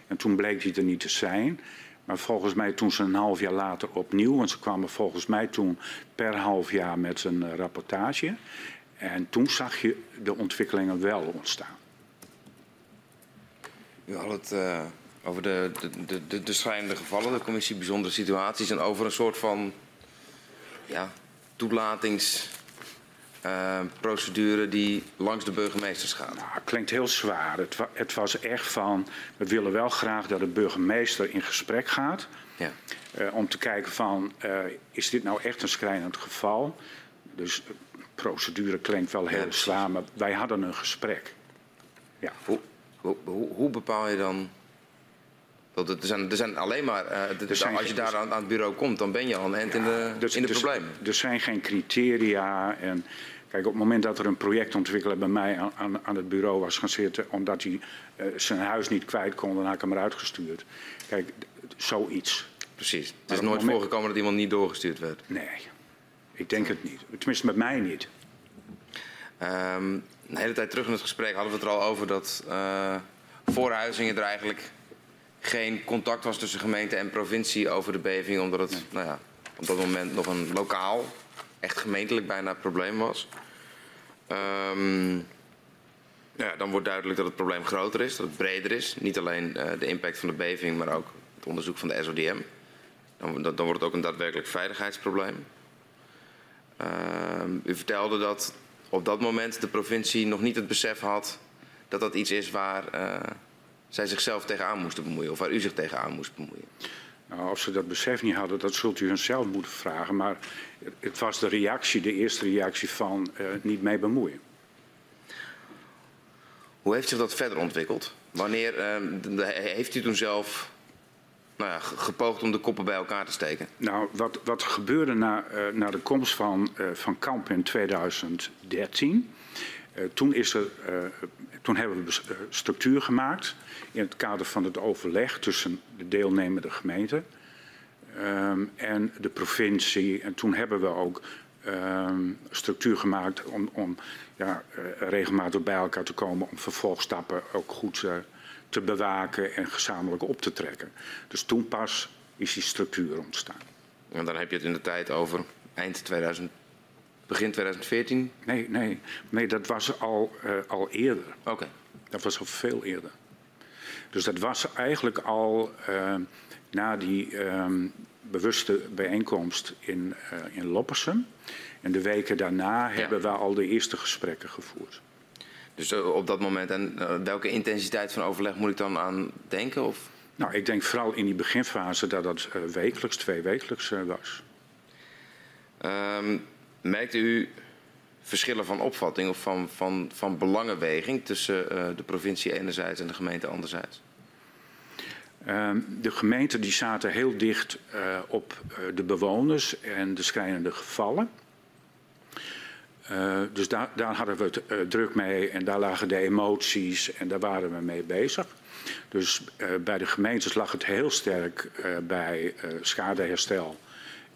Speaker 2: En toen bleek die er niet te zijn. Maar volgens mij toen ze een half jaar later opnieuw, want ze kwamen volgens mij toen per half jaar met een eh, rapportage. En toen zag je de ontwikkelingen wel ontstaan.
Speaker 4: U had het eh, over de, de, de, de, de schrijnende gevallen, de commissie bijzondere situaties en over een soort van ja, toelatingsprocedure die langs de burgemeesters gaat.
Speaker 2: Nou, het klinkt heel zwaar. Het, wa- het was echt van, we willen wel graag dat de burgemeester in gesprek gaat.
Speaker 4: Ja.
Speaker 2: Eh, om te kijken van, eh, is dit nou echt een schrijnend geval? Dus eh, procedure klinkt wel heel
Speaker 4: Ja,
Speaker 2: zwaar, maar wij hadden een gesprek. Ja.
Speaker 4: Hoe, hoe, hoe bepaal je dan... Er zijn, er zijn alleen maar... eh, de-
Speaker 2: zijn
Speaker 4: als je daar aan, aan het bureau komt, dan ben je al een eind in de,
Speaker 2: Dus-
Speaker 4: in de
Speaker 2: dus
Speaker 4: problemen.
Speaker 2: Er zijn geen criteria. En kijk, op het moment dat er een projectontwikkelaar bij mij aan, aan, aan het bureau was gaan zitten, omdat hij eh, zijn huis niet kwijt kon, dan had ik hem eruit gestuurd. Kijk, zoiets.
Speaker 4: Precies. Het is nooit
Speaker 2: moment-
Speaker 4: voorgekomen dat iemand niet doorgestuurd werd.
Speaker 2: Nee, ik denk het niet. Tenminste, met mij niet.
Speaker 4: Ehm, een hele tijd terug in het gesprek hadden we het er al over dat eh voor Huizingen er eigenlijk geen contact was tussen gemeente en provincie over de beving, omdat het nou ja, op dat moment nog een lokaal, echt gemeentelijk bijna probleem was. Ehm, nou ja, dan wordt duidelijk dat het probleem groter is, dat het breder is. Niet alleen eh, de impact van de beving, maar ook het onderzoek van de SODM. Dan, dan wordt het ook een daadwerkelijk veiligheidsprobleem. Ehm, u vertelde dat op dat moment de provincie nog niet het besef had dat dat iets is waar eh, zij zichzelf tegenaan moesten bemoeien. Of waar u zich tegenaan moest bemoeien.
Speaker 2: Nou, of ze dat besef niet hadden, dat zult u hun zelf moeten vragen. Maar het- was de reactie, de eerste reactie van eh, niet mee bemoeien.
Speaker 4: Hoe heeft zich dat verder ontwikkeld? Wanneer ehm, heeft u toen zelf nou ja, ge- gepoogd om de koppen bij elkaar te steken?
Speaker 2: Nou, wat, wat gebeurde na, eh, na de komst van, eh, van Kamp in 2013? Eh, toen, is er, toen hebben we eh, structuur gemaakt in het kader van het overleg tussen de deelnemende gemeenten ehm, en de provincie. En toen hebben we ook ehm, structuur gemaakt om, om ja, eh, regelmatig bij elkaar te komen om vervolgstappen ook goed eh, te bewaken en gezamenlijk op te trekken. Dus toen pas is die structuur ontstaan.
Speaker 4: En dan heb je het in de tijd over eind 2000, begin 2014?
Speaker 2: Nee, nee, nee dat was al, uh, al eerder.
Speaker 4: Oké.
Speaker 2: Dat was al veel eerder. Dus dat was eigenlijk al uh, na die uh, bewuste bijeenkomst in, uh, in Loppersum. En de weken daarna ja. hebben we al de eerste gesprekken gevoerd.
Speaker 4: Dus op dat moment, en welke intensiteit van overleg moet ik dan aan denken? Of?
Speaker 2: Nou, ik denk vooral in die beginfase dat dat wekelijks, twee wekelijks was.
Speaker 4: Um, merkte u verschillen van opvatting of van, van, van belangenweging tussen uh, de provincie enerzijds en de gemeente anderzijds?
Speaker 2: Uh, de gemeenten die zaten heel dicht uh, op de bewoners en de schrijnende gevallen. dus daar, daar, hadden we het druk mee en daar lagen de emoties en daar waren we mee bezig. Dus bij de gemeentes lag het heel sterk bij schadeherstel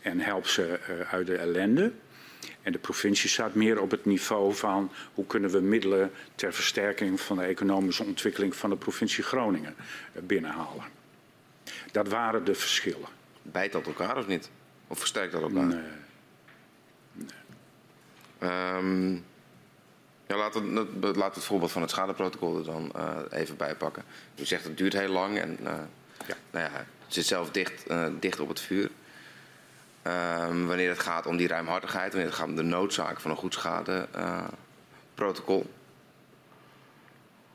Speaker 2: en help ze uit de ellende. En de provincie staat meer op het niveau van hoe kunnen we middelen ter versterking van de economische ontwikkeling van de provincie Groningen eh, binnenhalen. Dat waren de verschillen.
Speaker 4: Bijt dat elkaar of niet? Of versterkt dat elkaar?
Speaker 2: Nee.
Speaker 4: nee. Um, ja, laten we, laat het voorbeeld van het schadeprotocol er dan uh, even bij pakken. U zegt het duurt heel lang en uh, ja. Nou ja, het zit zelf dicht, uh, dicht op het vuur. Um, wanneer het gaat om die ruimhartigheid, wanneer het gaat om de noodzaak van een goed schadeprotocol. Uh,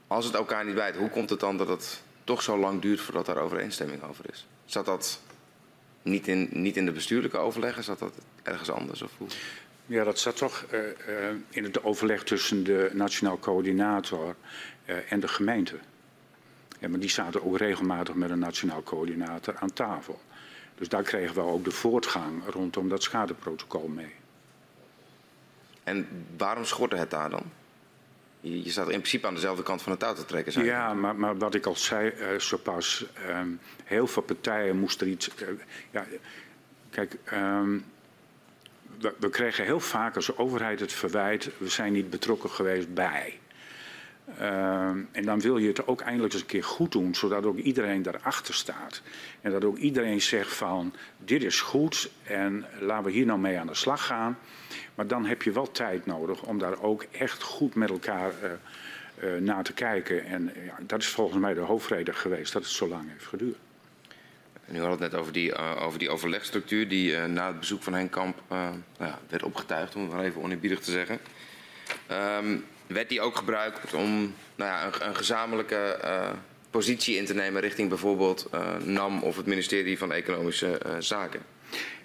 Speaker 4: Als het elkaar niet bijt, hoe komt het dan dat het toch zo lang duurt voordat daar overeenstemming over is? Zat dat niet in, niet in de bestuurlijke overleggen, zat dat ergens anders? Of hoe?
Speaker 2: Ja, dat zat toch uh, uh, in het overleg tussen de nationaal coördinator en de gemeente. Ja, maar die zaten ook regelmatig met een nationaal coördinator aan tafel. Dus daar kregen we ook de voortgang rondom dat schadeprotocol mee.
Speaker 4: En waarom schortte het daar dan? Je, je staat in principe aan dezelfde kant van het touw te trekken. Zijn
Speaker 2: ja, maar, maar, wat ik al zei, uh, zo pas, um, heel veel partijen moesten iets. Uh, ja, kijk, we, we, kregen heel vaak als overheid het verwijt: we zijn niet betrokken geweest bij. Uh, en dan wil je het ook eindelijk eens een keer goed doen, zodat ook iedereen daarachter staat. En dat ook iedereen zegt van, dit is goed en laten we hier nou mee aan de slag gaan. Maar dan heb je wel tijd nodig om daar ook echt goed met elkaar uh, uh, naar te kijken. En ja, dat is volgens mij de hoofdreden geweest dat het zo lang heeft geduurd.
Speaker 4: En u had het net over die, over die overlegstructuur die na het bezoek van Henk Kamp nou ja, werd opgetuigd, om het maar even oneerbiedig te zeggen. Um, werd die ook gebruikt om nou ja, een, een gezamenlijke uh, positie in te nemen richting bijvoorbeeld uh, NAM of het ministerie van Economische uh, Zaken?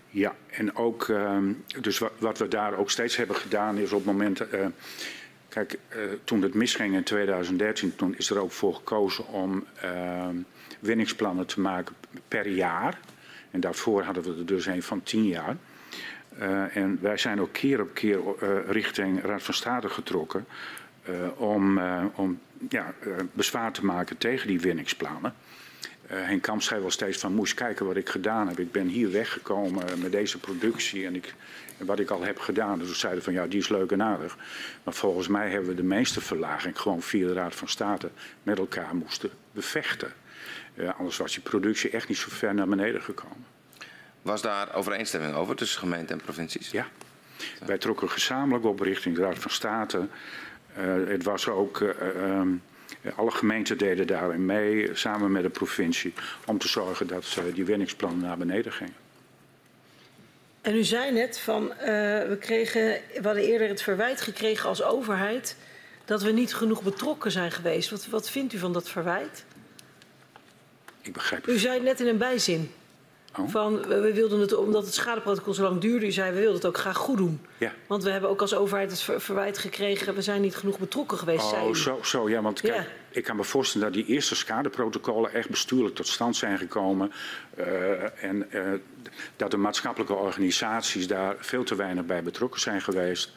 Speaker 2: Ja, en ook, um, dus wat, we daar ook steeds hebben gedaan is op het moment. kijk, toen het misging in 2013, toen is er ook voor gekozen om ehm, winningsplannen te maken per jaar. En daarvoor hadden we er dus een van tien jaar. En wij zijn ook keer op keer richting Raad van State getrokken om, om ja, bezwaar te maken tegen die winningsplannen. Henk Kamp zei wel steeds van moest kijken wat ik gedaan heb. Ik ben hier weggekomen met deze productie en, ik, en wat ik al heb gedaan. Dus we zeiden van ja, die is leuk en aardig. Maar volgens mij hebben we de meeste verlaging gewoon via de Raad van State met elkaar moesten bevechten. anders was die productie echt niet zo ver naar beneden gekomen.
Speaker 4: Was daar overeenstemming over tussen gemeente en provincies?
Speaker 2: Ja. ja. Wij trokken gezamenlijk op richting de Raad van State. Uh, het was ook, uh, um, alle gemeenten deden daarin mee, samen met de provincie, om te zorgen dat die winningsplannen naar beneden gingen.
Speaker 3: En u zei net van, we, kregen, we hadden eerder het verwijt gekregen als overheid dat we niet genoeg betrokken zijn geweest. Wat, wat vindt u van dat verwijt?
Speaker 2: Ik begrijp
Speaker 3: het. U zei net in een bijzin. Oh. Van, we wilden het, omdat het schadeprotocol zo lang duurde, u zei we wilden het ook graag goed doen.
Speaker 2: Ja.
Speaker 3: Want we hebben ook als overheid het ver verwijt gekregen, we zijn niet genoeg betrokken geweest.
Speaker 2: Oh, zo, zo, ja, want kijk, ik kan me voorstellen dat die eerste schadeprotocollen echt bestuurlijk tot stand zijn gekomen. Uh, en uh, dat de maatschappelijke organisaties daar veel te weinig bij betrokken zijn geweest.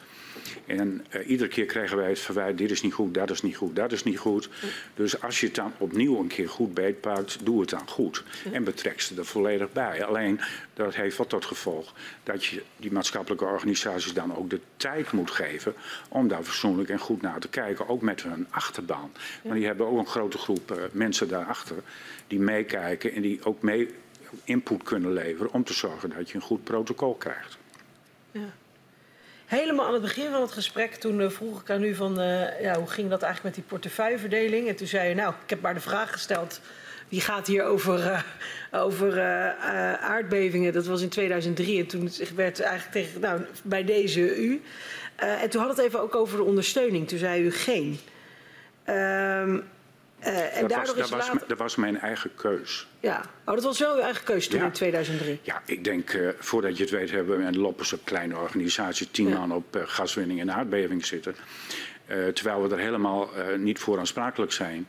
Speaker 2: En uh, iedere keer krijgen wij het verwijt, dit is niet goed, dat is niet goed, dat is niet goed. Dus als je het dan opnieuw een keer goed beetpakt, doe het dan goed. En betrek ze er volledig bij. Alleen, dat heeft wat tot gevolg dat je die maatschappelijke organisaties dan ook de tijd moet geven om daar fatsoenlijk en goed naar te kijken. Ook met hun achterban. Maar die hebben ook een grote groep uh, mensen daarachter die meekijken en die ook mee input kunnen leveren om te zorgen dat je een goed protocol krijgt.
Speaker 3: Ja. Helemaal aan het begin van het gesprek, toen uh, vroeg ik aan u van uh, ja, hoe ging dat eigenlijk met die portefeuilleverdeling? En toen zei u, nou, ik heb maar de vraag gesteld, wie gaat hier over, uh, over aardbevingen? Dat was in 2003 en toen werd eigenlijk tegen, nou, bij deze u. en toen had het even ook over de ondersteuning, toen zei u geen. Ehm,
Speaker 2: Uh, en dat, was, dat, was, later... dat, was, mijn eigen keus.
Speaker 3: Ja, oh, dat was wel uw eigen keus toen ja. in 2003.
Speaker 2: Ja, ik denk, uh, voordat je het weet, hebben we een Loppers op kleine organisatie, tien ja. man op uh, gaswinning en aardbeving zitten. terwijl we er helemaal niet voor aansprakelijk zijn.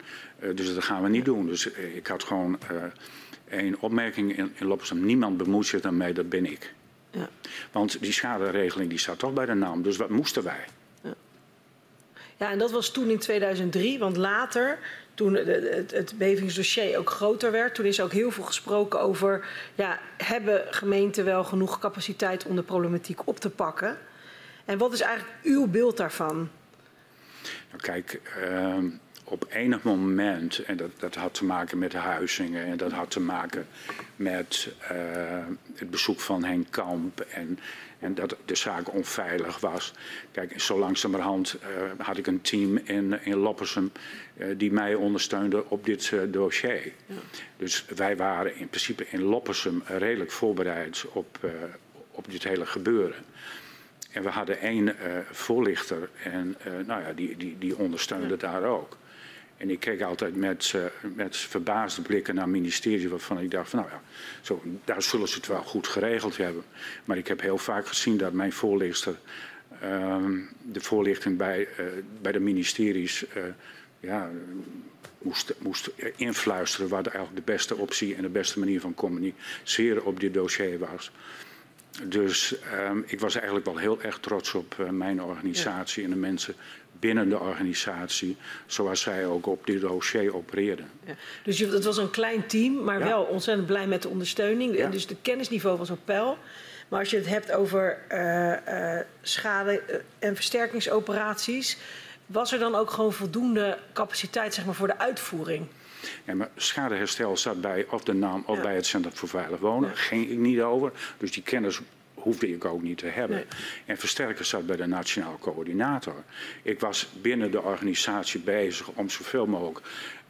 Speaker 2: dus dat gaan we niet doen. Dus ik had gewoon één opmerking in, in Loppersum. Niemand bemoeit zich daarmee, dat ben ik. Ja. Want die schaderegeling die staat toch bij de naam. Dus wat moesten wij?
Speaker 3: Ja. ja, en dat was toen in 2003, want later toen het, het bevingsdossier ook groter werd, toen is ook heel veel gesproken over, ja, hebben gemeenten wel genoeg capaciteit om de problematiek op te pakken? En wat is eigenlijk uw beeld daarvan?
Speaker 2: Nou, kijk, uh, op enig moment, en dat, dat had te maken met de huizingen en dat had te maken met uh, het bezoek van Henk Kamp en en dat de zaak onveilig was. Kijk, zo langzamerhand uh, had ik een team in, in Loppersum uh, die mij ondersteunde op dit uh, dossier. Ja. Dus wij waren in principe in Loppersum redelijk voorbereid op, op dit hele gebeuren. En we hadden één voorlichter en nou ja, die, die, die ondersteunde ja. daar ook. En ik keek altijd met, uh, met verbaasde blikken naar ministerie waarvan ik dacht van nou ja, zo, daar zullen ze het wel goed geregeld hebben. Maar ik heb heel vaak gezien dat mijn voorlichter uh, de voorlichting bij, uh, bij de ministeries uh, ja, moest, moest influisteren wat eigenlijk de beste optie en de beste manier van communiceren op dit dossier was. Dus um, ik was eigenlijk wel heel erg trots op mijn organisatie ja. en de mensen binnen de organisatie, zoals zij ook op dit dossier opereerden.
Speaker 3: Ja. Dus het was een klein team, maar ja. wel ontzettend blij met de ondersteuning. Ja. Dus de kennisniveau was op peil. Maar als je het hebt over uh, uh, schade- en versterkingsoperaties, was er dan ook gewoon voldoende capaciteit zeg maar, voor de uitvoering?
Speaker 2: Ja, maar schadeherstel zat bij of de naam of ja. bij het Centrum voor Veilig Wonen. Daar ging ik niet over. Dus die kennis hoefde ik ook niet te hebben. Nee. En versterker zat bij de nationaal coördinator. Ik was binnen de organisatie bezig om zoveel mogelijk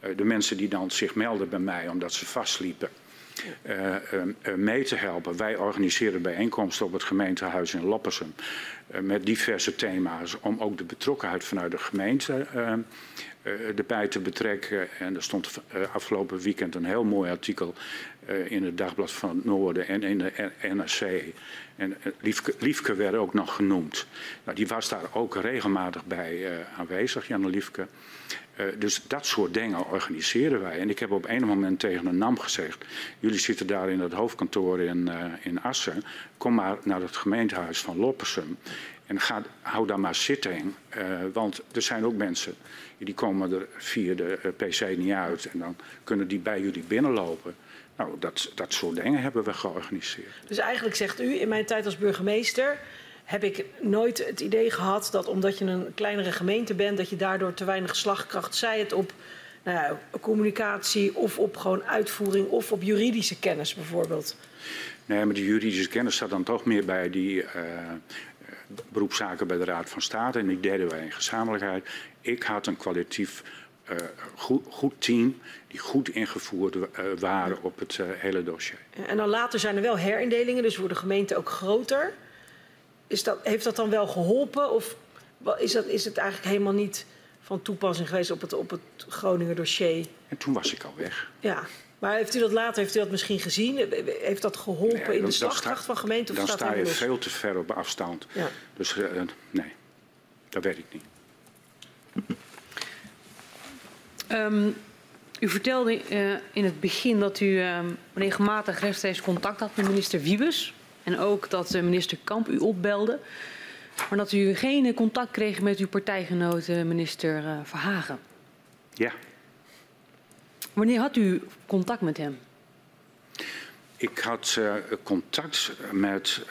Speaker 2: uh, de mensen die dan zich melden bij mij omdat ze vastliepen. Uh, uh, mee te helpen. Wij organiseren bijeenkomsten op het gemeentehuis in Loppersum met diverse thema's om ook de betrokkenheid vanuit de gemeente erbij te betrekken. En er stond afgelopen weekend een heel mooi artikel in het Dagblad van het Noorden en in de NRC. En Liefke, Liefke werd ook nog genoemd. Nou, die was daar ook regelmatig bij uh, aanwezig, Janne Liefke. Uh, dus dat soort dingen organiseren wij. En ik heb op een moment tegen een NAM gezegd... jullie zitten daar in het hoofdkantoor in, uh, in Assen... kom maar naar het gemeentehuis van Loppersum... en ga, hou daar maar zitting. want er zijn ook mensen die komen er via de PC niet uit... en dan kunnen die bij jullie binnenlopen... Nou, dat, dat soort dingen hebben we georganiseerd.
Speaker 3: Dus eigenlijk zegt u, in mijn tijd als burgemeester heb ik nooit het idee gehad dat omdat je een kleinere gemeente bent, dat je daardoor te weinig slagkracht, zij het op nou ja, communicatie of op gewoon uitvoering of op juridische kennis bijvoorbeeld.
Speaker 2: Nee, maar die juridische kennis staat dan toch meer bij die uh, beroepszaken bij de Raad van State en die deden wij in gezamenlijkheid. Ik had een kwalitatief goed, goed, team die goed ingevoerd uh, waren op het uh, hele dossier.
Speaker 3: En dan later zijn er wel herindelingen, dus wordt de gemeente ook groter. Is dat, heeft dat dan wel geholpen of is, dat, is het eigenlijk helemaal niet van toepassing geweest op het, op het Groninger dossier?
Speaker 2: En toen was ik al weg.
Speaker 3: Ja, maar heeft u dat later heeft u dat misschien gezien? Heeft dat geholpen nee, in de slagkracht van gemeente?
Speaker 2: Of dan sta je veel te ver op afstand. Ja. Dus nee, dat weet ik niet.
Speaker 5: Um, u vertelde uh, in het begin dat u uh, regelmatig rechtstreeks contact had met minister Wiebes. En ook dat uh, minister Kamp u opbelde. Maar dat u geen contact kreeg met uw partijgenoot minister Verhagen.
Speaker 2: Ja.
Speaker 5: Wanneer had u contact met hem?
Speaker 2: Ik had contact met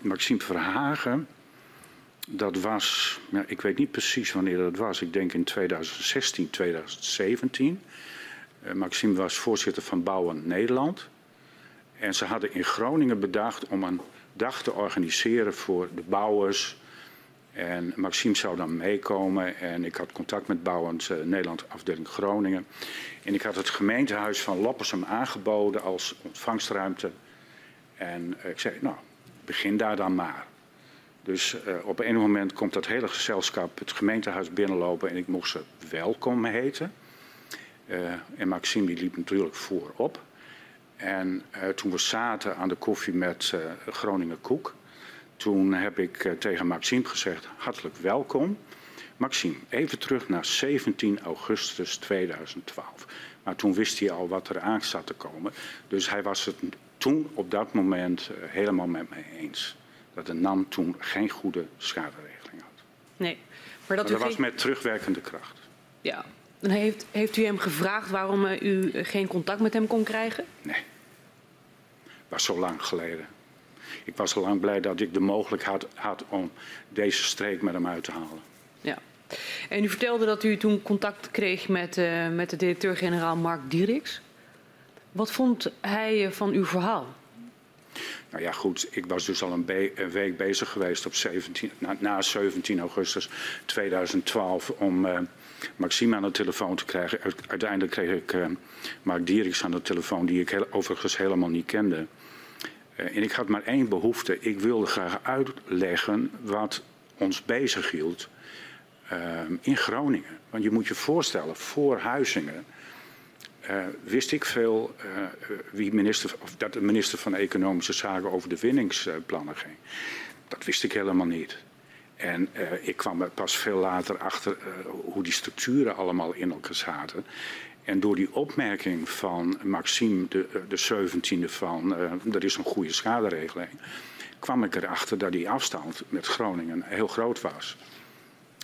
Speaker 2: Maxime Verhagen dat was, ja, ik weet niet precies wanneer dat was. Ik denk in 2016, 2017. Uh, Maxime was voorzitter van Bouwen Nederland. En ze hadden in Groningen bedacht om een dag te organiseren voor de bouwers. En Maxime zou dan meekomen en ik had contact met Bouwend uh, Nederland afdeling Groningen. En ik had het gemeentehuis van Loppersum aangeboden als ontvangstruimte. En ik zei, nou, begin daar dan maar. Dus uh, op een moment komt dat hele gezelschap het gemeentehuis binnenlopen en ik mocht ze welkom heten. Uh, en Maxime liep natuurlijk voorop. En uh, toen we zaten aan de koffie met Groningen Koek, toen heb ik tegen Maxime gezegd, hartelijk welkom. Maxime, even terug naar 17 augustus 2012. Maar toen wist hij al wat er aan zat te komen. Dus hij was het toen op dat moment helemaal met mij eens dat de NAM toen geen goede schaderegeling had.
Speaker 5: Nee,
Speaker 2: maar dat, maar dat was met terugwerkende kracht.
Speaker 5: Ja, en heeft, heeft u hem gevraagd waarom uh, u geen contact met hem kon krijgen?
Speaker 2: Nee, was zo lang geleden. Ik was al lang blij dat ik de mogelijkheid had, had om deze streek met hem uit te halen.
Speaker 5: Ja. En u vertelde dat u toen contact kreeg met, uh, met de directeur-generaal Mark Dieriks. Wat vond hij van uw verhaal?
Speaker 2: Nou ja, goed, ik was dus al een, week bezig geweest op 17, na, na, 17 augustus 2012 om uh, Maxime aan de telefoon te krijgen. Uiteindelijk kreeg ik uh, Mark Dieriks aan de telefoon, die ik overigens helemaal niet kende. Uh, en ik had maar één behoefte. Ik wilde graag uitleggen wat ons bezighield in Groningen. Want je moet je voorstellen, voor Huizingen wist ik veel uh, wie minister, of dat de minister van Economische Zaken over de winningsplannen ging. Dat wist ik helemaal niet. En uh, ik kwam pas veel later achter hoe die structuren allemaal in elkaar zaten. En door die opmerking van Maxime, de, de 17e van er is een goede schaderegeling, kwam ik erachter dat die afstand met Groningen heel groot was.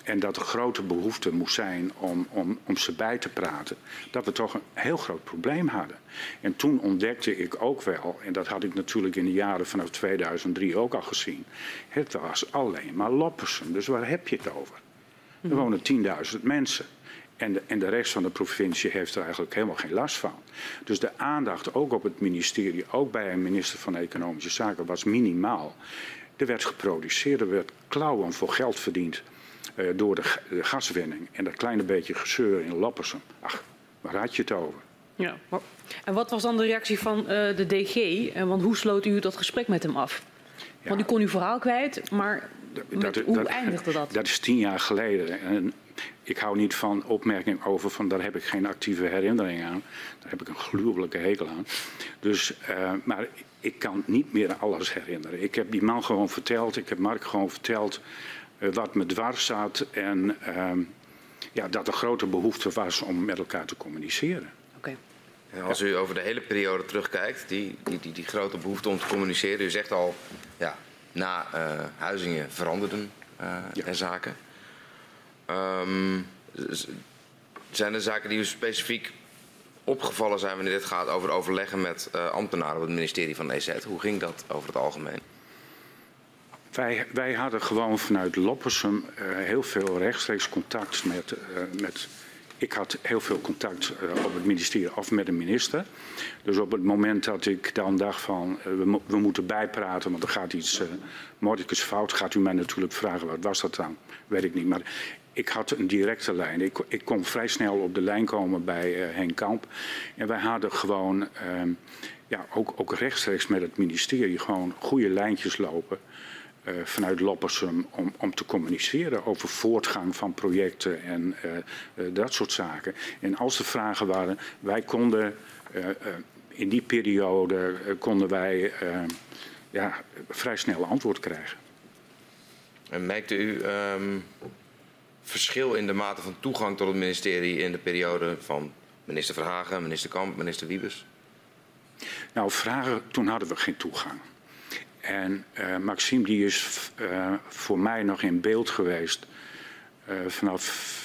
Speaker 2: En dat er grote behoefte moest zijn om, om, om ze bij te praten. Dat we toch een heel groot probleem hadden. En toen ontdekte ik ook wel, en dat had ik natuurlijk in de jaren vanaf 2003 ook al gezien. Het was alleen maar Loppersum. Dus waar heb je het over? Er wonen 10.000 mensen. En de, en de rest van de provincie heeft er eigenlijk helemaal geen last van. Dus de aandacht ook op het ministerie, ook bij een minister van Economische Zaken, was minimaal. Er werd geproduceerd, er werd klauwen voor geld verdiend. Uh, door de, de, gaswinning en dat kleine beetje gezeur in Lappersum. Ach, waar had je het over?
Speaker 5: Ja, en wat was dan de reactie van uh, de DG? Uh, want hoe sloot u dat gesprek met hem af? Ja. Want u kon uw verhaal kwijt, maar dat, hoe dat, eindigde dat?
Speaker 2: Dat is tien jaar geleden. En ik hou niet van opmerking over van daar heb ik geen actieve herinnering aan. Daar heb ik een gruwelijke hekel aan. Dus, maar ik kan niet meer alles herinneren. Ik heb die man gewoon verteld, ik heb Mark gewoon verteld eh, wat me dwars zat en uh, ja, dat er grote behoefte was om met elkaar te communiceren.
Speaker 5: Okay.
Speaker 4: als u over de hele periode terugkijkt, die, die, die, die, grote behoefte om te communiceren, u zegt al, ja, na uh, Huizingen veranderden uh, ja. er zaken. Um, zijn er zaken die u specifiek opgevallen zijn wanneer dit gaat over overleggen met uh, ambtenaren op het ministerie van EZ? Hoe ging dat over het algemeen?
Speaker 2: Wij, wij hadden gewoon vanuit Loppersum uh, heel veel rechtstreeks contact met, uh, met ik had heel veel contact uh, op het ministerie of met de minister. Dus op het moment dat ik dan dacht van we, we, moeten bijpraten, want er gaat iets uh, fout, gaat u mij natuurlijk vragen wat was dat dan? Weet ik niet. Maar ik had een directe lijn. Ik, ik kon vrij snel op de lijn komen bij Henk Kamp. En wij hadden gewoon ehm, ja, ook, ook rechtstreeks met het ministerie gewoon goede lijntjes lopen. Uh, vanuit Loppersum om, om te communiceren over voortgang van projecten en uh, uh, dat soort zaken. En als er vragen waren, wij konden in die periode konden wij ja, vrij snel antwoord krijgen.
Speaker 4: En merkte u um, verschil in de mate van toegang tot het ministerie in de periode van minister Verhagen, minister Kamp, minister Wiebes?
Speaker 2: Nou, vragen, toen hadden we geen toegang. En uh, Maxime die is uh, voor mij nog in beeld geweest uh, vanaf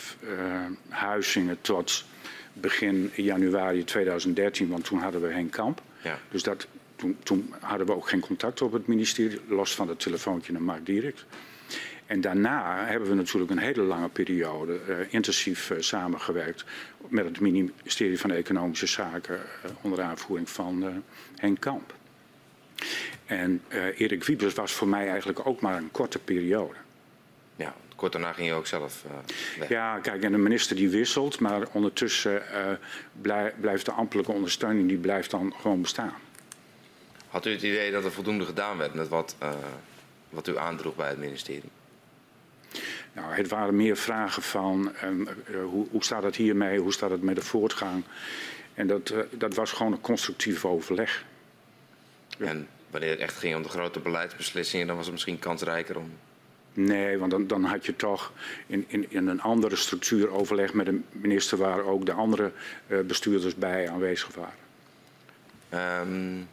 Speaker 2: Huizingen tot begin januari 2013, want toen hadden we Henk Kamp. Ja. Dus dat, toen, toen, hadden we ook geen contact op het ministerie, los van het telefoontje naar Mark Direct. En daarna hebben we natuurlijk een hele lange periode intensief samengewerkt met het ministerie van Economische Zaken onder aanvoering van Henk Kamp. En Erik Wiebes was voor mij eigenlijk ook maar een korte periode.
Speaker 4: Ja, kort daarna ging je ook zelf weg.
Speaker 2: Ja, kijk, en de minister die wisselt, maar ondertussen blij, blijft de ambtelijke ondersteuning die blijft dan gewoon bestaan.
Speaker 4: Had u het idee dat er voldoende gedaan werd met wat, wat u aandroeg bij het ministerie?
Speaker 2: Nou, het waren meer vragen van um, hoe, hoe, staat het hiermee, hoe staat het met de voortgang. En dat, uh, dat was gewoon een constructief overleg.
Speaker 4: En wanneer het echt ging om de grote beleidsbeslissingen, dan was het misschien kansrijker om.
Speaker 2: Nee, want dan, dan had je toch in, in, in, een andere structuur overleg met een minister waar ook de andere uh, bestuurders bij aanwezig waren.
Speaker 4: Um,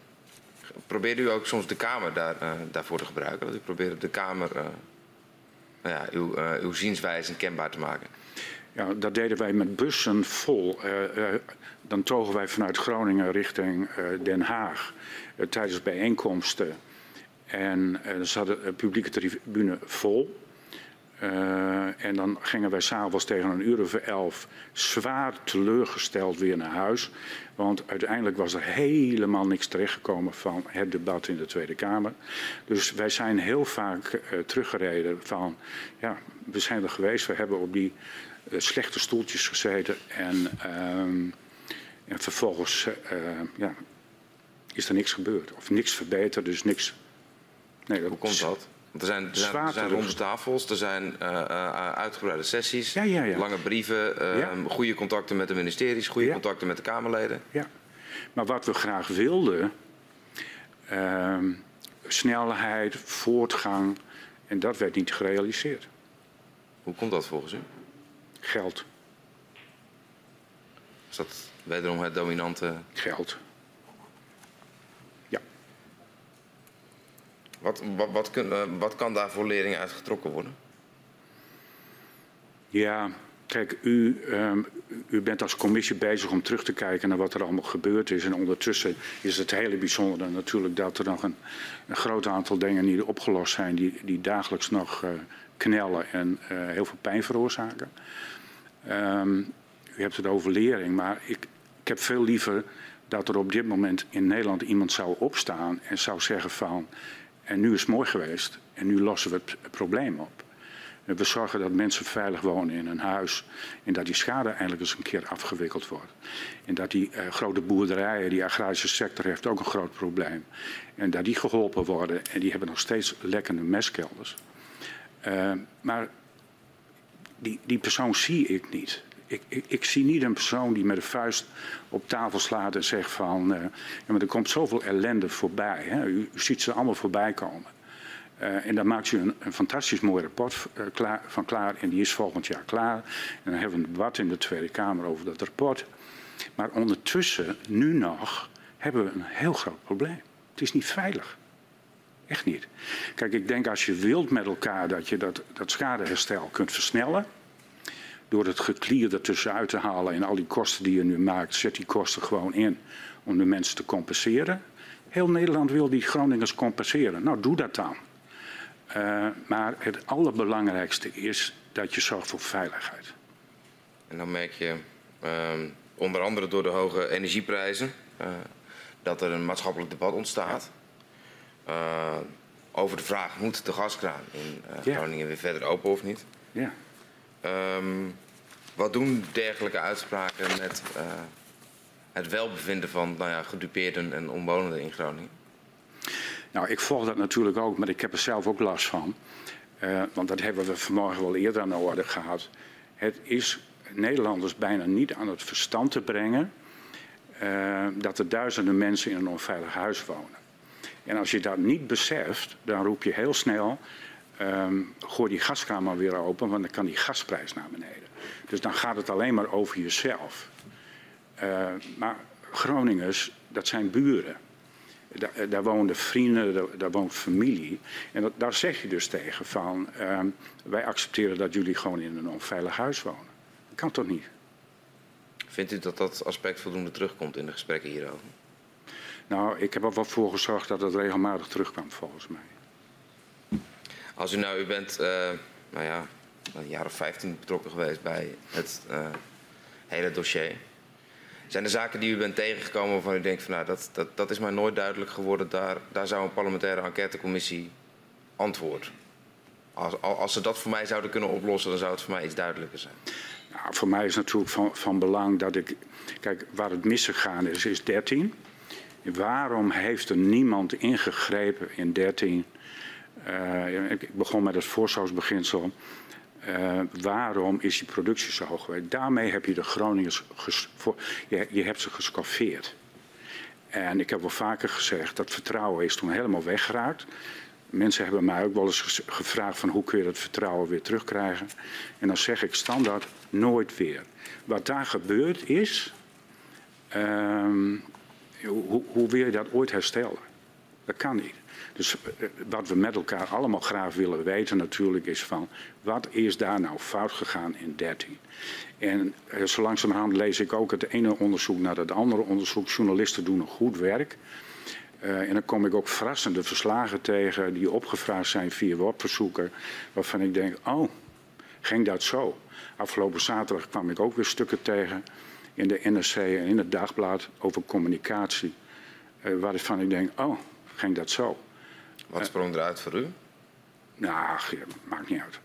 Speaker 4: probeerde u ook soms de Kamer daar, uh, daarvoor te gebruiken? Dat u probeerde de Kamer nou ja, uw, uw zienswijze kenbaar te maken?
Speaker 2: Ja, dat deden wij met bussen vol. Uh, uh, dan togen wij vanuit Groningen richting Den Haag tijdens bijeenkomsten. En dan zat de publieke tribune vol. En dan gingen wij s'avonds tegen een uur of elf zwaar teleurgesteld weer naar huis. Want uiteindelijk was er helemaal niks terechtgekomen van het debat in de Tweede Kamer. Dus wij zijn heel vaak teruggereden van, ja, we zijn er geweest, we hebben op die slechte stoeltjes gezeten. En, en vervolgens ja, is er niks gebeurd. Of niks verbeterd, dus niks.
Speaker 4: Nee, dat Hoe komt dat? Want er zijn, er zijn, er zijn ronde tafels, er zijn uh, uh, uitgebreide sessies, ja, ja, ja. lange brieven, uh, goede contacten met de ministeries, goede contacten met de Kamerleden.
Speaker 2: Ja, maar wat we graag wilden, ehm, snelheid, voortgang, en dat werd niet gerealiseerd.
Speaker 4: Hoe komt dat volgens u?
Speaker 2: Geld.
Speaker 4: Is dat wederom het dominante?
Speaker 2: Geld.
Speaker 4: Wat, wat, wat, kun, uh, wat kan daar voor lering uit getrokken worden?
Speaker 2: Ja, kijk, u, um, u bent als commissie bezig om terug te kijken naar wat er allemaal gebeurd is. En ondertussen is het hele bijzondere natuurlijk dat er nog een, een groot aantal dingen niet opgelost zijn die, die dagelijks nog uh, knellen en uh, heel veel pijn veroorzaken. Um, u hebt het over lering, maar ik, ik heb veel liever dat er op dit moment in Nederland iemand zou opstaan en zou zeggen van en nu is het mooi geweest en nu lossen we het probleem op. We zorgen dat mensen veilig wonen in een huis en dat die schade eindelijk eens een keer afgewikkeld wordt. En dat die uh, grote boerderijen, die agrarische sector heeft ook een groot probleem. En dat die geholpen worden en die hebben nog steeds lekkende mestkelders. Uh, maar die, die persoon zie ik niet. Ik, ik, ik, zie niet een persoon die met de vuist op tafel slaat en zegt van... Uh, ja, maar er komt zoveel ellende voorbij. Hè? U, ziet ze allemaal voorbij komen. Uh, en daar maakt u een, een fantastisch mooi rapport uh, klaar, van klaar. En die is volgend jaar klaar. En dan hebben we een debat in de Tweede Kamer over dat rapport. Maar ondertussen, nu nog, hebben we een heel groot probleem. Het is niet veilig. Echt niet. Kijk, ik denk als je wilt met elkaar dat je dat, dat schadeherstel kunt versnellen door het geklier ertussenuit te halen en al die kosten die je nu maakt, zet die kosten gewoon in om de mensen te compenseren. Heel Nederland wil die Groningers compenseren. Nou, doe dat dan. Uh, maar het allerbelangrijkste is dat je zorgt voor veiligheid.
Speaker 4: En dan merk je, uh, onder andere door de hoge energieprijzen, uh, dat er een maatschappelijk debat ontstaat. Uh, over de vraag, moet de gaskraan in Groningen yeah. weer verder open of niet?
Speaker 2: Ja.
Speaker 4: Um, wat doen dergelijke uitspraken met uh, het welbevinden van nou ja, gedupeerden en omwonenden in Groningen?
Speaker 2: Nou, ik volg dat natuurlijk ook, maar ik heb er zelf ook last van. Want dat hebben we vanmorgen wel eerder aan de orde gehad. Het is Nederlanders bijna niet aan het verstand te brengen dat er duizenden mensen in een onveilig huis wonen. En als je dat niet beseft, dan roep je heel snel ehm, gooi die gaskamer weer open, want dan kan die gasprijs naar beneden. Dus dan gaat het alleen maar over jezelf. Uh, maar Groningers, dat zijn buren. Daar, eh, daar wonen vrienden, daar, woont familie. En daar zeg je dus tegen van, uh, wij accepteren dat jullie gewoon in een onveilig huis wonen. Dat kan toch niet?
Speaker 4: Vindt u dat dat aspect voldoende terugkomt in de gesprekken hierover?
Speaker 2: Nou, ik heb er wel voor gezorgd dat het regelmatig terugkwam volgens mij.
Speaker 4: Als u nou, u bent, uh, nou ja, een jaar of 15 betrokken geweest bij het uh, hele dossier. Zijn er zaken die u bent tegengekomen waarvan u denkt van nou, dat, dat, dat is mij nooit duidelijk geworden. Daar, daar zou een parlementaire enquêtecommissie antwoord. Als, als ze dat voor mij zouden kunnen oplossen, dan zou het voor mij iets duidelijker zijn.
Speaker 2: Nou, voor mij is natuurlijk van, van belang dat ik. Kijk, waar het misgegaan is, is 13. Waarom heeft er niemand ingegrepen in 13? Uh, ik begon met het voorzorgsbeginsel. Uh, waarom is die productie zo hoog geweest? Daarmee heb je de Groningers, je, je, hebt ze gescoffeerd. En ik heb wel vaker gezegd, dat vertrouwen is toen helemaal weggeraakt. Mensen hebben mij ook wel eens gevraagd van hoe kun je dat vertrouwen weer terugkrijgen. En dan zeg ik standaard nooit weer. Wat daar gebeurd is, um, hoe, hoe wil je dat ooit herstellen? Dat kan niet. Dus eh, wat we met elkaar allemaal graag willen weten natuurlijk is van wat is daar nou fout gegaan in 13? En eh, zo langzamerhand lees ik ook het ene onderzoek naar het andere onderzoek. Journalisten doen een goed werk. Uh, en dan kom ik ook verrassende verslagen tegen die opgevraagd zijn via WordPersoeker. Waarvan ik denk, oh, ging dat zo? Afgelopen zaterdag kwam ik ook weer stukken tegen in de NRC en in het Dagblad over communicatie. Uh, waarvan ik denk, oh, ging dat zo?
Speaker 4: Wat sprong eruit voor u?
Speaker 2: Nou, maakt niet uit.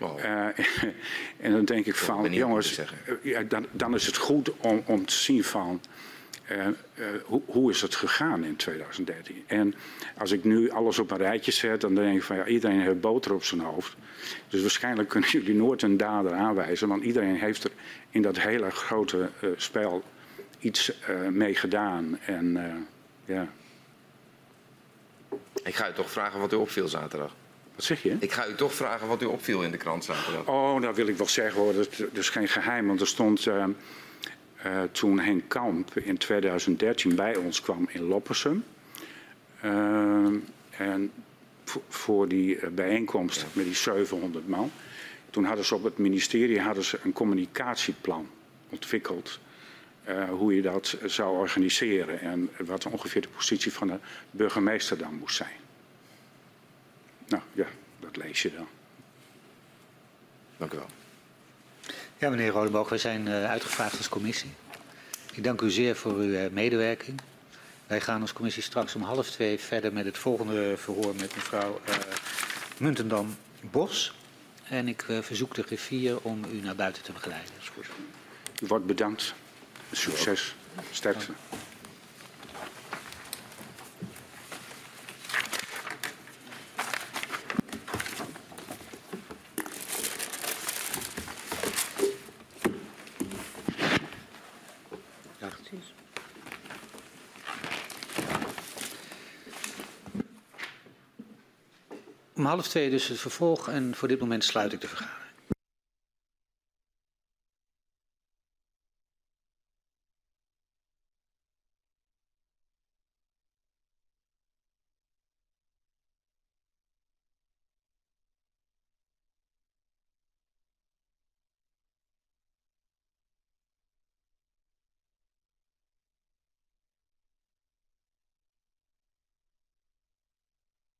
Speaker 2: Uh, en dan denk ik van, jongens, ja, dan, dan, is het goed om, om te zien van uh, uh, hoe, hoe, is het gegaan in 2013. En als ik nu alles op een rijtje zet, dan denk ik van ja, iedereen heeft boter op zijn hoofd. Dus waarschijnlijk kunnen jullie nooit een dader aanwijzen, want iedereen heeft er in dat hele grote spel iets mee gedaan. En ja.
Speaker 4: Ik ga u toch vragen wat u opviel zaterdag.
Speaker 2: Wat zeg je?
Speaker 4: Ik ga u toch vragen wat u opviel in de krant zaterdag.
Speaker 2: Oh, dat wil ik wel zeggen hoor. Dat, dat is geen geheim. Want er stond uh, uh, toen Henk Kamp in 2013 bij ons kwam in Loppersum. Uh, en voor die bijeenkomst ja. met die 700 man. Toen hadden ze op het ministerie hadden ze een communicatieplan ontwikkeld. Uh, hoe je dat zou organiseren en wat ongeveer de positie van de burgemeester dan moest zijn. Nou ja, dat lees je dan.
Speaker 4: Dank u wel.
Speaker 1: Ja, meneer Rodeboog, we zijn uitgevraagd als commissie. Ik dank u zeer voor uw medewerking. Wij gaan als commissie straks om half twee verder met het volgende verhoor met mevrouw Muntendam-Bos. En ik verzoek de griffier om u naar buiten te begeleiden.
Speaker 2: U wordt bedankt. Succes. Sterkte.
Speaker 1: Om half twee dus het vervolg en voor dit moment sluit ik de vergadering.